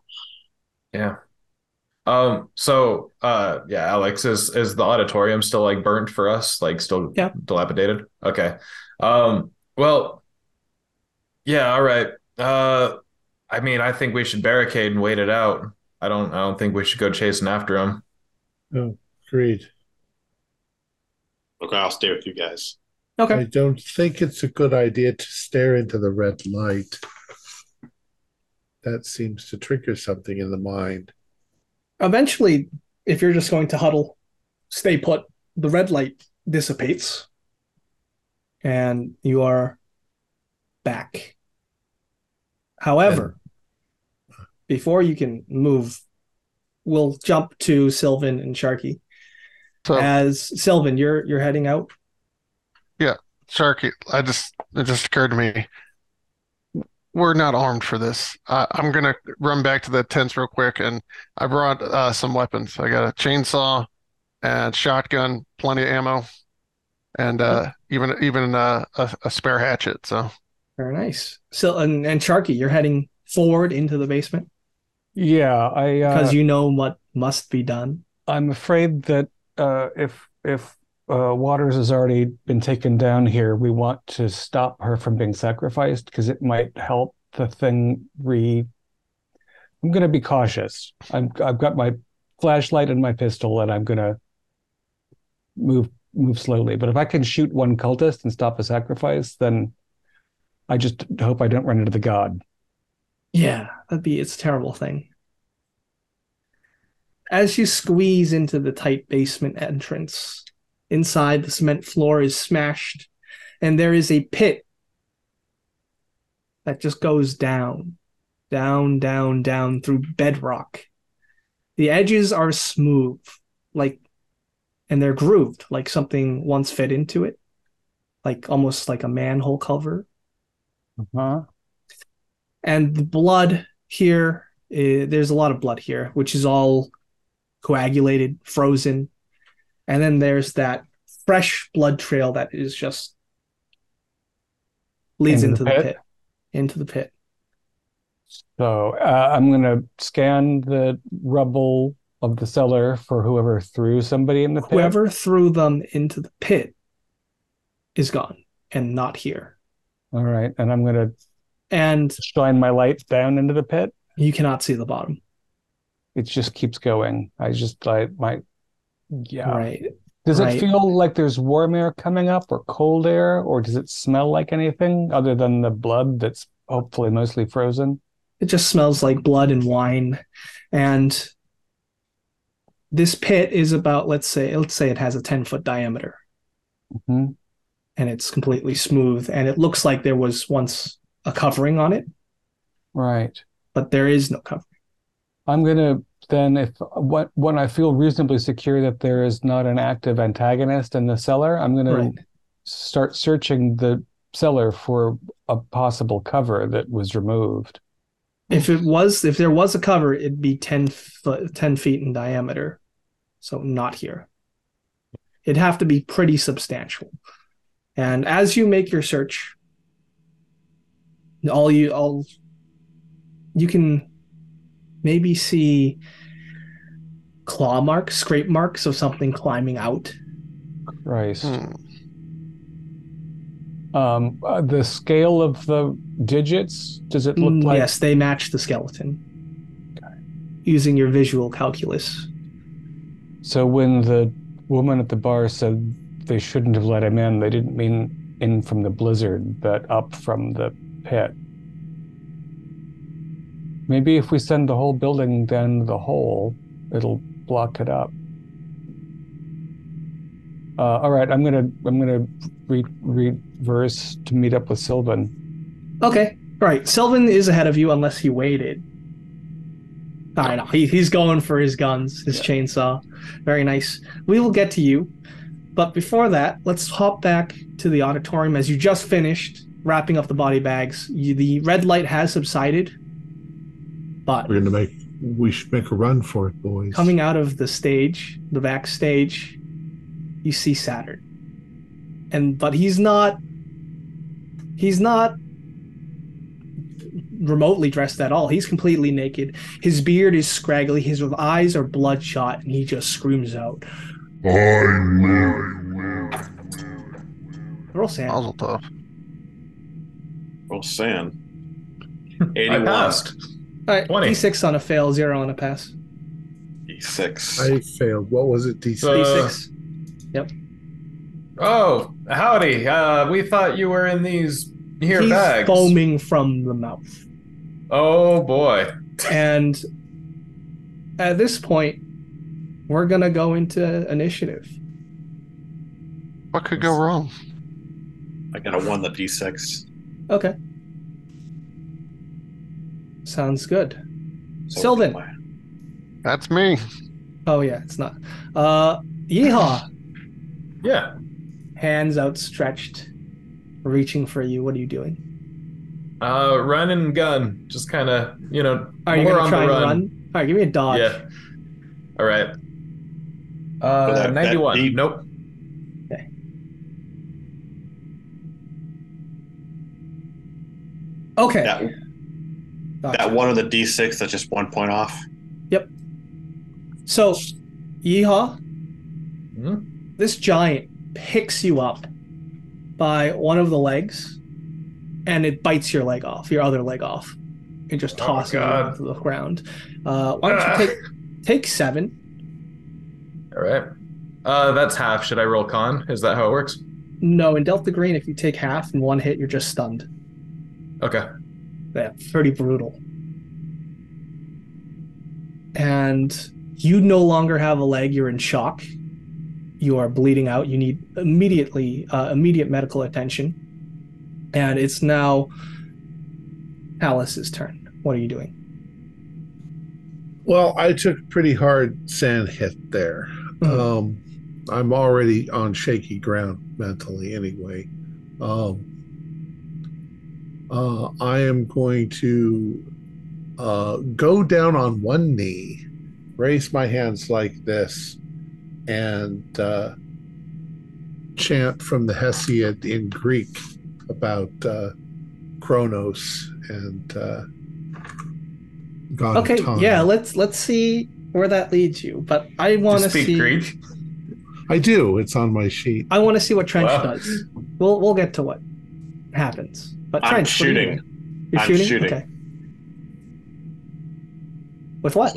Yeah. Um, so uh yeah, Alex, is is the auditorium still like burnt for us? Like still Yeah. dilapidated? Okay. Um, well, yeah, all right. Uh I mean, I think we should barricade and wait it out. I don't I don't think we should go chasing after him. Oh, agreed. Okay, I'll stay with you guys. Okay. I don't think it's a good idea to stare into the red light. That seems to trigger something in the mind. Eventually, if you're just going to huddle, stay put, the red light dissipates and you are back. However, before you can move, we'll jump to Sylvan and Sharky. So As Sylvan, you're you're heading out. Sharky, I just it just occurred to me. We're not armed for this. I, I'm gonna run back to the tents real quick, and I brought uh, some weapons. I got a chainsaw and shotgun, plenty of ammo, and uh, even even uh, a, a spare hatchet. So Very nice. So and, and Sharky, you're heading forward into the basement Yeah, I uh, because you know what must be done. I'm afraid that uh, if if uh, Waters has already been taken down here, we want to stop her from being sacrificed because it might help the thing re. I'm going to be cautious. I'm I've got my flashlight and my pistol, and I'm going to move move slowly. But if I can shoot one cultist and stop a sacrifice, then I just hope I don't run into the god. Yeah, that'd be it's a terrible thing. As you squeeze into the tight basement entrance, inside the cement floor is smashed, and there is a pit that just goes down, down, down, down through bedrock. The edges are smooth, like, and they're grooved, like something once fit into it, like almost like a manhole cover Uh-huh. and the blood here eh, there's a lot of blood here which is all coagulated frozen and then there's that fresh blood trail that is just leads Into into the pit? pit into the pit So uh, I'm going to scan the rubble of the cellar for whoever threw somebody in the pit. whoever threw them into the pit is gone and not here. All right, and I'm gonna And shine my light down into the pit. you cannot see the bottom. It just keeps going. I just like my yeah. Right. Does right. it feel like there's warm air coming up or cold air, or does it smell like anything other than the blood that's hopefully mostly frozen? It just smells like blood and wine. And this pit is about, let's say, let's say it has a 10 foot diameter hmm and it's completely smooth. And it looks like there was once a covering on it, Right. but there is no covering. I'm gonna then, if what when I feel reasonably secure that there is not an active antagonist in the cellar, I'm gonna start searching the cellar for a possible cover that was removed. If it was, if there was a cover, it'd be 10 foot, 10 feet in diameter. So not here. It'd have to be pretty substantial. And as you make your search, all you all you can maybe see claw marks, scrape marks of something climbing out. Christ. Hmm. Um, uh, the scale of the digits, does it look Mm, like yes, they match the skeleton. Using your visual calculus. so when the woman at the bar said they shouldn't have let him in, they didn't mean in from the blizzard, but up from the pit. Maybe if we send the whole building down the hole, it'll block it up. Uh, all right, I'm gonna I'm gonna re- reverse to meet up with Sylvan. Okay. All right. Sylvan is ahead of you unless he waited. I know. He, he's going for his guns, his chainsaw. Very nice. We will get to you. But before that, let's hop back to the auditorium as you just finished wrapping up the body bags. You, the red light has subsided. But We're gonna make. We should make a run for it, boys. coming out of the stage, the backstage, you see Saturn. And but he's not he's not remotely dressed at all. He's completely naked. His beard is scraggly, his eyes are bloodshot, and he just screams out. I live. Roll SAN. Mazel tov. Well, San. I 81. passed. All right, 20. D6 on a fail, zero on a pass. D6. I failed. What was it? DC. So- Uh, D6. Yep. Oh, howdy. Uh, we thought you were in these here He's bags. foaming from the mouth. Oh boy. And at this point, we're gonna go into initiative. What could go wrong? I got a one, the D6. Okay. Sounds good. So Sylvan. my- That's me. Oh yeah, it's not. Uh Yeehaw. Yeah. Hands outstretched, reaching for you. What are you doing? Uh, run and gun. Just kind of, you know, Are you more gonna on try the and run. run? Alright, give me a dodge. Yeah. All right. Uh, that- that 91. deep- Nope. Okay. That, Gotcha. that one of the D6, that's just one point off. Yep. So Yeehaw, Hmm? this giant picks you up by one of the legs and it bites your leg off, your other leg off. and just Oh, tosses you God. to the ground. Uh, why don't Ah. you take take seven? All right. Uh, that's half. Should I roll con? Is that how it works? No, in Delta Green, if you take half in one hit, you're just stunned. Okay. Yeah, pretty brutal. And you no longer have a leg. You're in shock. You are bleeding out. You need immediately uh, immediate medical attention. And it's now Alice's turn. What are you doing? Well, I took a pretty hard SAN hit there. Mhm. Um, I'm already on shaky ground mentally anyway. Um, uh, I am going to uh, go down on one knee, raise my hands like this, and uh, chant from the Hesiod in Greek about uh, Kronos and uh, God Okay, of Time. yeah. Let's let's see where that leads you. But I want you to speak see. Greek? I do. It's on my sheet. I want to see what Trench Wow. does. We'll we'll get to what happens. But I'm Trench, what are you shooting. You're I'm shooting. shooting. Okay. With what?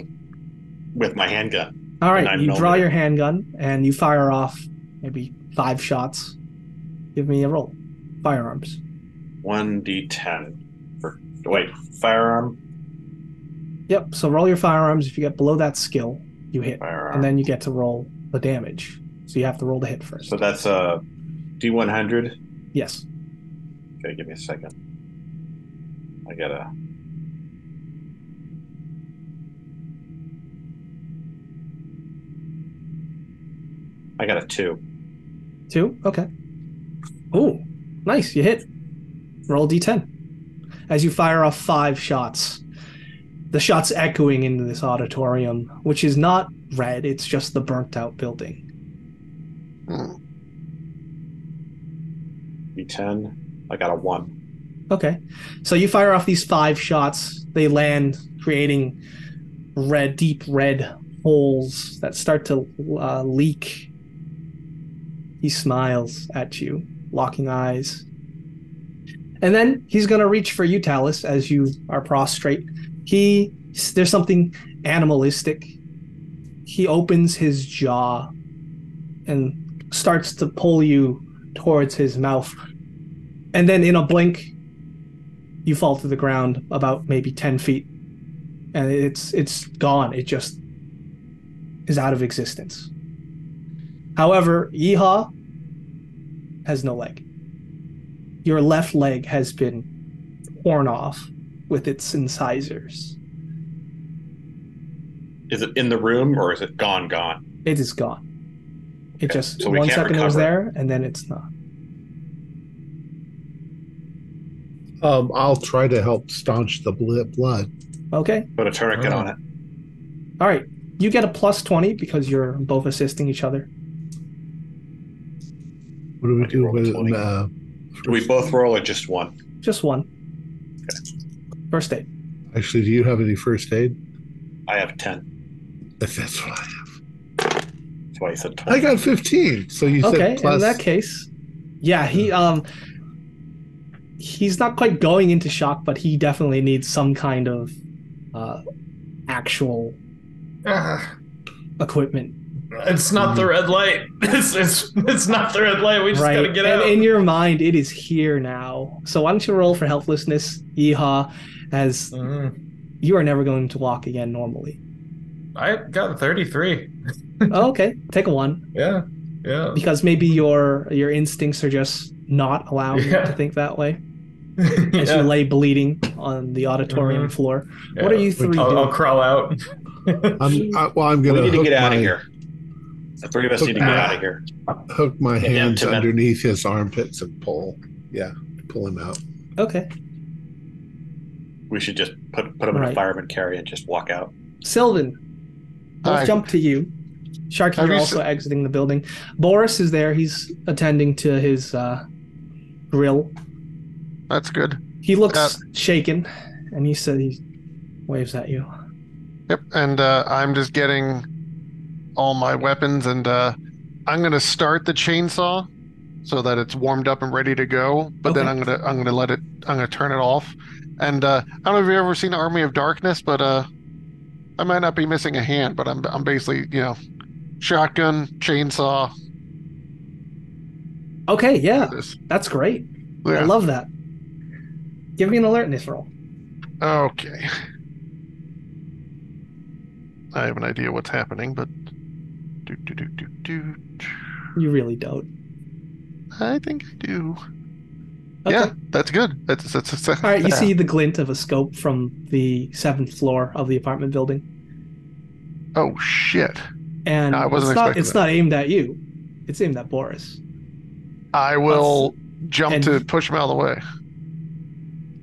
with my handgun. All right. You draw your handgun and you fire off maybe five shots. Give me a roll. Firearms. One d10 for wait firearm. Yep. So roll your firearms. If you get below that skill, you hit, Firearm. and then you get to roll the damage. So you have to roll the hit first. so that's uh, a d100. yes. Okay, give me a second. I gotta. I got a two. Two. Okay. Ooh, nice. You hit. Roll d10. As you fire off five shots, the shots echoing into this auditorium, which is not red, it's just the burnt out building. Hmm. D10. I got a one. Okay. So you fire off these five shots, they land, creating red, deep red holes that start to uh, leak. He smiles at you, locking eyes. And then he's going to reach for you, Talus, as you are prostrate. He, there's something animalistic. He opens his jaw and starts to pull you towards his mouth. And then in a blink, you fall to the ground about maybe 10 feet. And it's it's gone. It just is out of existence. However, Yeehaw has no leg. Your left leg has been torn off with its incisors. Is it in the room or is it gone? Gone. It is gone. It Okay, just so one second it was there and then it's not. Um, I'll try to help staunch the blood. Okay. Put a tourniquet Oh. on it. All right. You get a plus 20 because you're both assisting each other. What do we do with 20. uh, Do we both roll or just one? Just one. First aid. Actually, do you have any first aid? I have ten. If that's what I have. That's why you said I got 15. So you okay said plus. in that case yeah he um he's not quite going into shock but he definitely needs some kind of uh actual Ah, equipment it's not the red light. It's, it's it's not the red light. We just right gotta get and out. in your mind it is here now so why don't you roll for helplessness yeehaw as Mm, you are never going to walk again normally I got a 33. oh, okay take a one Yeah, yeah. because maybe your your instincts are just not allowing you Yeah. to think that way as yeah. you lay bleeding on the auditorium Mhm. floor what are you three I'll, doing I'll crawl out. I'm, I, well, I'm We going need to hook get out my, of here. The three of us need to get Ah. out of here. hook my Yeah, hands underneath his armpits and pull. Yeah, pull him out. okay We should just put put him in Right. a fireman carry and just walk out. Sylvan, let's jump to you. Sharky, you're also se- exiting the building. Boris is there. He's attending to his uh, grill. That's good. He looks Uh, shaken, and he said he waves at you. Yep. And uh, I'm just getting all my weapons, and uh, I'm gonna start the chainsaw so that it's warmed up and ready to go. But then I'm gonna I'm gonna let it I'm gonna turn it off. And uh, I don't know if you've ever seen Army of Darkness, but uh, I might not be missing a hand, but I'm I'm basically you know shotgun chainsaw. Okay, yeah, that's great. I love that. Give me an alertness roll. Okay. I have an idea what's happening, but do do do do do. You really don't. I think I do. Okay. Yeah, that's good. That's that's, that's All right, you yeah. see the glint of a scope from the seventh floor of the apartment building, Oh shit! and No, I wasn't it's not it's not aimed at you. It's aimed at Boris. I will jump and- to push him out of the way.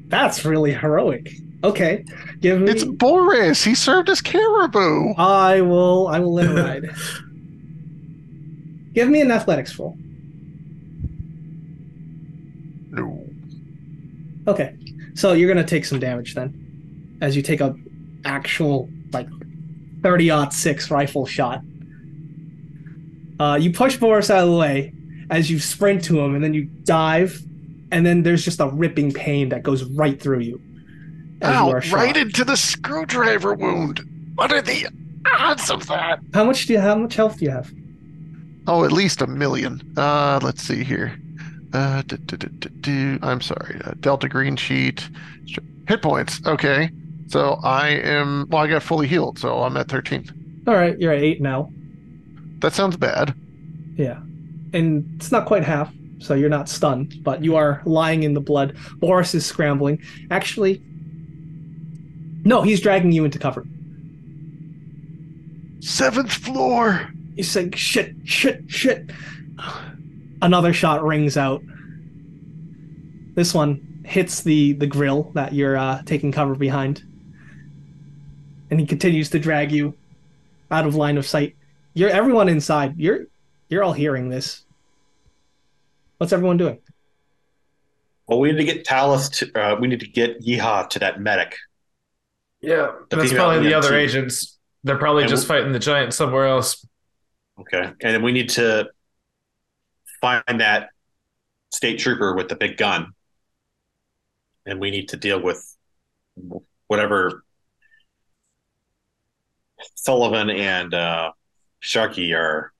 That's really heroic. Okay, give me. It's Boris. He served as caribou. I will. I will let it ride. give me an athletics roll. No. Okay, so you're gonna take some damage then, as you take a actual like thirty aught six rifle shot. Uh, you push Boris out of the way as you sprint to him, and then you dive, and then there's just a ripping pain that goes right through you. you Ow, shot. right into the screwdriver wound. What are the odds of that? How much do you? How much health do you have? Oh, at least a million. Uh, let's see here. Uh, do, do, do, do, do. I'm sorry. Uh, Delta Green Sheet. Hit points. Okay. So I am. Well, I got fully healed, so I'm at 13. All right, you're at eight now. That sounds bad. Yeah, and it's not quite half, so you're not stunned, but you are lying in the blood. Boris is scrambling. Actually, no, he's dragging you into cover. Seventh floor. He's saying, "Shit, shit, shit." Another shot rings out. This one hits the the grill that you're uh, taking cover behind, and he continues to drag you out of line of sight. You're everyone inside. You're you're all hearing this. What's everyone doing? Well, we need to get Talus to. Uh, we need to get Yeehaw to that medic. Yeah, The that's probably the other EMT. agents. They're probably And just w- fighting the giant somewhere else. Okay, and then we need to find that state trooper with the big gun, and we need to deal with whatever Sylvan and uh, Sharky are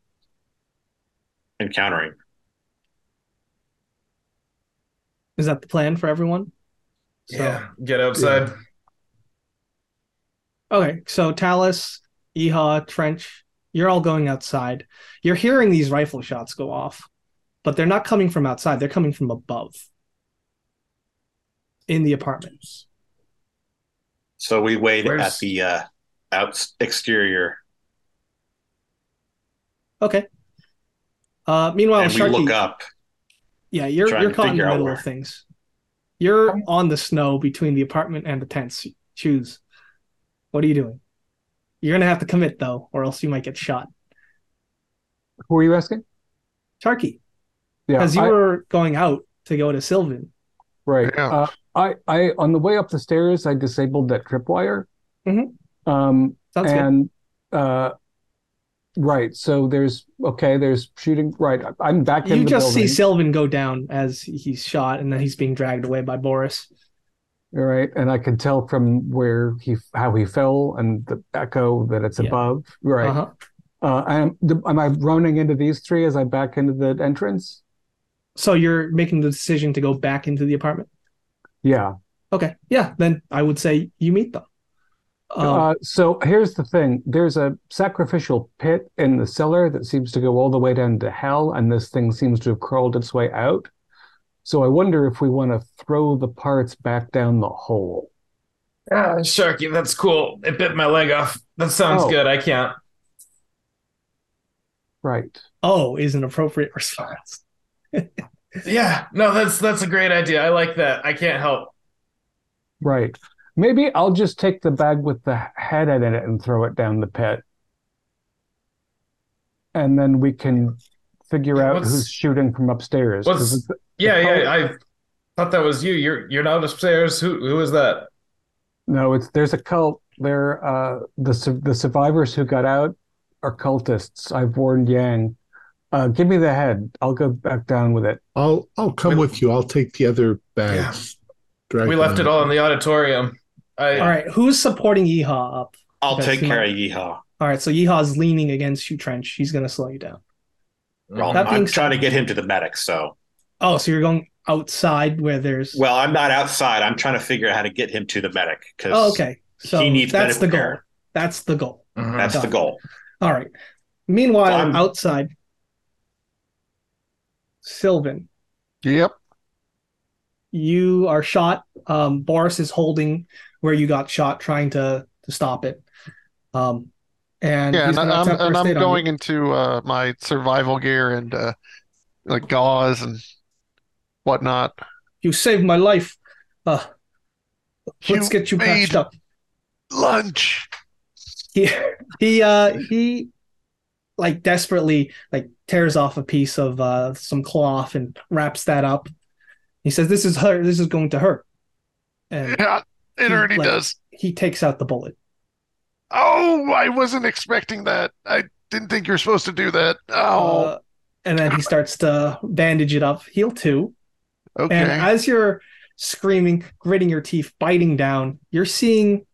encountering. Is that the plan for everyone? So- Yeah, get outside. Okay, so Talus, Yeehaw, Trench, you're all going outside. You're hearing these rifle shots go off, but they're not coming from outside. They're coming from above in the apartments. So we wait Where's- at the uh, out exterior, Okay. Uh, meanwhile, and we Sharky, look up. yeah, you're trying you're caught in the middle where. of things. You're on the snow between the apartment and the tents. Choose. What are you doing? You're gonna have to commit though, or else you might get shot. Who are you asking? Sharky, Yeah, because you I- were going out to go to Sylvan. Right. Yeah. Uh, I, I, on the way up the stairs, I disabled that tripwire. Mm-hmm. Um, Sounds good. and, uh, right. So there's, okay, there's shooting. Right. I- I'm back in You just see Sylvan go down as he's shot, and then he's being dragged away by Boris. All right. And I can tell from where he, how he fell and the echo that it's Yeah. above. Right. Uh-huh. Uh, am, am I running into these three as I back into the entrance? So you're making the decision to go back into the apartment. Yeah. Okay, yeah, then I would say you meet them. Um, Uh, so here's the thing. There's a sacrificial pit in the cellar that seems to go all the way down to hell, and this thing seems to have crawled its way out. So I wonder if we want to throw the parts back down the hole. Ah, Sharky, that's cool. It bit my leg off. That sounds Oh. good. I can't. Right. oh, is an appropriate response. Yeah, no, that's that's a great idea. I like that. I can't help. Right. Maybe I'll just take the bag with the head in it and throw it down the pit. And then we can figure out What's- who's shooting from upstairs. what's- it's- Yeah, The yeah. I thought that was you. You're you're not upstairs. Who who is that? No, it's there's a cult. They're uh the the survivors who got out are cultists. I've warned Yang. Uh, give me the head. I'll go back down with it. I'll I'll come We- with you. I'll take the other bags. Drag We left it all in the auditorium. I All right, who's supporting Yeehaw up? I'll Okay, take care my- of Yeehaw. All right, so Yeehaw's leaning against you, Trench. He's gonna slow you down. Well, That being I'm trying to get him to the medic. So, Oh, so you're going outside where there's. well, I'm not outside. I'm trying to figure out how to get him to the medic because oh, okay. So he needs that's the goal. care. That's the goal. Mhm. that's the goal. All right. Meanwhile, So I'm- outside, Sylvan, Yep. you are shot. Um, Boris is holding where you got shot, trying to to stop it. Um, and Yeah, and I'm, and I'm you. going into uh, my survival gear and uh, like gauze and whatnot. You saved my life. Uh, let's get you patched up. lunch. He he uh he like desperately like tears off a piece of uh some cloth and wraps that up. He says, "This is her. This is going to hurt." And Yeah, it He, already like- does. he takes out the bullet. Oh, I wasn't expecting that. I didn't think you're supposed to do that. Oh, Uh, and then he starts to bandage it up. Heal two. okay. And as you're screaming, gritting your teeth, biting down, you're seeing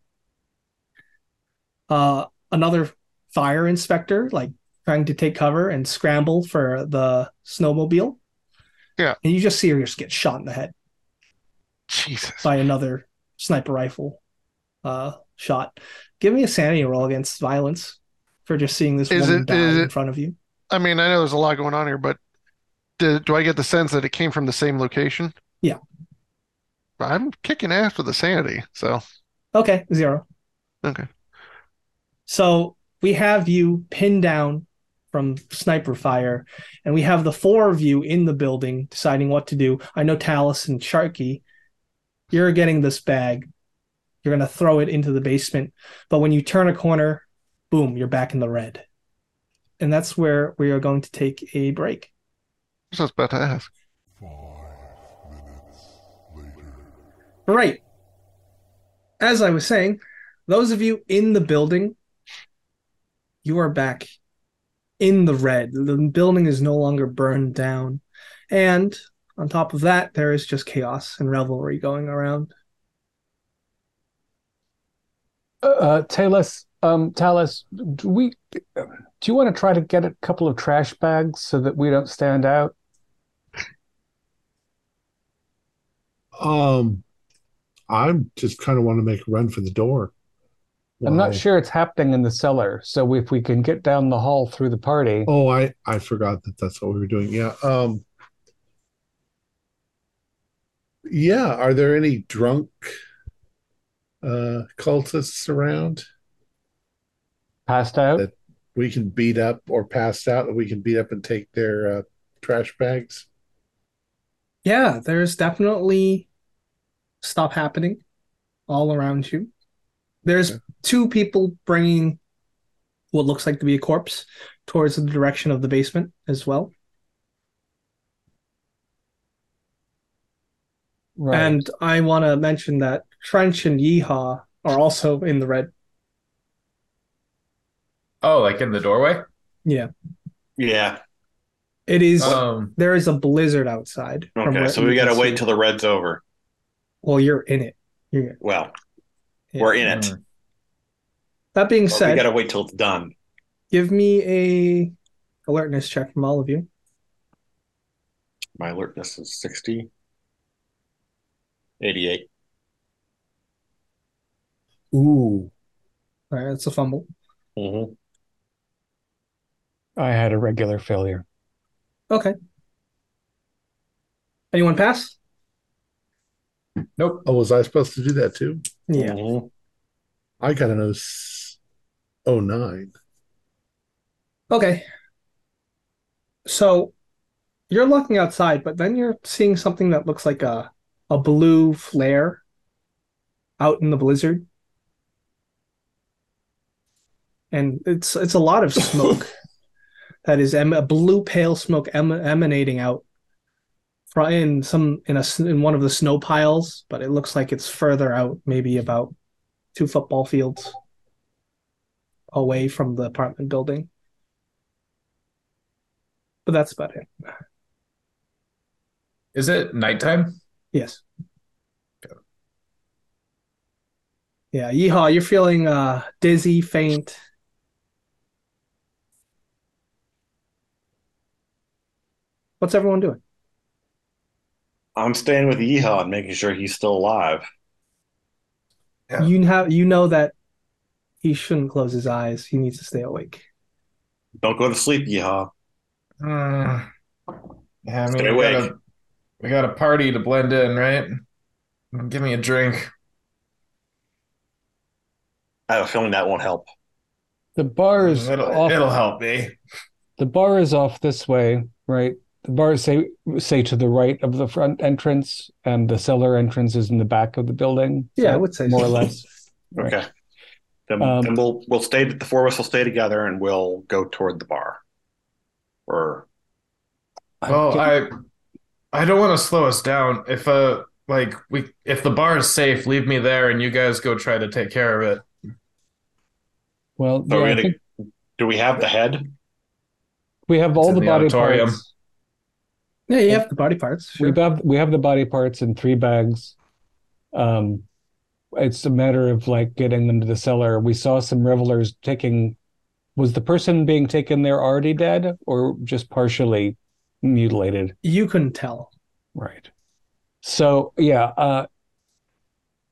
uh, another fire inspector like trying to take cover and scramble for the snowmobile. Yeah. And you just see her just get shot in the head Jesus. by another sniper rifle uh, shot. Give me a sanity roll against violence for just seeing this Is woman it- die in it- front of you. I mean, I know there's a lot going on here, but do, do I get the sense that it came from the same location? Yeah. I'm kicking ass with the sanity, so Okay, zero. okay. So we have you pinned down from sniper fire, and we have the four of you in the building deciding what to do. I know Talus and Sharky, you're getting this bag. You're going to throw it into the basement, but when you turn a corner, boom, you're back in the red. And that's where we are going to take a break. I was about to ask. Right. As I was saying, those of you in the building, you are back in the red. The building is no longer burned down. And on top of that, there is just chaos and revelry going around. Uh, Talus, um, Talus, do we? Do you want to try to get a couple of trash bags so that we don't stand out? Um, I'm just kind of want to make a run for the door. I'm not sure it's happening in the cellar, so if we can get down the hall through the party, Oh, I I forgot that that's what we were doing. Yeah. Um. Yeah. Are there any drunk uh cultists around passed out. That- we can beat up or passed out, that we can beat up and take their uh, trash bags? Yeah, there's definitely stuff happening all around you. There's Okay. two people bringing what looks like to be a corpse towards the direction of the basement as well. Right. And I want to mention that Trench and Yeehaw are also in the red. Oh, like in the doorway? Yeah, Yeah. it is. Um, there is a blizzard outside. Okay. So we got to wait see. till the red's over. Well, you're in it. You're, Well, yeah. we're in it. Mm. That being said, we got to wait till it's done. give me a alertness check from all of you. My alertness is 60. 88. Ooh. All right, that's a fumble. Mm-hmm. I had a regular failure. Okay. Anyone pass? Nope. Oh, was I supposed to do that too? Yeah. Mm-hmm. I got an s- oh nine. Okay. So you're looking outside, but then you're seeing something that looks like a a blue flare out in the blizzard. And it's it's a lot of smoke that is em- a blue pale smoke em- emanating out fro- in some in a in one of the snow piles, but it looks like it's further out, maybe about two football fields away from the apartment building. But that's about it. Is it nighttime? Yes. Yeah, yeehaw, you're feeling uh dizzy, faint. What's everyone doing? I'm staying with Yeehaw and making sure he's still alive. Yeah. You have you know that he shouldn't close his eyes. He needs to stay awake. Don't go to sleep, Yeehaw. Mm. Yeah, I mean, Stay awake. got a we got a party to blend in, right? Give me a drink. I have a feeling that won't help. The bar is It'll, off. it'll help me. The bar is off this way, right? The bar is say say to the right of the front entrance, and the cellar entrance is in the back of the building. Yeah, I would say more so. or less. Right. Okay. Then, Um, then we'll we'll stay. The four of us will stay together, and we'll go toward the bar. Or Well, I I don't want to slow us down. If uh like we if the bar is safe, leave me there and you guys go try to take care of it. well, yeah, we're I gonna think- Do we have the head? We have all the, the body auditorium. parts. Yeah, you have the body parts. Sure. We have we have the body parts in three bags. Um, it's a matter of like getting them to the cellar. We saw some revelers taking. Was the person being taken there already dead or just partially mutilated? You couldn't tell. Right. So yeah, uh,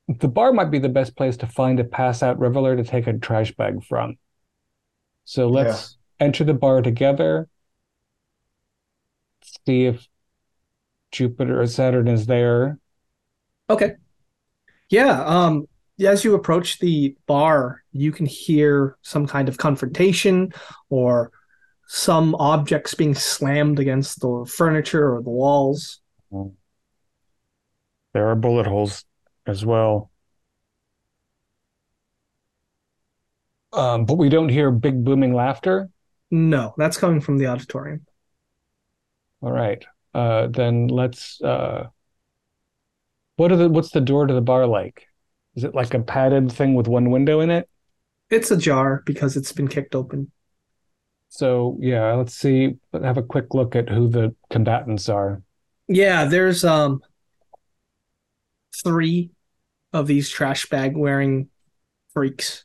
the bar might be the best place to find a pass out reveler to take a trash bag from. So let's enter the bar together. See if Jupiter or Saturn is there. Okay. Yeah. Um. As you approach the bar, you can hear some kind of confrontation or some objects being slammed against the furniture or the walls. There are bullet holes as well. Um, but we don't hear big booming laughter. No, that's coming from the auditorium. All right. Uh, then let's. Uh, what are the? What's the door to the bar like? Is it like a padded thing with one window in it? It's ajar because it's been kicked open. So yeah, let's see. Have a quick look at who the combatants are. Yeah, there's um three of these trash bag wearing freaks.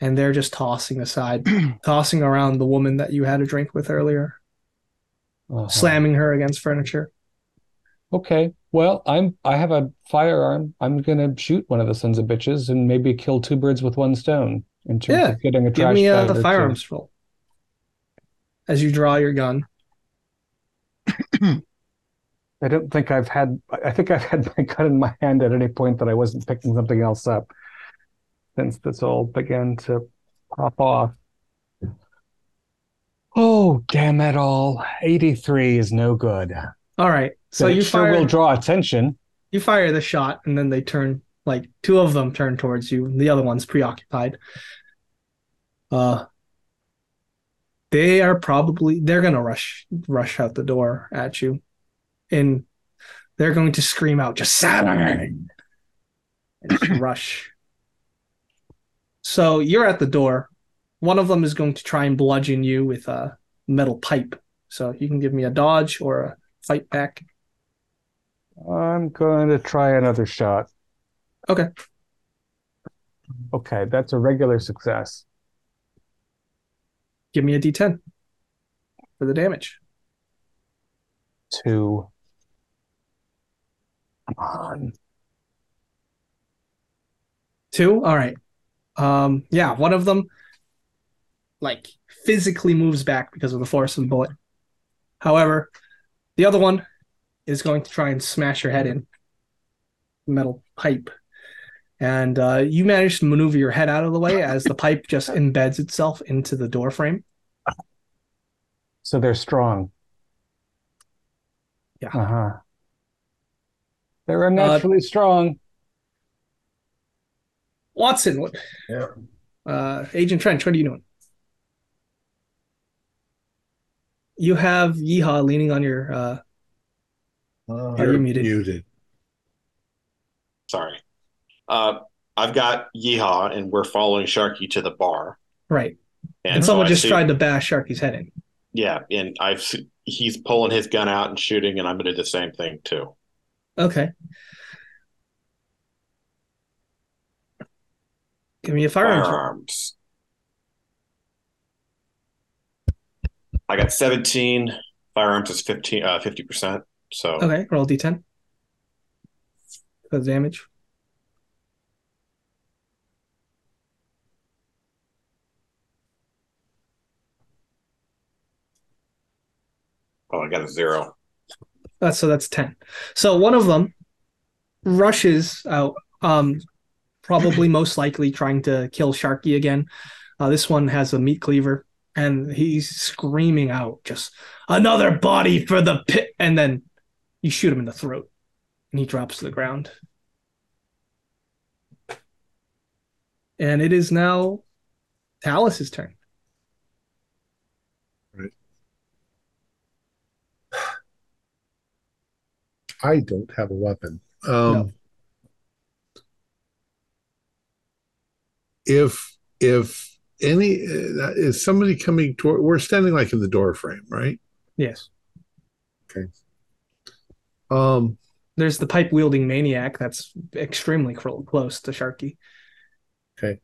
And they're just tossing aside, tossing around the woman that you had a drink with earlier, Uh-huh. slamming her against furniture. Okay. Well, I'm. I have a firearm. I'm gonna shoot one of the sons of bitches and maybe kill two birds with one stone in terms Yeah, of getting a Give trash me uh, the two. firearms roll. As you draw your gun. I don't think I've had. I think I've had my gun in my hand at any point that I wasn't picking something else up since this all began to pop off. Oh, damn it all. 83 is no good. All right. So But you sure fire will draw attention. you fire the shot and then they turn like two of them turn towards you and the other one's preoccupied. Uh they are probably they're gonna rush rush out the door at you. And they're going to scream out, just Saturn and rush. So you're at the door. One of them is going to try and bludgeon you with a metal pipe. So you can give me a dodge or a fight back. I'm going to try another shot. Okay. Okay, that's a regular success. Give me a D10 for the damage. Two. Come on. Two? All right. Um, yeah, one of them like physically moves back because of the force of the bullet. However, the other one is going to try and smash your head in metal pipe. And uh, you manage to maneuver your head out of the way as the pipe just embeds itself into the door frame. So they're strong. Yeah. Uh-huh. They're unnaturally strong. Watson, what? Yeah. Uh, Agent Trench, what are you doing? You have Yeehaw leaning on your. Uh, Uh, Are you muted? Muted. Sorry. Uh, I've got Yeehaw, and we're following Sharky to the bar. right. And, And someone I just see- tried to bash Sharky's head in. Yeah, and I've he's pulling his gun out and shooting, and I'm going to do the same thing too. Okay. Give me a firearms. roll. Firearms. I got 17. Firearms is 15, uh, 50%. So Okay, roll d10 for the damage. Oh, I got a zero. That's so that's 10. So one of them rushes out, um, probably most likely trying to kill Sharky again. Uh, this one has a meat cleaver and he's screaming out, just another body for the pit. And then you shoot him in the throat and he drops to the ground. And it is now Talus's turn. I don't have a weapon. Um, No. If if any uh, is somebody coming toward? We're standing like in the door frame, right? Yes. Okay. Um, There's the pipe wielding maniac that's extremely cl- close to Sharky. Okay.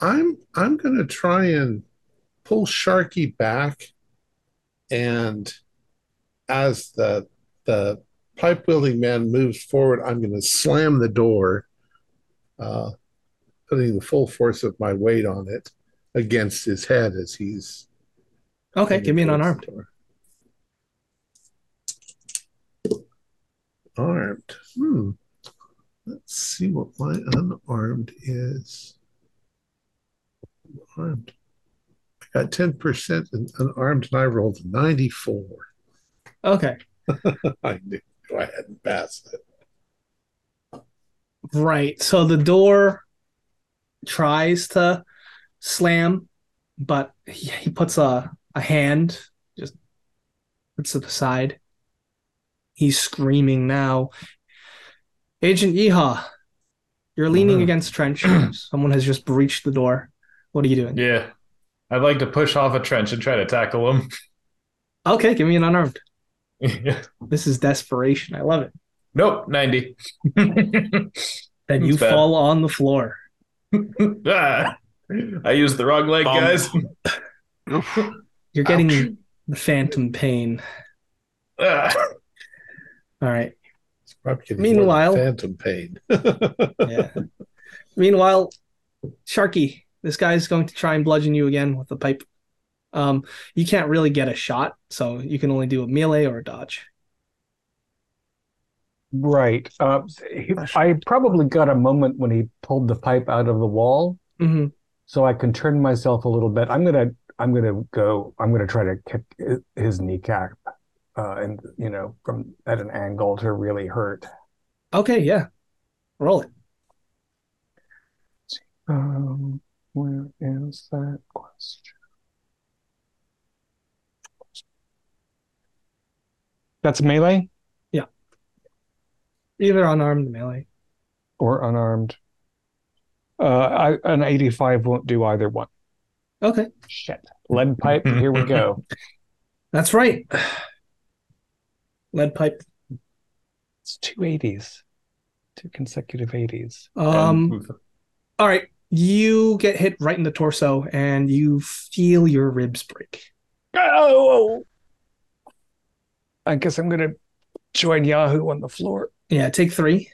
I'm I'm gonna try and pull Sharky back, and as the the pipe wielding man moves forward, I'm gonna slam the door, uh, putting the full force of my weight on it against his head as he's Okay, give me an unarmed. door. Armed. Hmm. Let's see what my unarmed is. Armed. I got 10% in unarmed and I rolled 94. Okay. I knew I hadn't passed it. Right. So the door tries to slam, but he, he puts a, a hand, just puts it aside. He's screaming now. Agent Yeehaw, you're leaning Uh-huh. against Trench. Someone has just breached the door. What are you doing? Yeah. I'd like to push off a Trench and try to tackle him. Okay, give me an unarmed. Yeah. This is desperation. I love it. nope, 90. And you bad. fall on the floor. ah, I used the wrong leg, guys. You're getting Ouch. the phantom pain. Ah. All right. It's probably getting more Meanwhile- phantom pain. Yeah. Meanwhile, Sharky, this guy's going to try and bludgeon you again with the pipe. Um, you can't really get a shot, so you can only do a melee or a dodge. Right. Uh, he- I probably got a moment when he pulled the pipe out of the wall, hmm so I can turn myself a little bit. I'm gonna, I'm gonna go. I'm gonna try to kick his kneecap, uh, and you know, from at an angle to really hurt. Okay, yeah. Roll it. Um, where is that question? That's melee Yeah. Either unarmed melee. or unarmed. Uh, I, an 85 won't do either one. Okay. Shit. Lead pipe, here we go. That's right. Lead pipe. It's two 80s. Two consecutive 80s. Um all right. You get hit right in the torso and you feel your ribs break. Oh! I guess I'm going to join Yeehaw on the floor. Yeah, take three.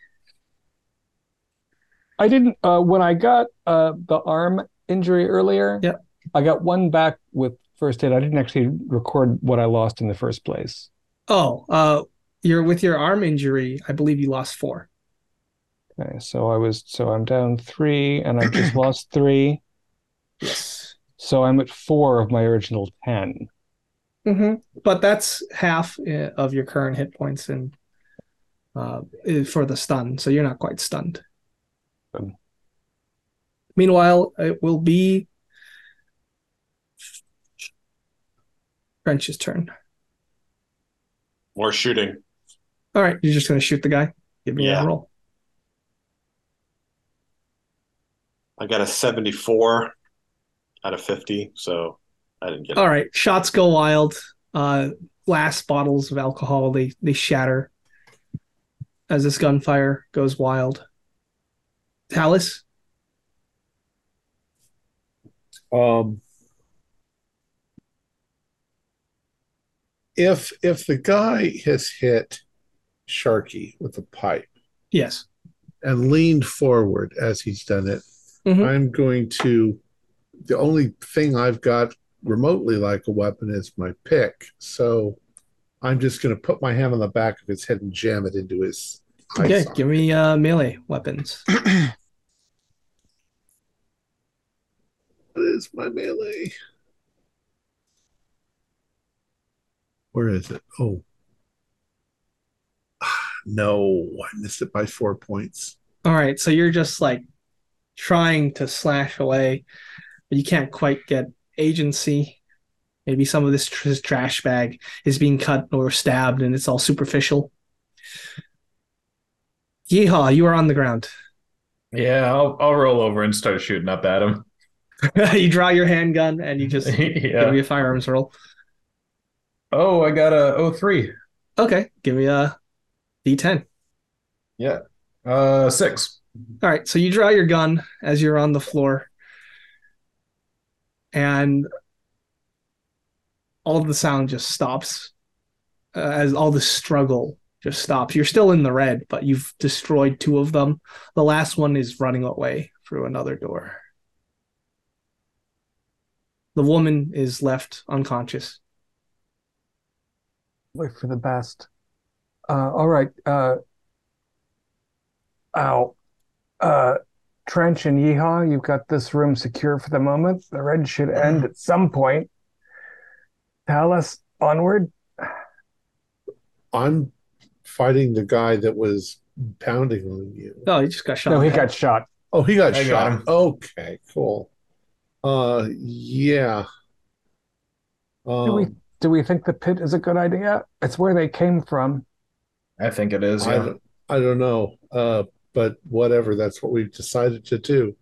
I didn't, uh, when I got uh, the arm injury earlier, yep. I got one back with first aid. I didn't actually record what I lost in the first place. Oh, uh, you're with your arm injury. I believe you lost four. Okay, so I was, so I'm down three and I just lost three. Yes. So I'm at four of my original 10. Mm-hmm. But that's half eh, of your current hit points and uh, eh, for the stun, so you're not quite stunned. Um. Meanwhile, it will be Trench's turn. More shooting. All right, you're just going to shoot the guy. Give me yeah. a roll. I got a 74 out of 50, so I didn't get it. All right, shots go wild. Uh, glass bottles of alcohol they they shatter as this gunfire goes wild. Talus, Um, if if the guy has hit Sharky with a pipe yes. and leaned forward as he's done it, Mhm. I'm going to. The only thing I've got remotely like a weapon is my pick, so I'm just going to put my hand on the back of his head and jam it into his. eye Okay, socket. give me uh, melee weapons. What is my melee? Where is it? Oh. No, I missed it by four points. All right, so you're just like trying to slash away, but you can't quite get agency. Maybe some of this tr- trash bag is being cut or stabbed, and it's all superficial. Yeehaw, you are on the ground. Yeah, I'll I'll roll over and start shooting up at him. you draw your handgun and you just give yeah. me a firearms roll. Oh, I got a 03. Okay, give me a D10. Yeah. Uh, six. All right, so you draw your gun as you're on the floor, and all the sound just stops uh, as all the struggle just stops. You're still in the red, but you've destroyed two of them. The last one is running away through another door. The woman is left unconscious. Wait for the best. Uh, all right. Uh, ow. Uh, Trench and Yeehaw, you've got this room secure for the moment. The red should end at some point. Talus onward. I'm fighting the guy that was pounding on you. Oh, he just got shot. No, he got shot. Oh, he got I shot. him. Okay, cool. Uh, yeah. Do we Um, do we think the pit is a good idea? It's where they came from. I think it is. I Yeah. don't, I don't know. Uh, but whatever. That's what we've decided to do.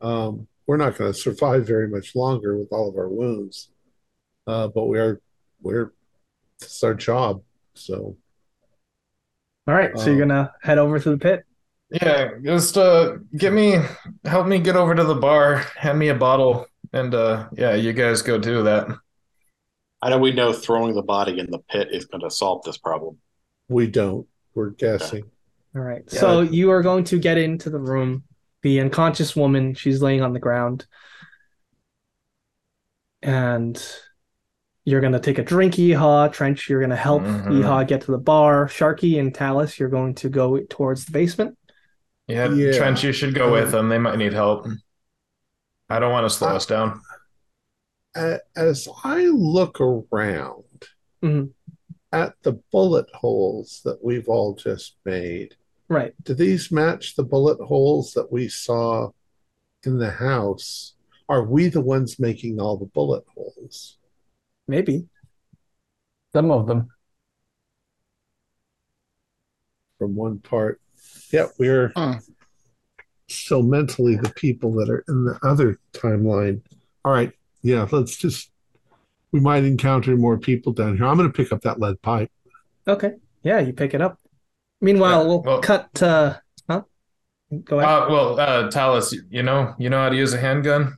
Um, we're not going to survive very much longer with all of our wounds. Uh, but we are, we're, it's our job. So, All right, so you're Um, gonna head over to the pit. Yeah, just uh get me help me get over to the bar, hand me a bottle, and uh yeah, you guys go do that. I know we know throwing the body in the pit is going to solve this problem? we don't. We're guessing. All right. Yeah. So you are going to get into the room. The unconscious woman, she's laying on the ground. And you're going to take a drink, Yeehaw. Trench, you're going to help Mhm. Yeehaw get to the bar. Sharky and Talus, you're going to go towards the basement. Yeah, Yeah. Trench, you should go with them. They might need help. I don't want to slow Uh, us down. As I look around Mhm. at the bullet holes that we've all just made, Right. do these match the bullet holes that we saw in the house? Are we the ones making all the bullet holes? Maybe. Some of them. from one part. Yeah, we're Hmm. so mentally the people that are in the other timeline. All right, yeah, let's just. We might encounter more people down here. I'm going to pick up that lead pipe. Okay. Yeah, you pick it up. Meanwhile, Yeah, we'll well- cut to. Huh? Go ahead. Uh well, uh Talus, you know, you know how to use a handgun?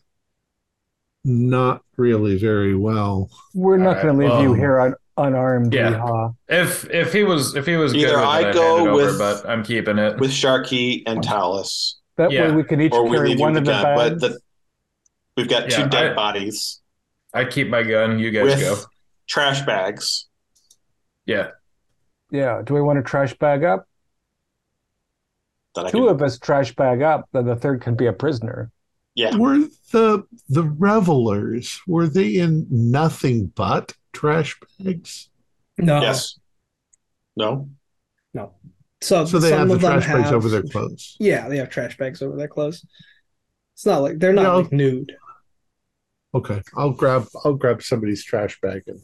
Not really very well. We're not All going to right, leave you here un- unarmed, Yeah. Yeehaw. If if he was if he was good Either with it, I I'd hand go it over, with- but I'm keeping it. With Sharky and Talus, That Yeah. way we could each or we carry leave one of the the gun. But bags. the, we've got two dead I- bodies I keep my gun, you guys with go. trash bags. Yeah. Yeah. Do we want to trash bag up? That Two can, of us trash bag up, then the third can be a prisoner. yeah, Were the the revelers were they in nothing but trash bags? no. yes, no. So, So they some have the of them trash bags have- over their clothes. Yeah, they have trash bags over their clothes. It's not like they're not No. like nude. Okay, I'll grab I'll grab somebody's trash bag and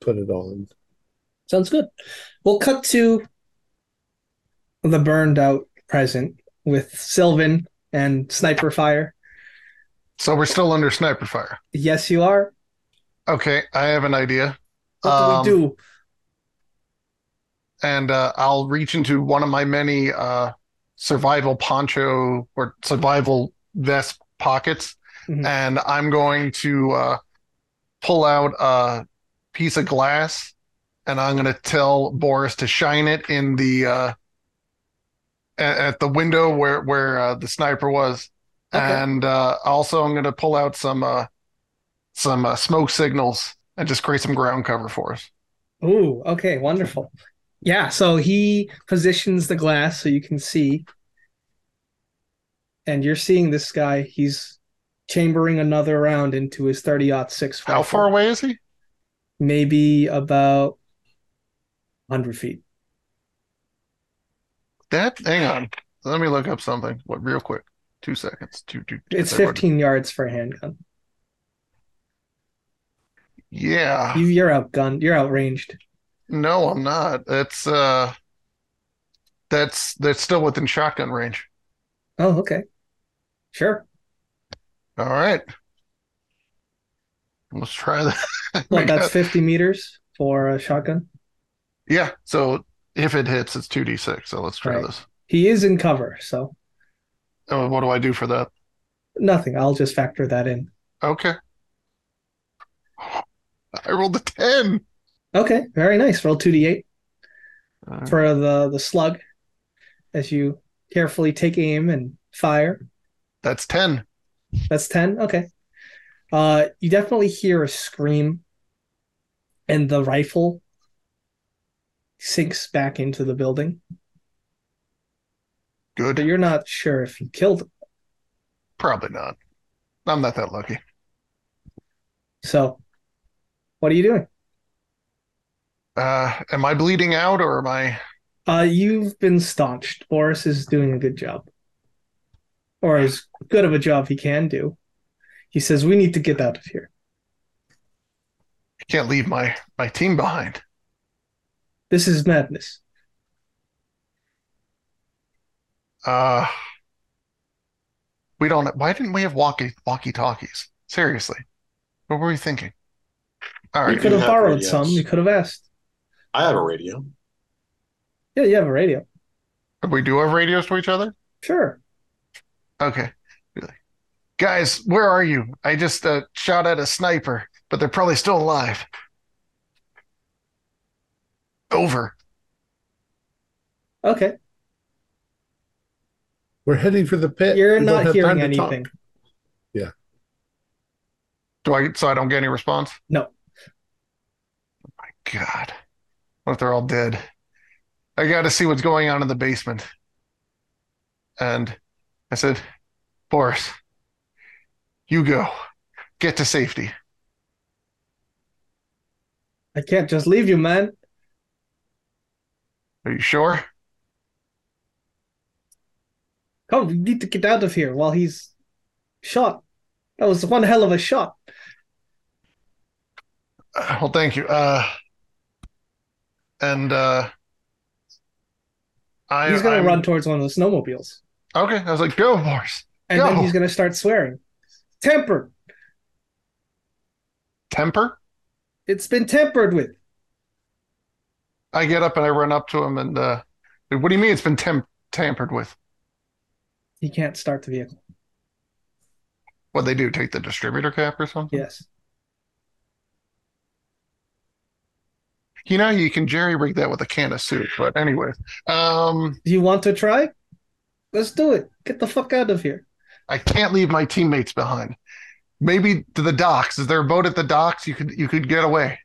put it on. Sounds good. We'll cut to the burned out present with Sylvan and sniper fire. So we're still under sniper fire. Yes, you are. Okay, I have an idea. What Um, do we do? and uh, I'll reach into one of my many uh, survival poncho or survival vest pockets, Mhm. and I'm going to uh, pull out a piece of glass, and I'm going to tell Boris to shine it in the uh, at, at the window where where uh, the sniper was, Okay. and uh, also I'm going to pull out some uh, some uh, smoke signals and just create some ground cover for us. Ooh, okay, wonderful. Yeah, so he positions the glass so you can see. And you're seeing this guy. He's chambering another round into his 30 six How far away is he? Maybe about 100 feet. That hang on. Let me look up something. What real quick. Two seconds. Two two. It's everybody- 15 yards for a handgun. Yeah. You, you're outgunned. You're outranged. No, I'm not. That's uh that's that's still within shotgun range. Oh, okay. Sure. All right. Let's try that. Well, We 50 meters for a shotgun. Yeah. So if it hits, it's 2d6. So let's try Right. this. He is in cover, so Oh, what do I do for that? nothing. I'll just factor that in. Okay. I rolled a 10. Okay, very nice. Roll 2d8 All right. for the, the slug as you carefully take aim and fire. That's 10. That's 10. Okay. Uh, you definitely hear a scream, and the rifle sinks back into the building. Good. But you're not sure if he killed him. Probably not. I'm not that lucky. So, what are you doing? Uh, am I bleeding out or am I? Uh, you've been staunched. Boris is doing a good job, or as good of a job he can do. He says, "We need to get out of here." I can't leave my my team behind. This is madness. Uh, we don't. Why didn't we have walkie walkie talkies? Seriously, what were we thinking? All You could have have borrowed radios. some. You could have asked. I have a radio. Yeah, you have a radio. We do have radios to each other. Sure. Okay. Really. Guys, where are you? I just uh, shot at a sniper, but they're probably still alive. Over. Okay. We're heading for the pit. You're We don't not have hearing time to talk. anything. Do I? So I don't get any response? No. Oh my God. What if they're all dead? I got to see what's going on in the basement. And I said, Boris, you go. Get to safety. I can't just leave you, man. Are you sure? Come, we need to get out of here while he's shot. That was one hell of a shot. Uh, Well, thank you. Uh, and uh, I, He's gonna run towards one of the snowmobiles, Okay, I was like, go, Boris. and then he's gonna start swearing. Temper. Temper. It's been tempered with. I get up and I run up to him and uh, what do you mean it's been tem- tampered with? He can't start the vehicle. What they do? Take the distributor cap or something? Yes. You know, you can jerry rig that with a can of soup. But anyway, um, Do you want to try? Let's do it. Get the fuck out of here. I can't leave my teammates behind. Maybe to the docks. Is there a boat at the docks? You could you could get away.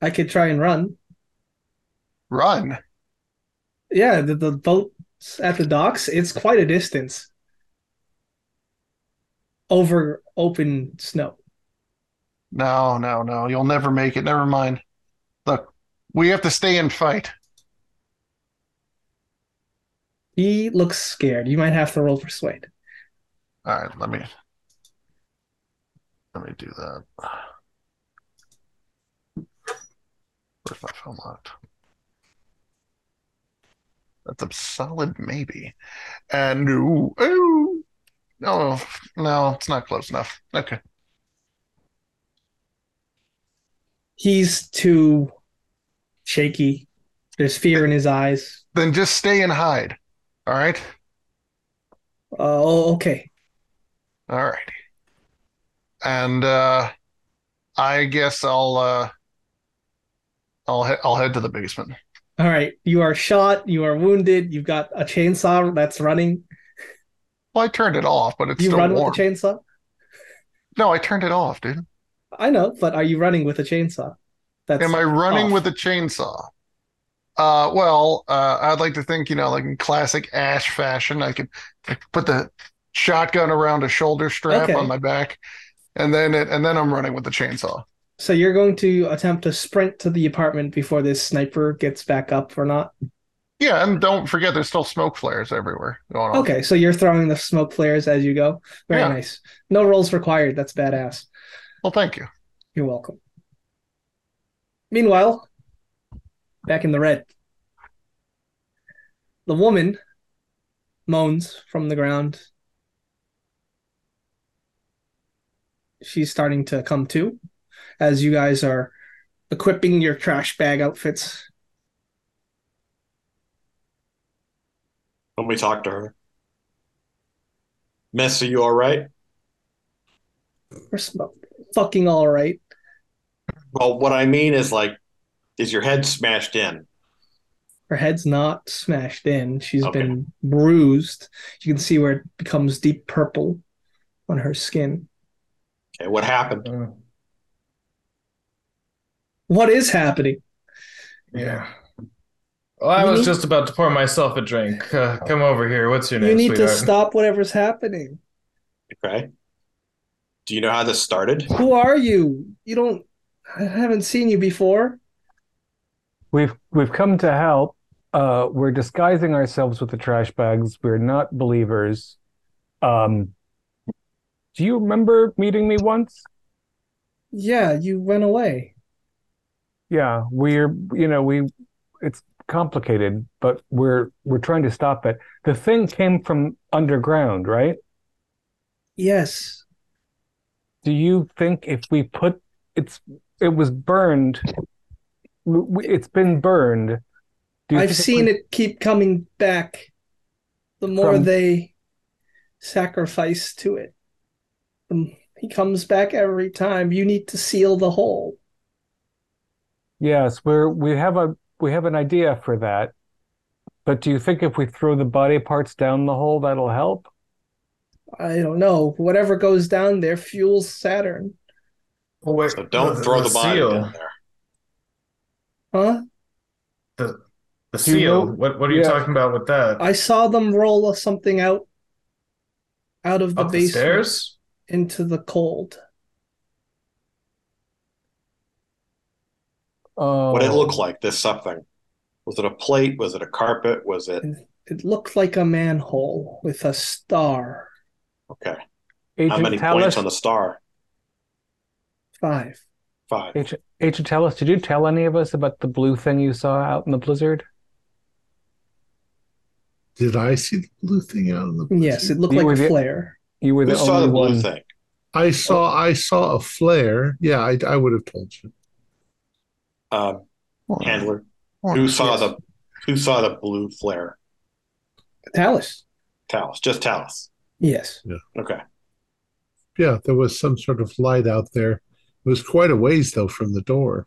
I could try and run. Run. Yeah, the, the boats at the docks, it's quite a distance over open snow. No, no, no. You'll never make it. Never mind. Look, we have to stay and fight. He looks scared. You might have to roll persuade. All right, let me let me do that. Where's my film locked? That's a solid maybe. And ooh, ooh, no, no, it's not close enough. Okay. He's too shaky. There's fear in his eyes. Then just stay and hide. All right? Oh, okay. All right. And uh I guess I'll uh I'll he- I'll head to the basement. All right. You are shot. You are wounded. You've got a chainsaw that's running. Well, I turned it off, but it's you still run warm. with the chainsaw? No, I turned it off, dude. I know, but are you running with a chainsaw? That's Am I running off. with a chainsaw? Uh, well, uh, I'd like to think, you know, like in classic Ash fashion, I could I could put the shotgun around a shoulder strap Okay. on my back, and then it, and then I'm running with the chainsaw. So you're going to attempt to sprint to the apartment before this sniper gets back up or not? Yeah, and don't forget, there's still smoke flares everywhere going on. Okay, so you're throwing the smoke flares as you go. Very Yeah. nice. No rolls required. That's badass. Well, thank you. You're welcome. Meanwhile, back in the red, the woman moans from the ground. she's starting to come to as you guys are equipping your trash bag outfits. When we talk to her, Miss, are you all right? We're fucking all right. Well, what I mean is like, is your head smashed in? Her head's not smashed in. She's Okay. been bruised. You can see where it becomes deep purple on her skin. Okay, what happened? Uh, What is happening? yeah. Well, I You was need- just about to pour myself a drink. Uh, come over here. What's your name, You need to stop whatever's happening. Okay. Do you know how this started? Who are you? You don't. I haven't seen you before. We've we've come to help. Uh, we're disguising ourselves with the trash bags. We're not believers. Um, do you remember meeting me once? Yeah, you went away. Yeah, we're you know we it's complicated, but we're we're trying to stop it. The thing came from underground, right? Yes. Do you think if we put it's it was burned, it's been burned. Do you I've seen we- it keep coming back. The more From- they sacrifice to it, he comes back every time. You need to seal the hole. Yes, we're we have a we have an idea for that. But do you think if we throw the body parts down the hole, that'll help? I don't know. Whatever goes down there fuels Saturn. Oh, wait, So don't throw the, body seal. down there. Huh? The the Do you seal. know- What what are you Yeah. talking about with that? I saw them roll something out out of the Up the basement stairs? into the cold. Oh, What did it look like? This something? Was it a plate? Was it a carpet? Was it It looked like a manhole with a star. okay? How many Talus, points on the star? Five. Five. Agent, Agent Talus, did you tell any of us about the blue thing you saw out in the blizzard? Did I see the blue thing out in the blizzard? Yes, it looked You like a the- flare. You were the saw only the blue one. thing? I saw I saw a flare. Yeah, I, I would have told you. Um, handler. Who saw the Who saw the blue flare? Talus. Talus. Just Talus. Yes. Yeah. Okay. Yeah, there was some sort of light out there. It was quite a ways though from the door.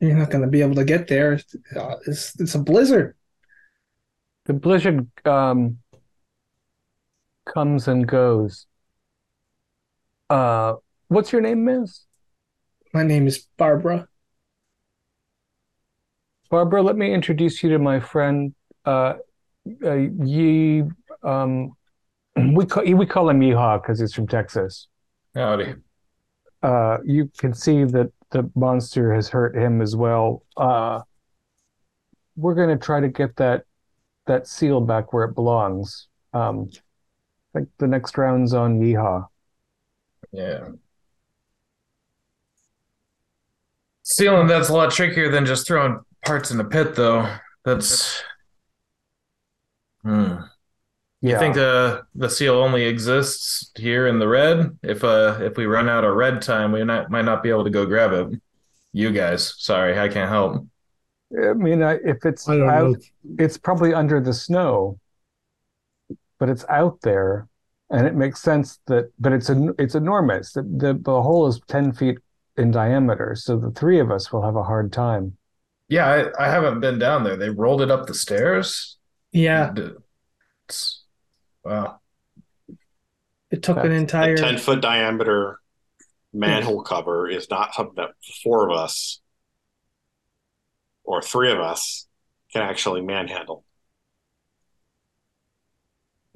You're not going to be able to get there. Uh, It's, it's a blizzard. The blizzard um, comes and goes. Uh, what's your name, Miss? My name is Barbara. Barbara, let me introduce you to my friend uh, uh Yi um we call we call him Yeehaw because he's from Texas. Howdy. Uh you can see that the monster has hurt him as well. Uh we're gonna try to get that that seal back where it belongs. Um I think the next round's on Yeehaw. Yeah. Sealing that's a lot trickier than just throwing parts in a pit, though. That's. Hmm. You Yeah. think the the seal only exists here in the red? If uh if we run out of red time, we not, might not be able to go grab it. You guys, sorry, I can't help. I mean, I, if it's I out, it's probably under the snow, but it's out there, and it makes sense that. But it's en- it's enormous. The, the the hole is ten feet in diameter, so the three of us will have a hard time. Yeah, I, I haven't been down there. They rolled it up the stairs. Yeah, It's, wow. it took an That's- A entire. ten foot diameter manhole cover is not something that four of us or three of us can actually manhandle.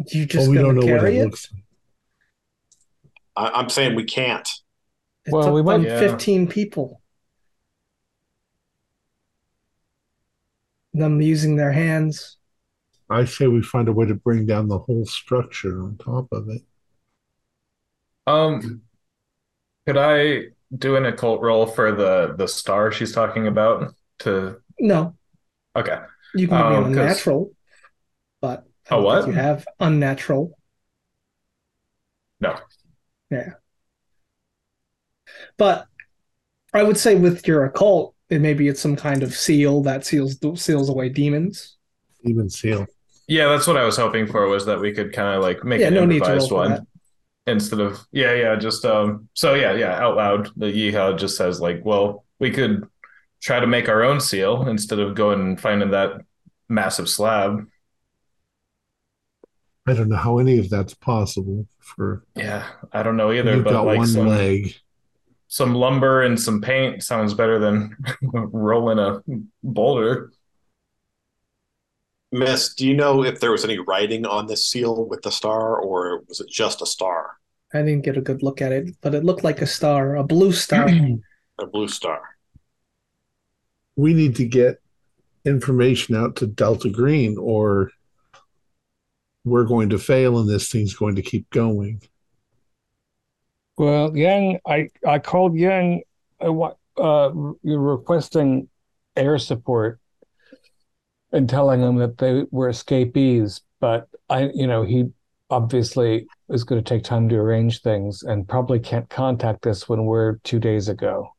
You just Well, we don't gonna know what carry it it? looks like. I'm saying we can't. It Well, took we them Yeah. 15 people. Them using their hands. I say we find a way to bring down the whole structure on top of it. Um, could I do an occult roll for the the star she's talking about? To No, okay. you can give me Oh, an 'cause- unnatural, but I A don't what? you have unnatural. No. Yeah. But I would say with your occult, it maybe it's some kind of seal that seals seals away demons. Demon seal. Yeah, that's what I was hoping for. Was that we could kind of like make Yeah, an no need to improvised one that. instead of yeah, yeah. Just um. So yeah, yeah. Out loud, the yeehaw just says like, well, we could try to make our own seal instead of going and finding that massive slab. I don't know how any of that's possible for Yeah, I don't know either, you've but got like one some leg. Some lumber and some paint sounds better than rolling a boulder. Miss, do you know if there was any writing on this seal with the star, or was it just a star, I didn't get a good look at it, but it looked like a star, a blue star. a blue star? We need to get information out to Delta Green, or we're going to fail and this thing's going to keep going. Well, Yang, I I called Yang. Uh, what uh, you're requesting air support and telling him that they were escapees, but I, you know, he obviously is going to take time to arrange things and probably can't contact us when we're two days ago.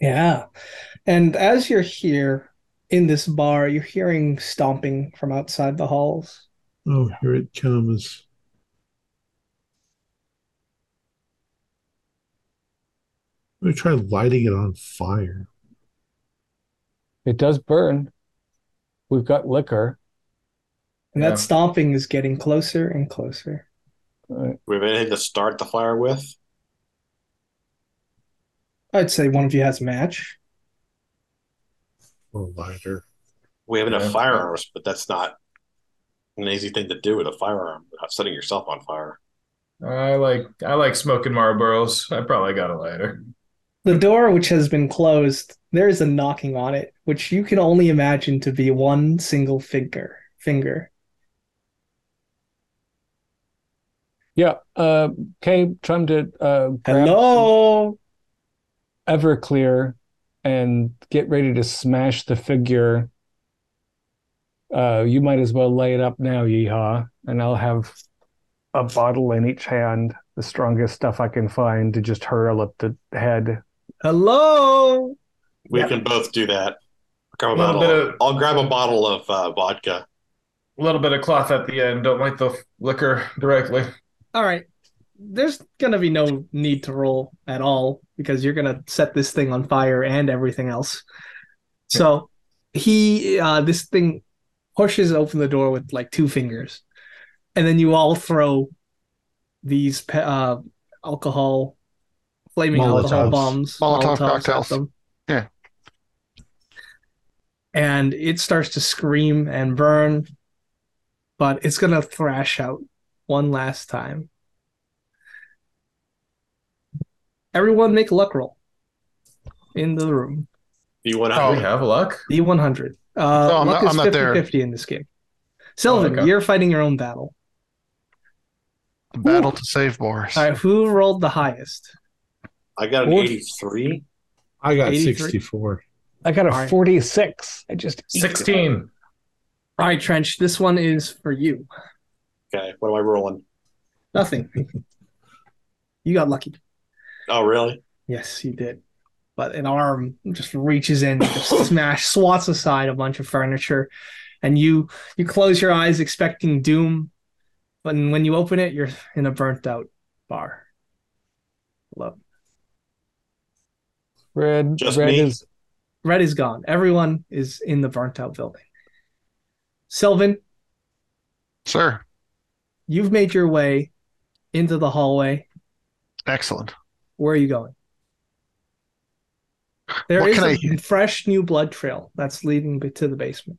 Yeah. And as you're here in this bar, you're hearing stomping from outside the halls. Oh, here it comes. I'm going to try lighting it on fire. It does burn. We've got liquor. And Yeah. that stomping is getting closer and closer. Uh, We have anything to start the fire with? I'd say one of you has a match. Or lighter. We have enough Yeah. firearms, but that's not an easy thing to do with a firearm without setting yourself on fire. I like I like smoking Marlboros. I probably got a lighter. The door, which has been closed, there is a knocking on it, which you can only imagine to be one single finger. Finger. yeah. Uh, Kay, time to uh, grab Hello. Everclear and get ready to smash the figure. Uh, you might as well lay it up now, Yeehaw, and I'll have a bottle in each hand, the strongest stuff I can find to just hurl at the head. Hello. We Yeah. can both do that. Grab a Little bottle. bit of- I'll grab a bottle of uh, vodka. A little bit of cloth at the end. Don't light the liquor directly. All right. There's gonna be no need to roll at all because you're gonna set this thing on fire and everything else. So he, uh, this thing pushes open the door with like two fingers, and then you all throw these uh, alcohol, flaming alcohol Molotovs. bombs, Molotov Molotovs at cocktails. them. Yeah. And it starts to scream and burn, but it's gonna thrash out one last time. Everyone make luck roll in the room. You want Oh. We have luck. D100. Uh, No, I'm luck not- is I'm not 50 there. 50 in this game. Sylvan, Oh, okay. you're fighting your own battle. The battle to save Boris. All right, who rolled the highest? I got an What? 83. I got 83. 64. I got a All right. 46. I just. Sixteen. All right, Trench, this one is for you. Okay, what am I rolling? Nothing. you got lucky. Oh, really? Yes, you did. But an arm just reaches in, just smash, swats aside a bunch of furniture, and you you close your eyes expecting doom, but when you open it, you're in a burnt out bar. Love. Red, Just red me? is Red is gone. Everyone is in the burnt out building. Sylvan, Sir, you've made your way into the hallway. excellent. Where are you going? There What is can a fresh new blood trail that's leading to the basement.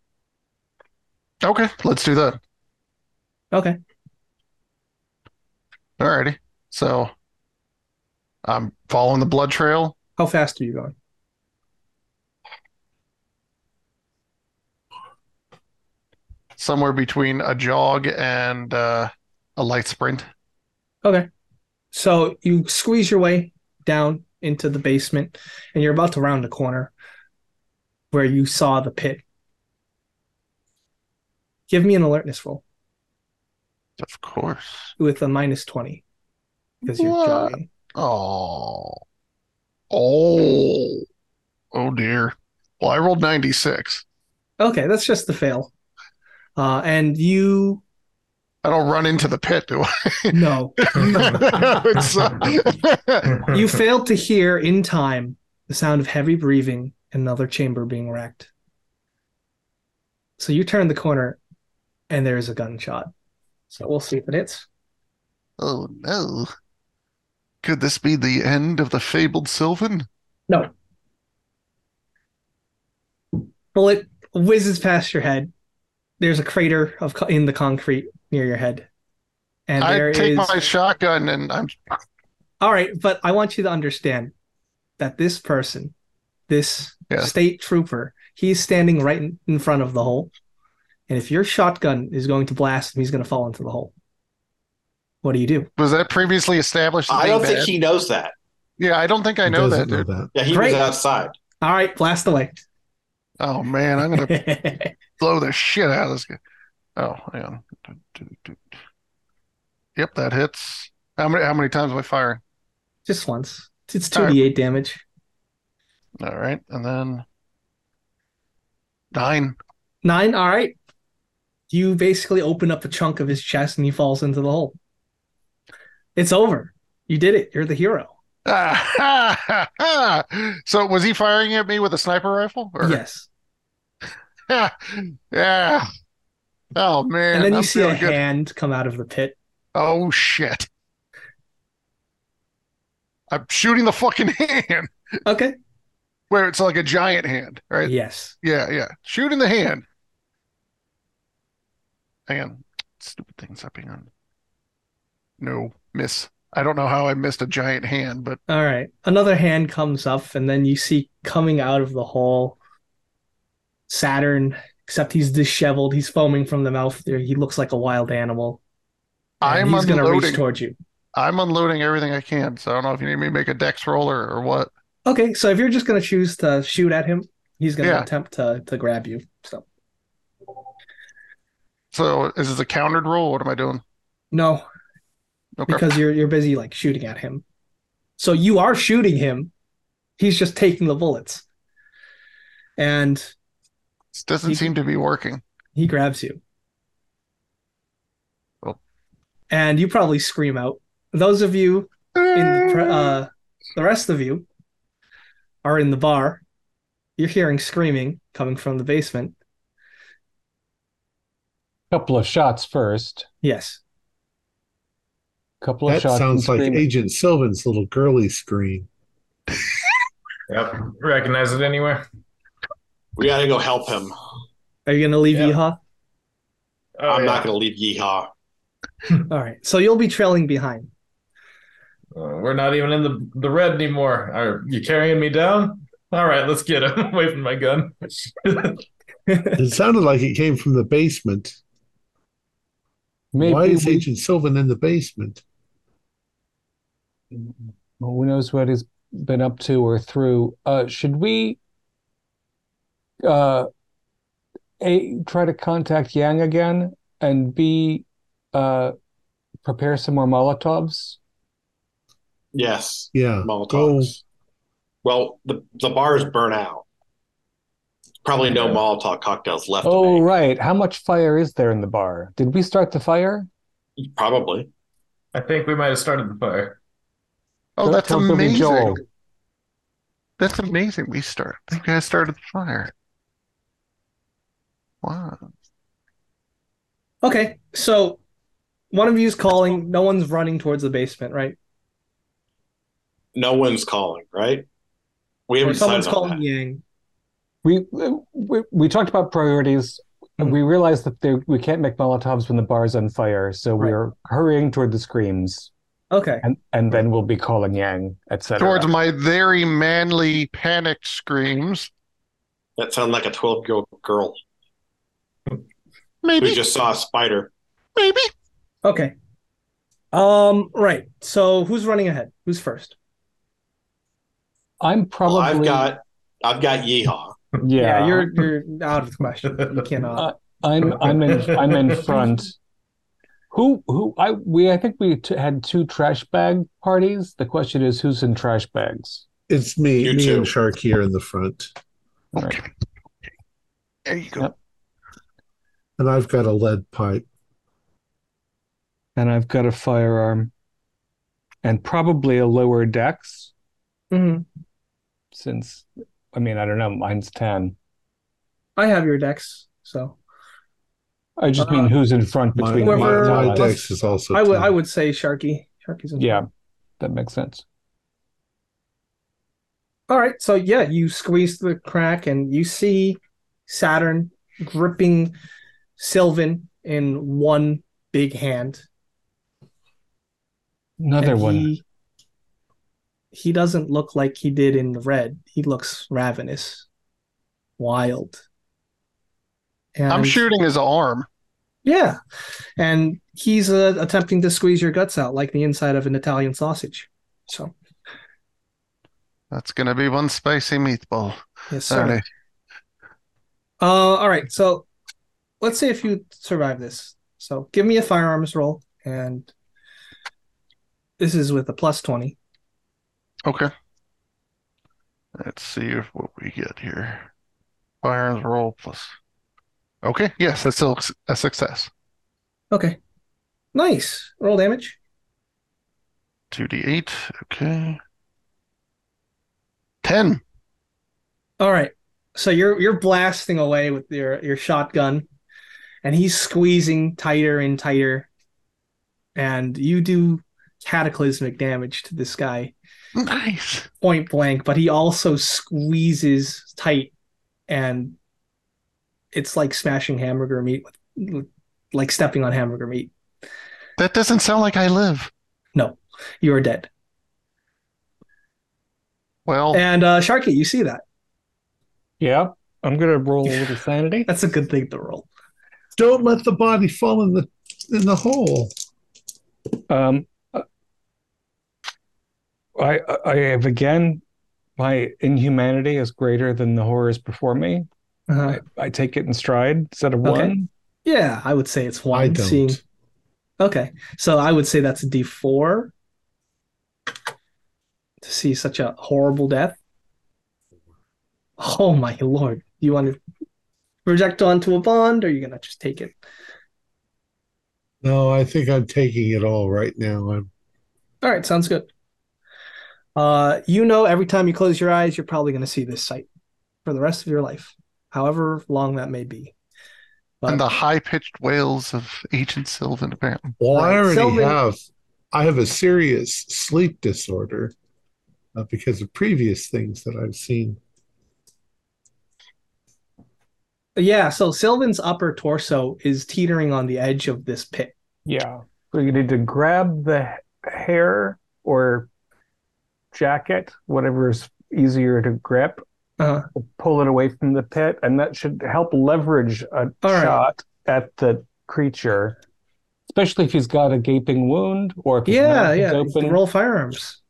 Okay, let's do that. Okay. Alrighty. So I'm following the blood trail. How fast are you going? somewhere between a jog and uh, a light sprint. Okay. So you squeeze your way down into the basement and you're about to round the corner where you saw the pit. Give me an alertness roll Of course. with a minus 20 because you're jogging. Oh. Oh. Oh dear. Well, I rolled 96. Okay, that's just the fail. Uh, and you I don't run into the pit, do I? no, uh, you failed to hear in time the sound of heavy breathing and another chamber being wrecked. So you turn the corner, and there is a gunshot. So we'll see if it hits. oh no. Could this be the end of the fabled Sylvan? No. Bullet whizzes past your head. There's a crater of co- in the concrete near your head, and there I is. take my shotgun and I'm All right, but I want you to understand that this person, this Yeah. state trooper, he's standing right in, in front of the hole. And if your shotgun is going to blast him, he's going to fall into the hole. What do you do? was that previously established? as I don't think bad? he knows that. Yeah, I don't think I know that, doesn't know that. Yeah, he Great. was outside. All right, blast away. Oh man, I'm gonna blow the shit out of this guy. Oh, hang on. Yep, that hits. How many how many times am I firing? Just once. It's All right. 2d8 damage. All right, and then nine. Nine. All right. You basically open up a chunk of his chest and he falls into the hole. It's over. You did it. You're the hero. So was he firing at me with a sniper rifle? Or- Yes. yeah. Oh man. And then you I'm see a good. hand come out of the pit. Oh shit. I'm shooting the fucking hand. Okay. Where it's like a giant hand, right? Yes. Yeah, yeah. Shooting the hand. Hang on. Stupid things up being on. No, miss. I don't know how I missed a giant hand, but All right. Another hand comes up, and then you see coming out of the hole Saturn, except he's disheveled. He's foaming from the mouth. There, he looks like a wild animal. I'm he's gonna reach towards you. I'm unloading everything I can. So I don't know if you need me to make a dex roller or what. Okay, so if you're just gonna choose to shoot at him, he's gonna Yeah. attempt to to grab you. So So is this a countered roll? What am I doing? no, Okay. because you're you're busy like shooting at him. So you are shooting him. He's just taking the bullets. And This doesn't you- seem to be working. he grabs you. Oh. And you probably scream out. Those of you in the pre- uh the rest of you are in the bar. You're hearing screaming coming from the basement. Couple of shots first. Yes. Couple of That shots. sounds like screaming. Agent Sylvan's little girly scream. Yep. Recognize it anywhere? We got to go help him. Are you gonna leave Yeah. Yeehaw? Oh, I'm yeah. not going to leave Yeehaw. All right. So you'll be trailing behind. Uh, we're not even in the the red anymore. Are you carrying me down? All right, let's get him. away from my gun. It sounded like it came from the basement. Maybe Why is we- Agent Sylvan in the basement? Well, who knows what he's been up to or through. Uh, should we uh, A, try to contact Yang again and B, uh, prepare some more Molotovs? Yes, Yeah. Molotovs. Well, the the bars burn out. Probably no Molotov cocktails left. Oh, make. right. How much fire is there in the bar? Did we start the fire? Probably. I think we might have started the fire. Oh, that's amazing. That's amazing. We start. You guys started the fire. Wow. Okay. So one of you is calling. No one's running towards the basement, right? No one's calling, right? We haven't someone's decided on calling that. Yang. We, we we talked about priorities. Hmm. We realized that there, we can't make Molotovs when the bar's on fire, so Right. we're hurrying toward the screams, Okay. and and then we'll be calling Yang, etc. Towards my very manly panicked screams. That sounds like a 12 year old girl Maybe. who just saw a spider. Maybe. Okay. Um. Right. So who's running ahead? Who's first? I'm Well, probably I've got I've got Yeehaw. yeah. you're you're out of the question. You cannot. Uh, I'm I'm in I'm in front. Who who I we I think we t- had two trash bag parties. The question is who's in trash bags. It's me, You me too. and Shark here in the front, All right. Okay. There you go. Yep. and I've got a lead pipe. And I've got a firearm, and probably a lower dex Mhm. since I mean I don't know mine's ten. I have your decks, so I just Uh, mean who's in front between my, me Whoever- and my Alice. dex is also. I would 10. I would say Sharky. Sharky's in Yeah, front. that makes sense. All right, so yeah, you squeeze the crack and you see Saturn gripping Sylvan in one big hand. Another and one. He, he doesn't look like he did in the red. He looks ravenous, wild. And I'm shooting his arm. Yeah, and he's uh, attempting to squeeze your guts out like the inside of an Italian sausage. So That's gonna be one spicy meatball. yes, sir. Uh, all right. So let's see if you survive this. So give me a firearms roll, and this is with a plus twenty. Okay. Let's see if what we get here. Firearms roll plus. Okay, yes, that's still a success. Okay, nice. Roll damage. 2d8. Okay. 10. All right. So you're you're blasting away with your your shotgun, and he's squeezing tighter and tighter, and you do cataclysmic damage to this guy. Nice. point blank, but he also squeezes tight, and it's like smashing hamburger meat with, with like stepping on hamburger meat. That doesn't sound like I live. No, you are dead. Well, And uh, Sharky, you see that? Yeah, I'm gonna roll a little sanity. That's a good thing to roll. Don't let the body fall in the in the hole. Um, uh, I I have again, my inhumanity is greater than the horrors before me. Uh-huh. I, I take it in stride instead of Okay. one. Yeah, I would say it's one. I don't. Seeing... Okay, so I would say that's a D four to see such a horrible death. Oh my lord! You want to project onto a bond, or are you gonna just take it? No, I think I'm taking it all right now. I'm All right, sounds good. Uh, you know, every time you close your eyes, you're probably going to see this sight for the rest of your life, however long that may be. But and the high pitched wails of Agent Sylvan, apparently. well. I already Sylvan- have. I have a serious sleep disorder uh, because of previous things that I've seen. yeah, so Sylvan's upper torso is teetering on the edge of this pit. Yeah. So you need to grab the hair or jacket, whatever is easier to grip, Uh, pull it away from the pit, and that should help leverage a All right. shot at the creature, especially if he's got a gaping wound or if yeah, yeah. You open. roll firearms.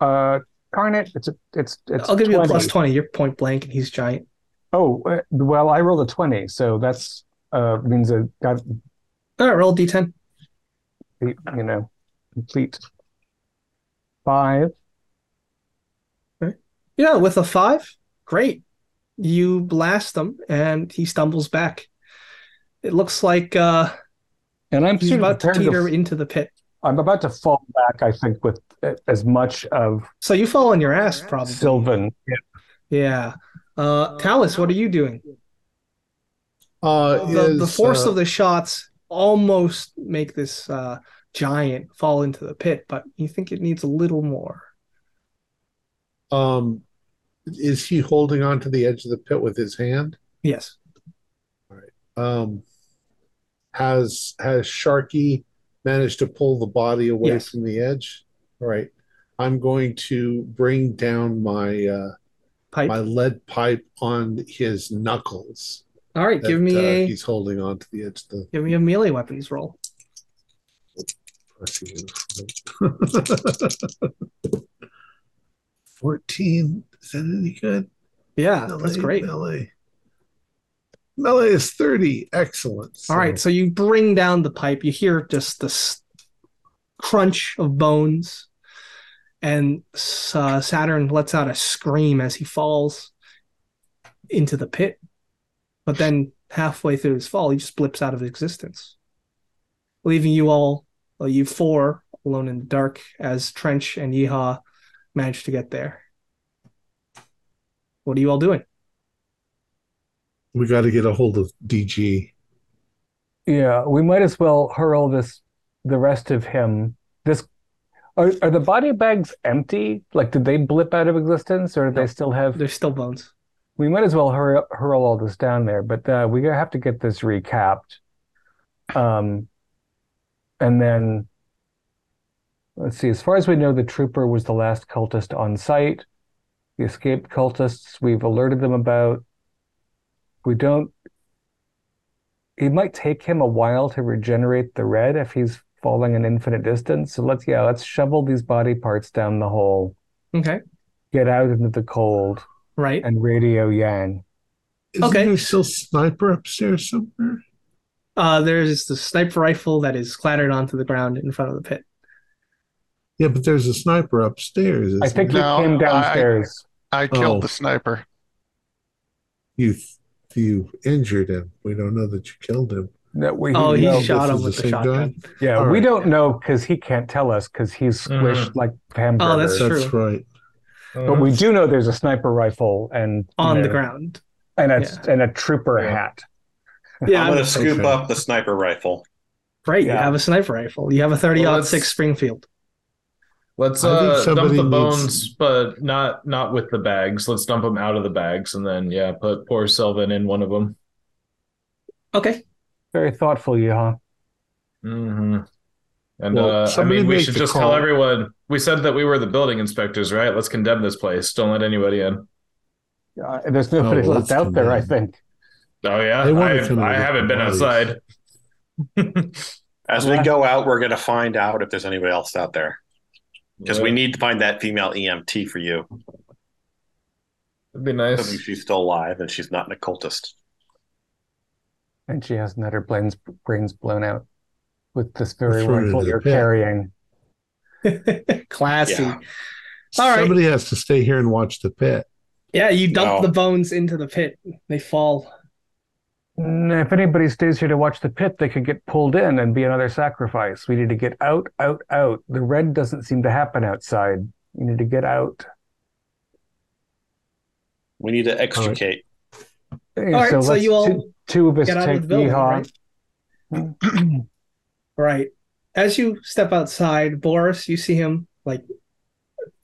Uh, Garnet, it's a, it's it's I'll give you a 20. plus You're point blank and he's giant. Oh, uh, well, I rolled a 20, so that's uh means I got All right, roll d10. you know, complete five. Yeah, with a five, great. You blast him and he stumbles back. It looks like uh, And I'm he's about to prepared to teeter into the pit. I'm about to fall back, I think, with uh, as much of So you fall on your ass, probably. Sylvan. Yeah. Uh, Talus, what are you doing? Uh, The, the force uh, of the shots almost make this uh, giant fall into the pit, but you think it needs a little more. um, is he holding on to the edge of the pit with his hand? Yes. Um, has has Sharky managed to pull the body away Yes. from the edge? All right. I'm going to bring down my uh, Pipe. my lead pipe on his knuckles. All right, that, give me uh, a He's holding on to the edge of the give me a melee weapons roll. Fourteen. Is that any good? Yeah, that's great. Melee. Melee is 30. Excellent. All right, so you bring down the pipe. You hear just this crunch of bones, and uh, Saturn lets out a scream as he falls into the pit. But then, halfway through his fall, he just blips out of existence, leaving you all, well, you four, alone in the dark as Trench and Yeehaw manage to get there. What are you all doing? we got to get a hold of DG. Yeah, we might as well hurl this the rest of him. This are are the body bags empty? Like did they blip out of existence or do they still have There's still bones. we might as well hurl, hurl all this down there, but uh, we have to get this recapped. Um, and then let's see. As far as we know, the trooper was the last cultist on site. The escaped cultists we've alerted them about. We don't. It might take him a while to regenerate the red if he's falling an infinite distance. So let's yeah, let's shovel these body parts down the hole. Okay. Get out into the cold Right. and radio Yang. Isn't Okay. there still sniper upstairs somewhere? Uh, there's the sniper rifle that is clattered onto the ground in front of the pit. Yeah, but there's a sniper upstairs. I isn't think he No, came downstairs. I killed Oh. the sniper. you you injured him. We don't know that you killed him. that we Oh, he no, shot him with the the same shotgun. yeah, All we right. don't know because he can't tell us because he's squished like hamburgers. Oh, that's That's true. right. But we do know there's a sniper rifle and On the ground. and a Yeah. and a trooper Yeah. hat. Yeah, I'm going to scoop Okay. up the sniper rifle. great. You have a sniper rifle. You have a thirty well, six Springfield. Let's I uh, dump somebody the needs- bones, but not not with the bags. Let's dump them out of the bags, and then yeah, put poor Sylvan in one of them. Okay. Very thoughtful, you huh? hmm And Well, uh, I mean, we should just call. tell everyone. We said that we were the building inspectors, right? Let's condemn this place. Don't let anybody in. Uh, there's nobody Oh, left let's out there, I think. Oh yeah, They wanna I, come I haven't been bodies. outside. As we go out, we're going to find out if there's anybody else out there because we need to find that female EMT for you. It'd be nice. think she's still alive and she's not an occultist. And she hasn't had her brains brains blown out with this very Throw her rifle you're pit. carrying. Classy. Yeah. All right. Somebody has to stay here and watch the pit. Yeah, you dump No. the bones into the pit. They fall. If anybody stays here to watch the pit, they could get pulled in and be another sacrifice. We need to get out, out, out. The red doesn't seem to happen outside. We need to get out. We need to extricate. All right, so let's you all two, two of us Get out take of the building, right? Right. As you step outside, Boris, you see him like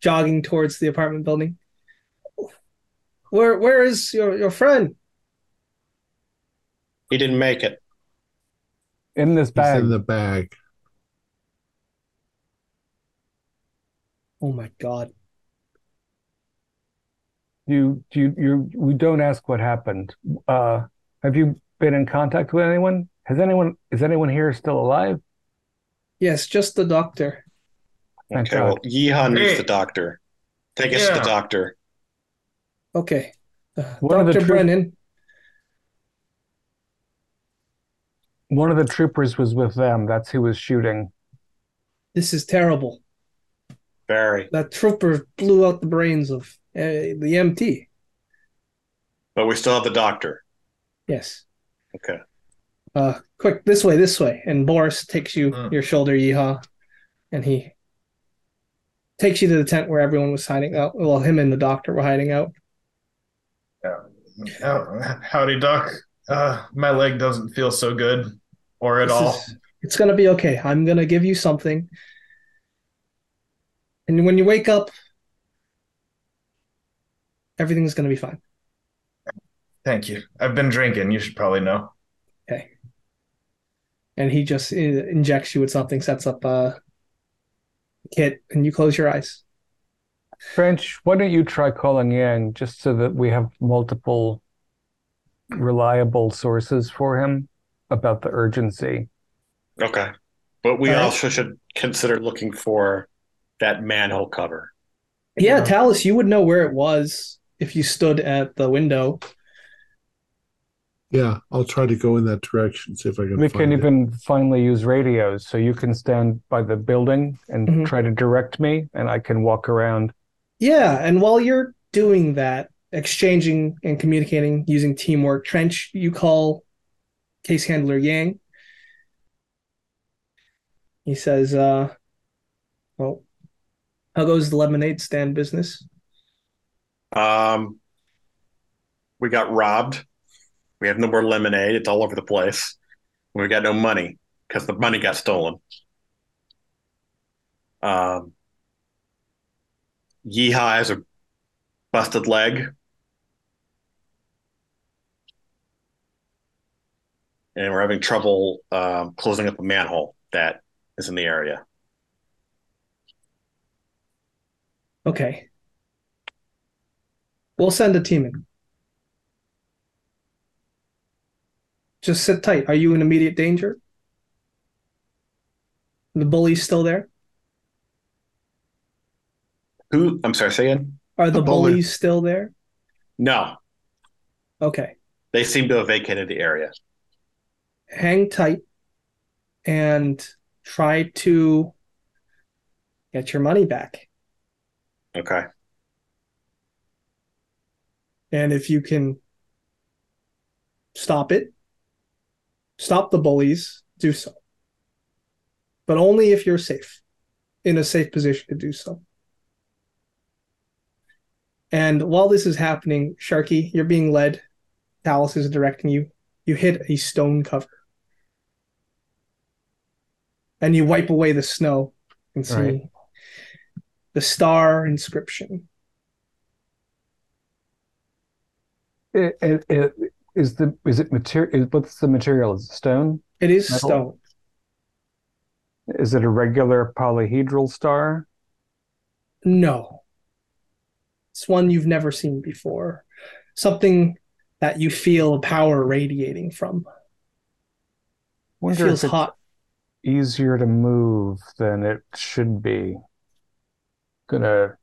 jogging towards the apartment building. Where where is your, your friend? He didn't make it. in this He's bag. in the bag. Oh my god. You, you, you. We don't ask what happened. Uh, have you been in contact with anyone? Has anyone? Is anyone here still alive? Yes, just the doctor. Thank Okay, well, God. Yeehaw needs Hey. the doctor. Take us to the doctor. Okay. Uh, One of the Dr. troop- Brennan. One of the troopers was with them. That's who was shooting. This is terrible. Very. That trooper blew out the brains of uh, the MT. But we still have the doctor. Yes. Okay. Uh, quick, this way, this way. And Boris takes you Mm. your shoulder, yeehaw, and he takes you to the tent where everyone was hiding out. Well, him and the doctor were hiding out. Oh, howdy, Doc. Uh, my leg doesn't feel so good, or at This all. is- it's gonna be okay. I'm gonna give you something, and when you wake up, everything's gonna be fine. Thank you. I've been drinking. You should probably know. Okay. And he just uh, injects you with something, sets up a kit, and you close your eyes. Trench, why don't you try calling Yang just so that we have multiple reliable sources for him about the urgency? Okay. But we All right. also should consider looking for that manhole cover. Yeah, Yeah. Talus, you would know where it was if you stood at the window. Yeah, I'll try to go in that direction, see if I can We find can it. even finally use radios, so you can stand by the building and Mhm. try to direct me, and I can walk around. Yeah, and while you're doing that, exchanging and communicating using teamwork, Trench, you call case handler Yang. He says, uh, well, how goes the lemonade stand business? Um, we got robbed. We have no more lemonade. It's all over the place. We got no money because the money got stolen. Um, Yeehaw has a busted leg. And we're having trouble um, closing up a manhole that is in the area. Okay. We'll send a team in. Just sit tight. Are you in immediate danger? The bully's still there? Who? I'm sorry, say again? Are the The bully. bullies still there? No, Okay. they seem to have vacated the area. Hang tight and try to get your money back. Okay. And if you can stop it, stop the bullies, do so. But only if you're safe, in a safe position to do so. And while this is happening, Sharky, you're being led. Talus is directing you. You hit a stone cover. And you wipe away the snow and see Right. the star inscription. It, it, it, is the is it material? What's the material? Is it stone? It is Metal? stone. Is it a regular polyhedral star? No. It's one you've never seen before. Something that you feel power radiating from. It feels hot. Easier to move than it should be. Gonna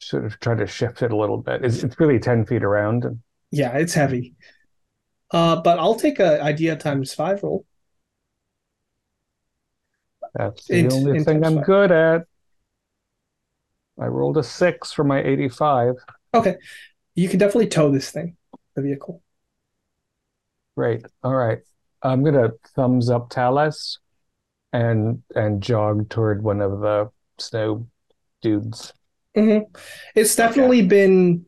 sort of try to shift it a little bit. It's, it's really 10 feet around. Yeah, it's heavy. Uh, but I'll take a idea times five roll. That's the Int- only int thing I'm five. good at. I rolled a six for my 85. Okay. You can definitely tow this thing, the vehicle. Great. All right. I'm gonna thumbs up Talus and and jog toward one of the snow dudes. hmm It's definitely been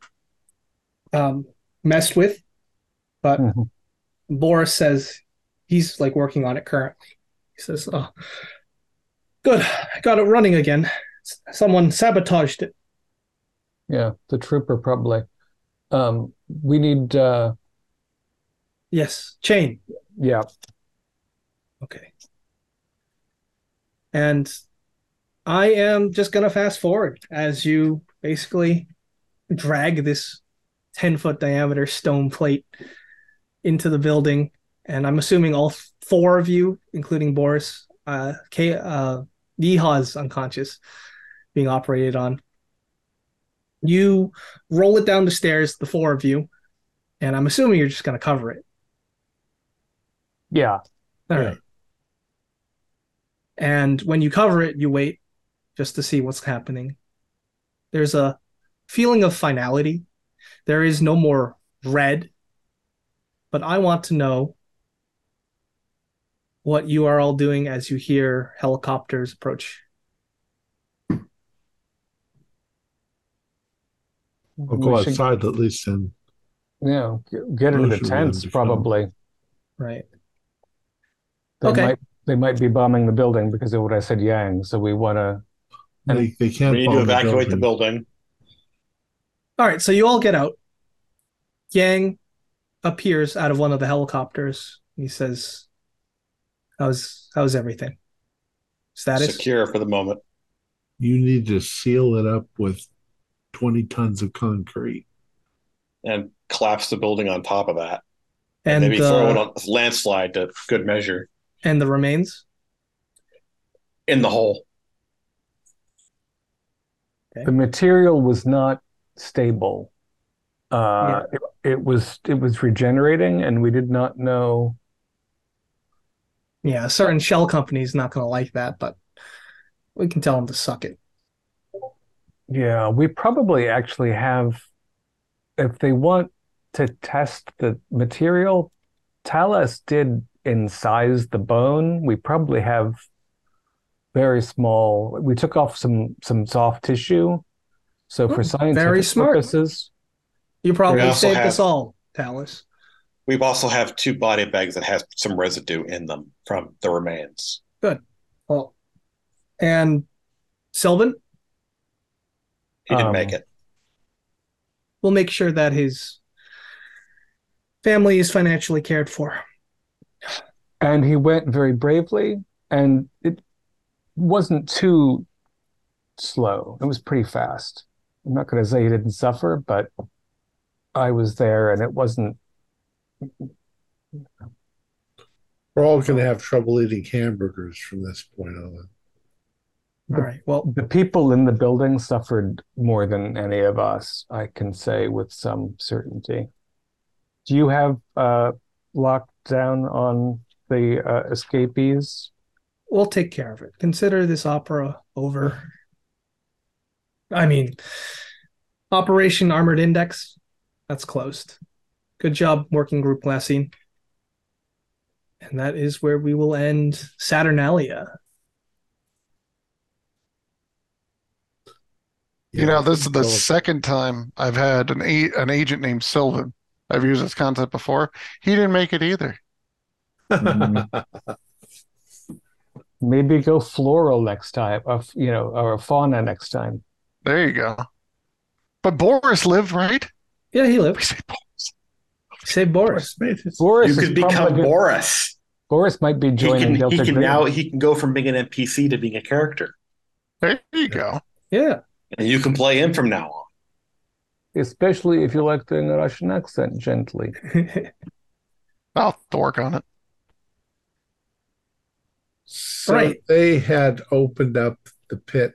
um, messed with, but Mhm. Boris says he's like working on it currently. He says, "Oh, good, I got it running again. Someone sabotaged it." Yeah, the trooper probably. Um, we need uh Yes, chain. yeah, Okay. And I am just gonna fast forward as you basically drag this 10 foot diameter stone plate into the building. And I'm assuming all four of you, including Boris, uh, K, uh, Yeehaw's unconscious, being operated on. You roll it down the stairs, the four of you, and I'm assuming you're just gonna cover it. yeah. All right. And when you cover it, you wait just to see what's happening. There's a feeling of finality. There is no more red. But I want to know what you are all doing as you hear helicopters approach. I'll We go should, outside at least and yeah, get into the tents probably. Right. They Okay. might they might be bombing the building because of what I said Yang, so we wanna And- they, they can't We need to evacuate the building. building. All right, so you all get out. Yang appears out of one of the helicopters. He says, How's how's everything? Status? Secure for the moment. You need to seal it up with 20 tons of concrete. and collapse the building on top of that. And Maybe throw uh, it the, on landslide to good measure and the remains? in the hole. the material was not stable. Uh, it, it was it was regenerating, and we did not know. Yeah, a certain shell company's not going to like that, but we can tell them to suck it. Yeah, we probably actually have. If they want to test the material, Talus did incise the bone. We probably have very small. We took off some some soft tissue, so for Oh, scientific very smart. purposes, You probably saved have- us all, Talus. We also have two body bags that has some residue in them from the remains. Good. Well, and Sylvan, He didn't Um, make it. we'll make sure that his family is financially cared for. And he went very bravely, and it wasn't too slow. It was pretty fast. I'm not going to say he didn't suffer, but I was there, and it wasn't. We're all going to have trouble eating hamburgers from this point on. All right. Well, The people in the building suffered more than any of us, I can say with some certainty. Do you have uh, lockdown on the uh, escapees? we'll take care of it. Consider this opera over. I mean, Operation Armored Index, that's closed. Good job, Working Group Glassine. And that is where we will end Saturnalia. You know, this is the second time I've had an a an agent named Sylvan. I've used this concept before. He didn't make it either. Mm-hmm. Maybe go floral next time, uh, of you know, or fauna next time. There you go. But Boris lived, right? Yeah, he lived. say Boris. Say Boris. Boris You could become good- Boris. Boris might be He joining can, Delta he can now he can go from being an NPC to being a character, There you go. Yeah. And you can play him from now on. especially if you like doing a Russian accent gently. I'll have to work on it. So Right. they had opened up the pit.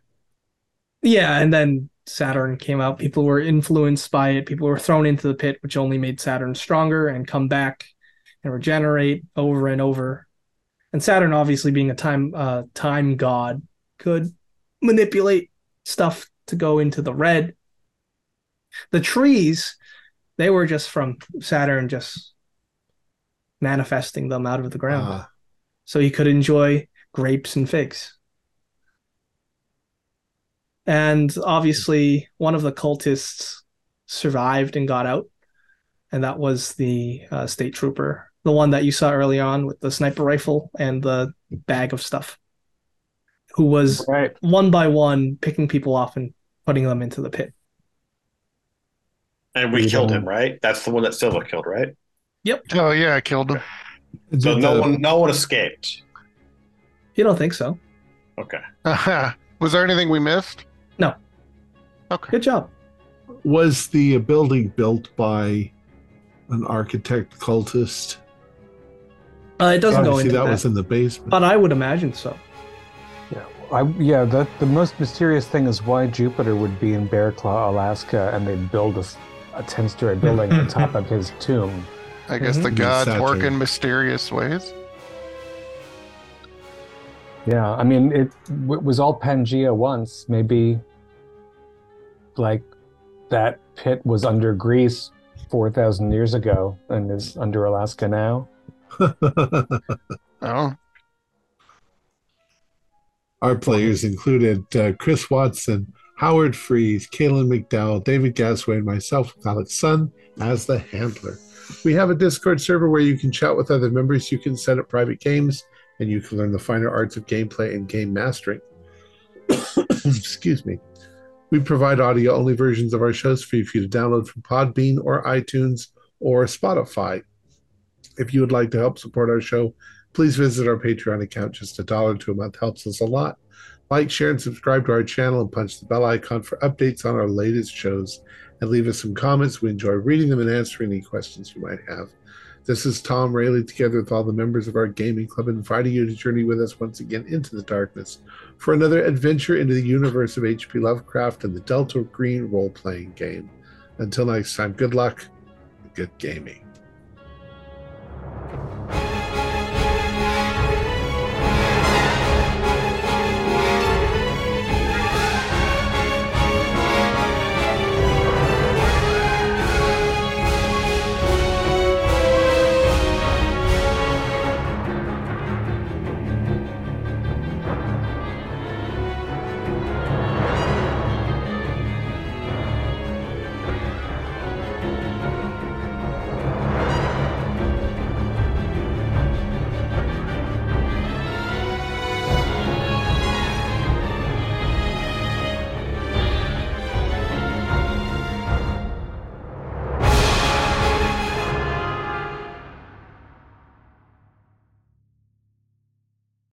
yeah, and then Saturn came out. People were influenced by it. People were thrown into the pit, which only made Saturn stronger and come back and regenerate over and over. And Saturn, obviously being a time uh, time god, could manipulate stuff to go into the red. The trees, they were just from Saturn just manifesting them out of the ground. Uh, so he could enjoy grapes and figs. And obviously, one of the cultists survived and got out, and that was the uh, state trooper, the one that you saw early on with the sniper rifle and the bag of stuff, who was Right. one by one picking people off and putting them into the pit. And we You killed him, right? That's the one that Sylvan killed, right? Yep. Oh yeah, I killed him. So did no one no one escaped. You don't think so? Okay. Was there anything we missed? No. Okay. Good job. was the building built by an architect cultist? Uh, it doesn't go into that that, was in the basement. but I would imagine so. I, yeah, the, the most mysterious thing is why Jupiter would be in Bear Claw, Alaska, and they'd build a 10 story building on top of his tomb. I guess the Mhm. gods Saturn. work in mysterious ways. Yeah, I mean, it w- was all Pangea once. Maybe like that pit was under Greece 4,000 years ago and is under Alaska now. Oh, Our players included uh, Chris Watson, Howard Freeze, Kaylin McDowell, David Gasway, and myself with Alex Sun as the handler. We have a Discord server where you can chat with other members, you can set up private games, and you can learn the finer arts of gameplay and game mastering. Excuse me. We provide audio only versions of our shows for you for you to download from Podbean or iTunes or Spotify. If you would like to help support our show, please visit our Patreon account. Just a dollar to a month helps us a lot. Like, share, and subscribe to our channel and punch the bell icon for updates on our latest shows. And leave us some comments. We enjoy reading them and answering any questions you might have. This is Tom Rayleigh, together with all the members of our gaming club, inviting you to journey with us once again into the darkness for another adventure into the universe of H.P. Lovecraft and the Delta Green role playing game. Until next time, good luck, good gaming.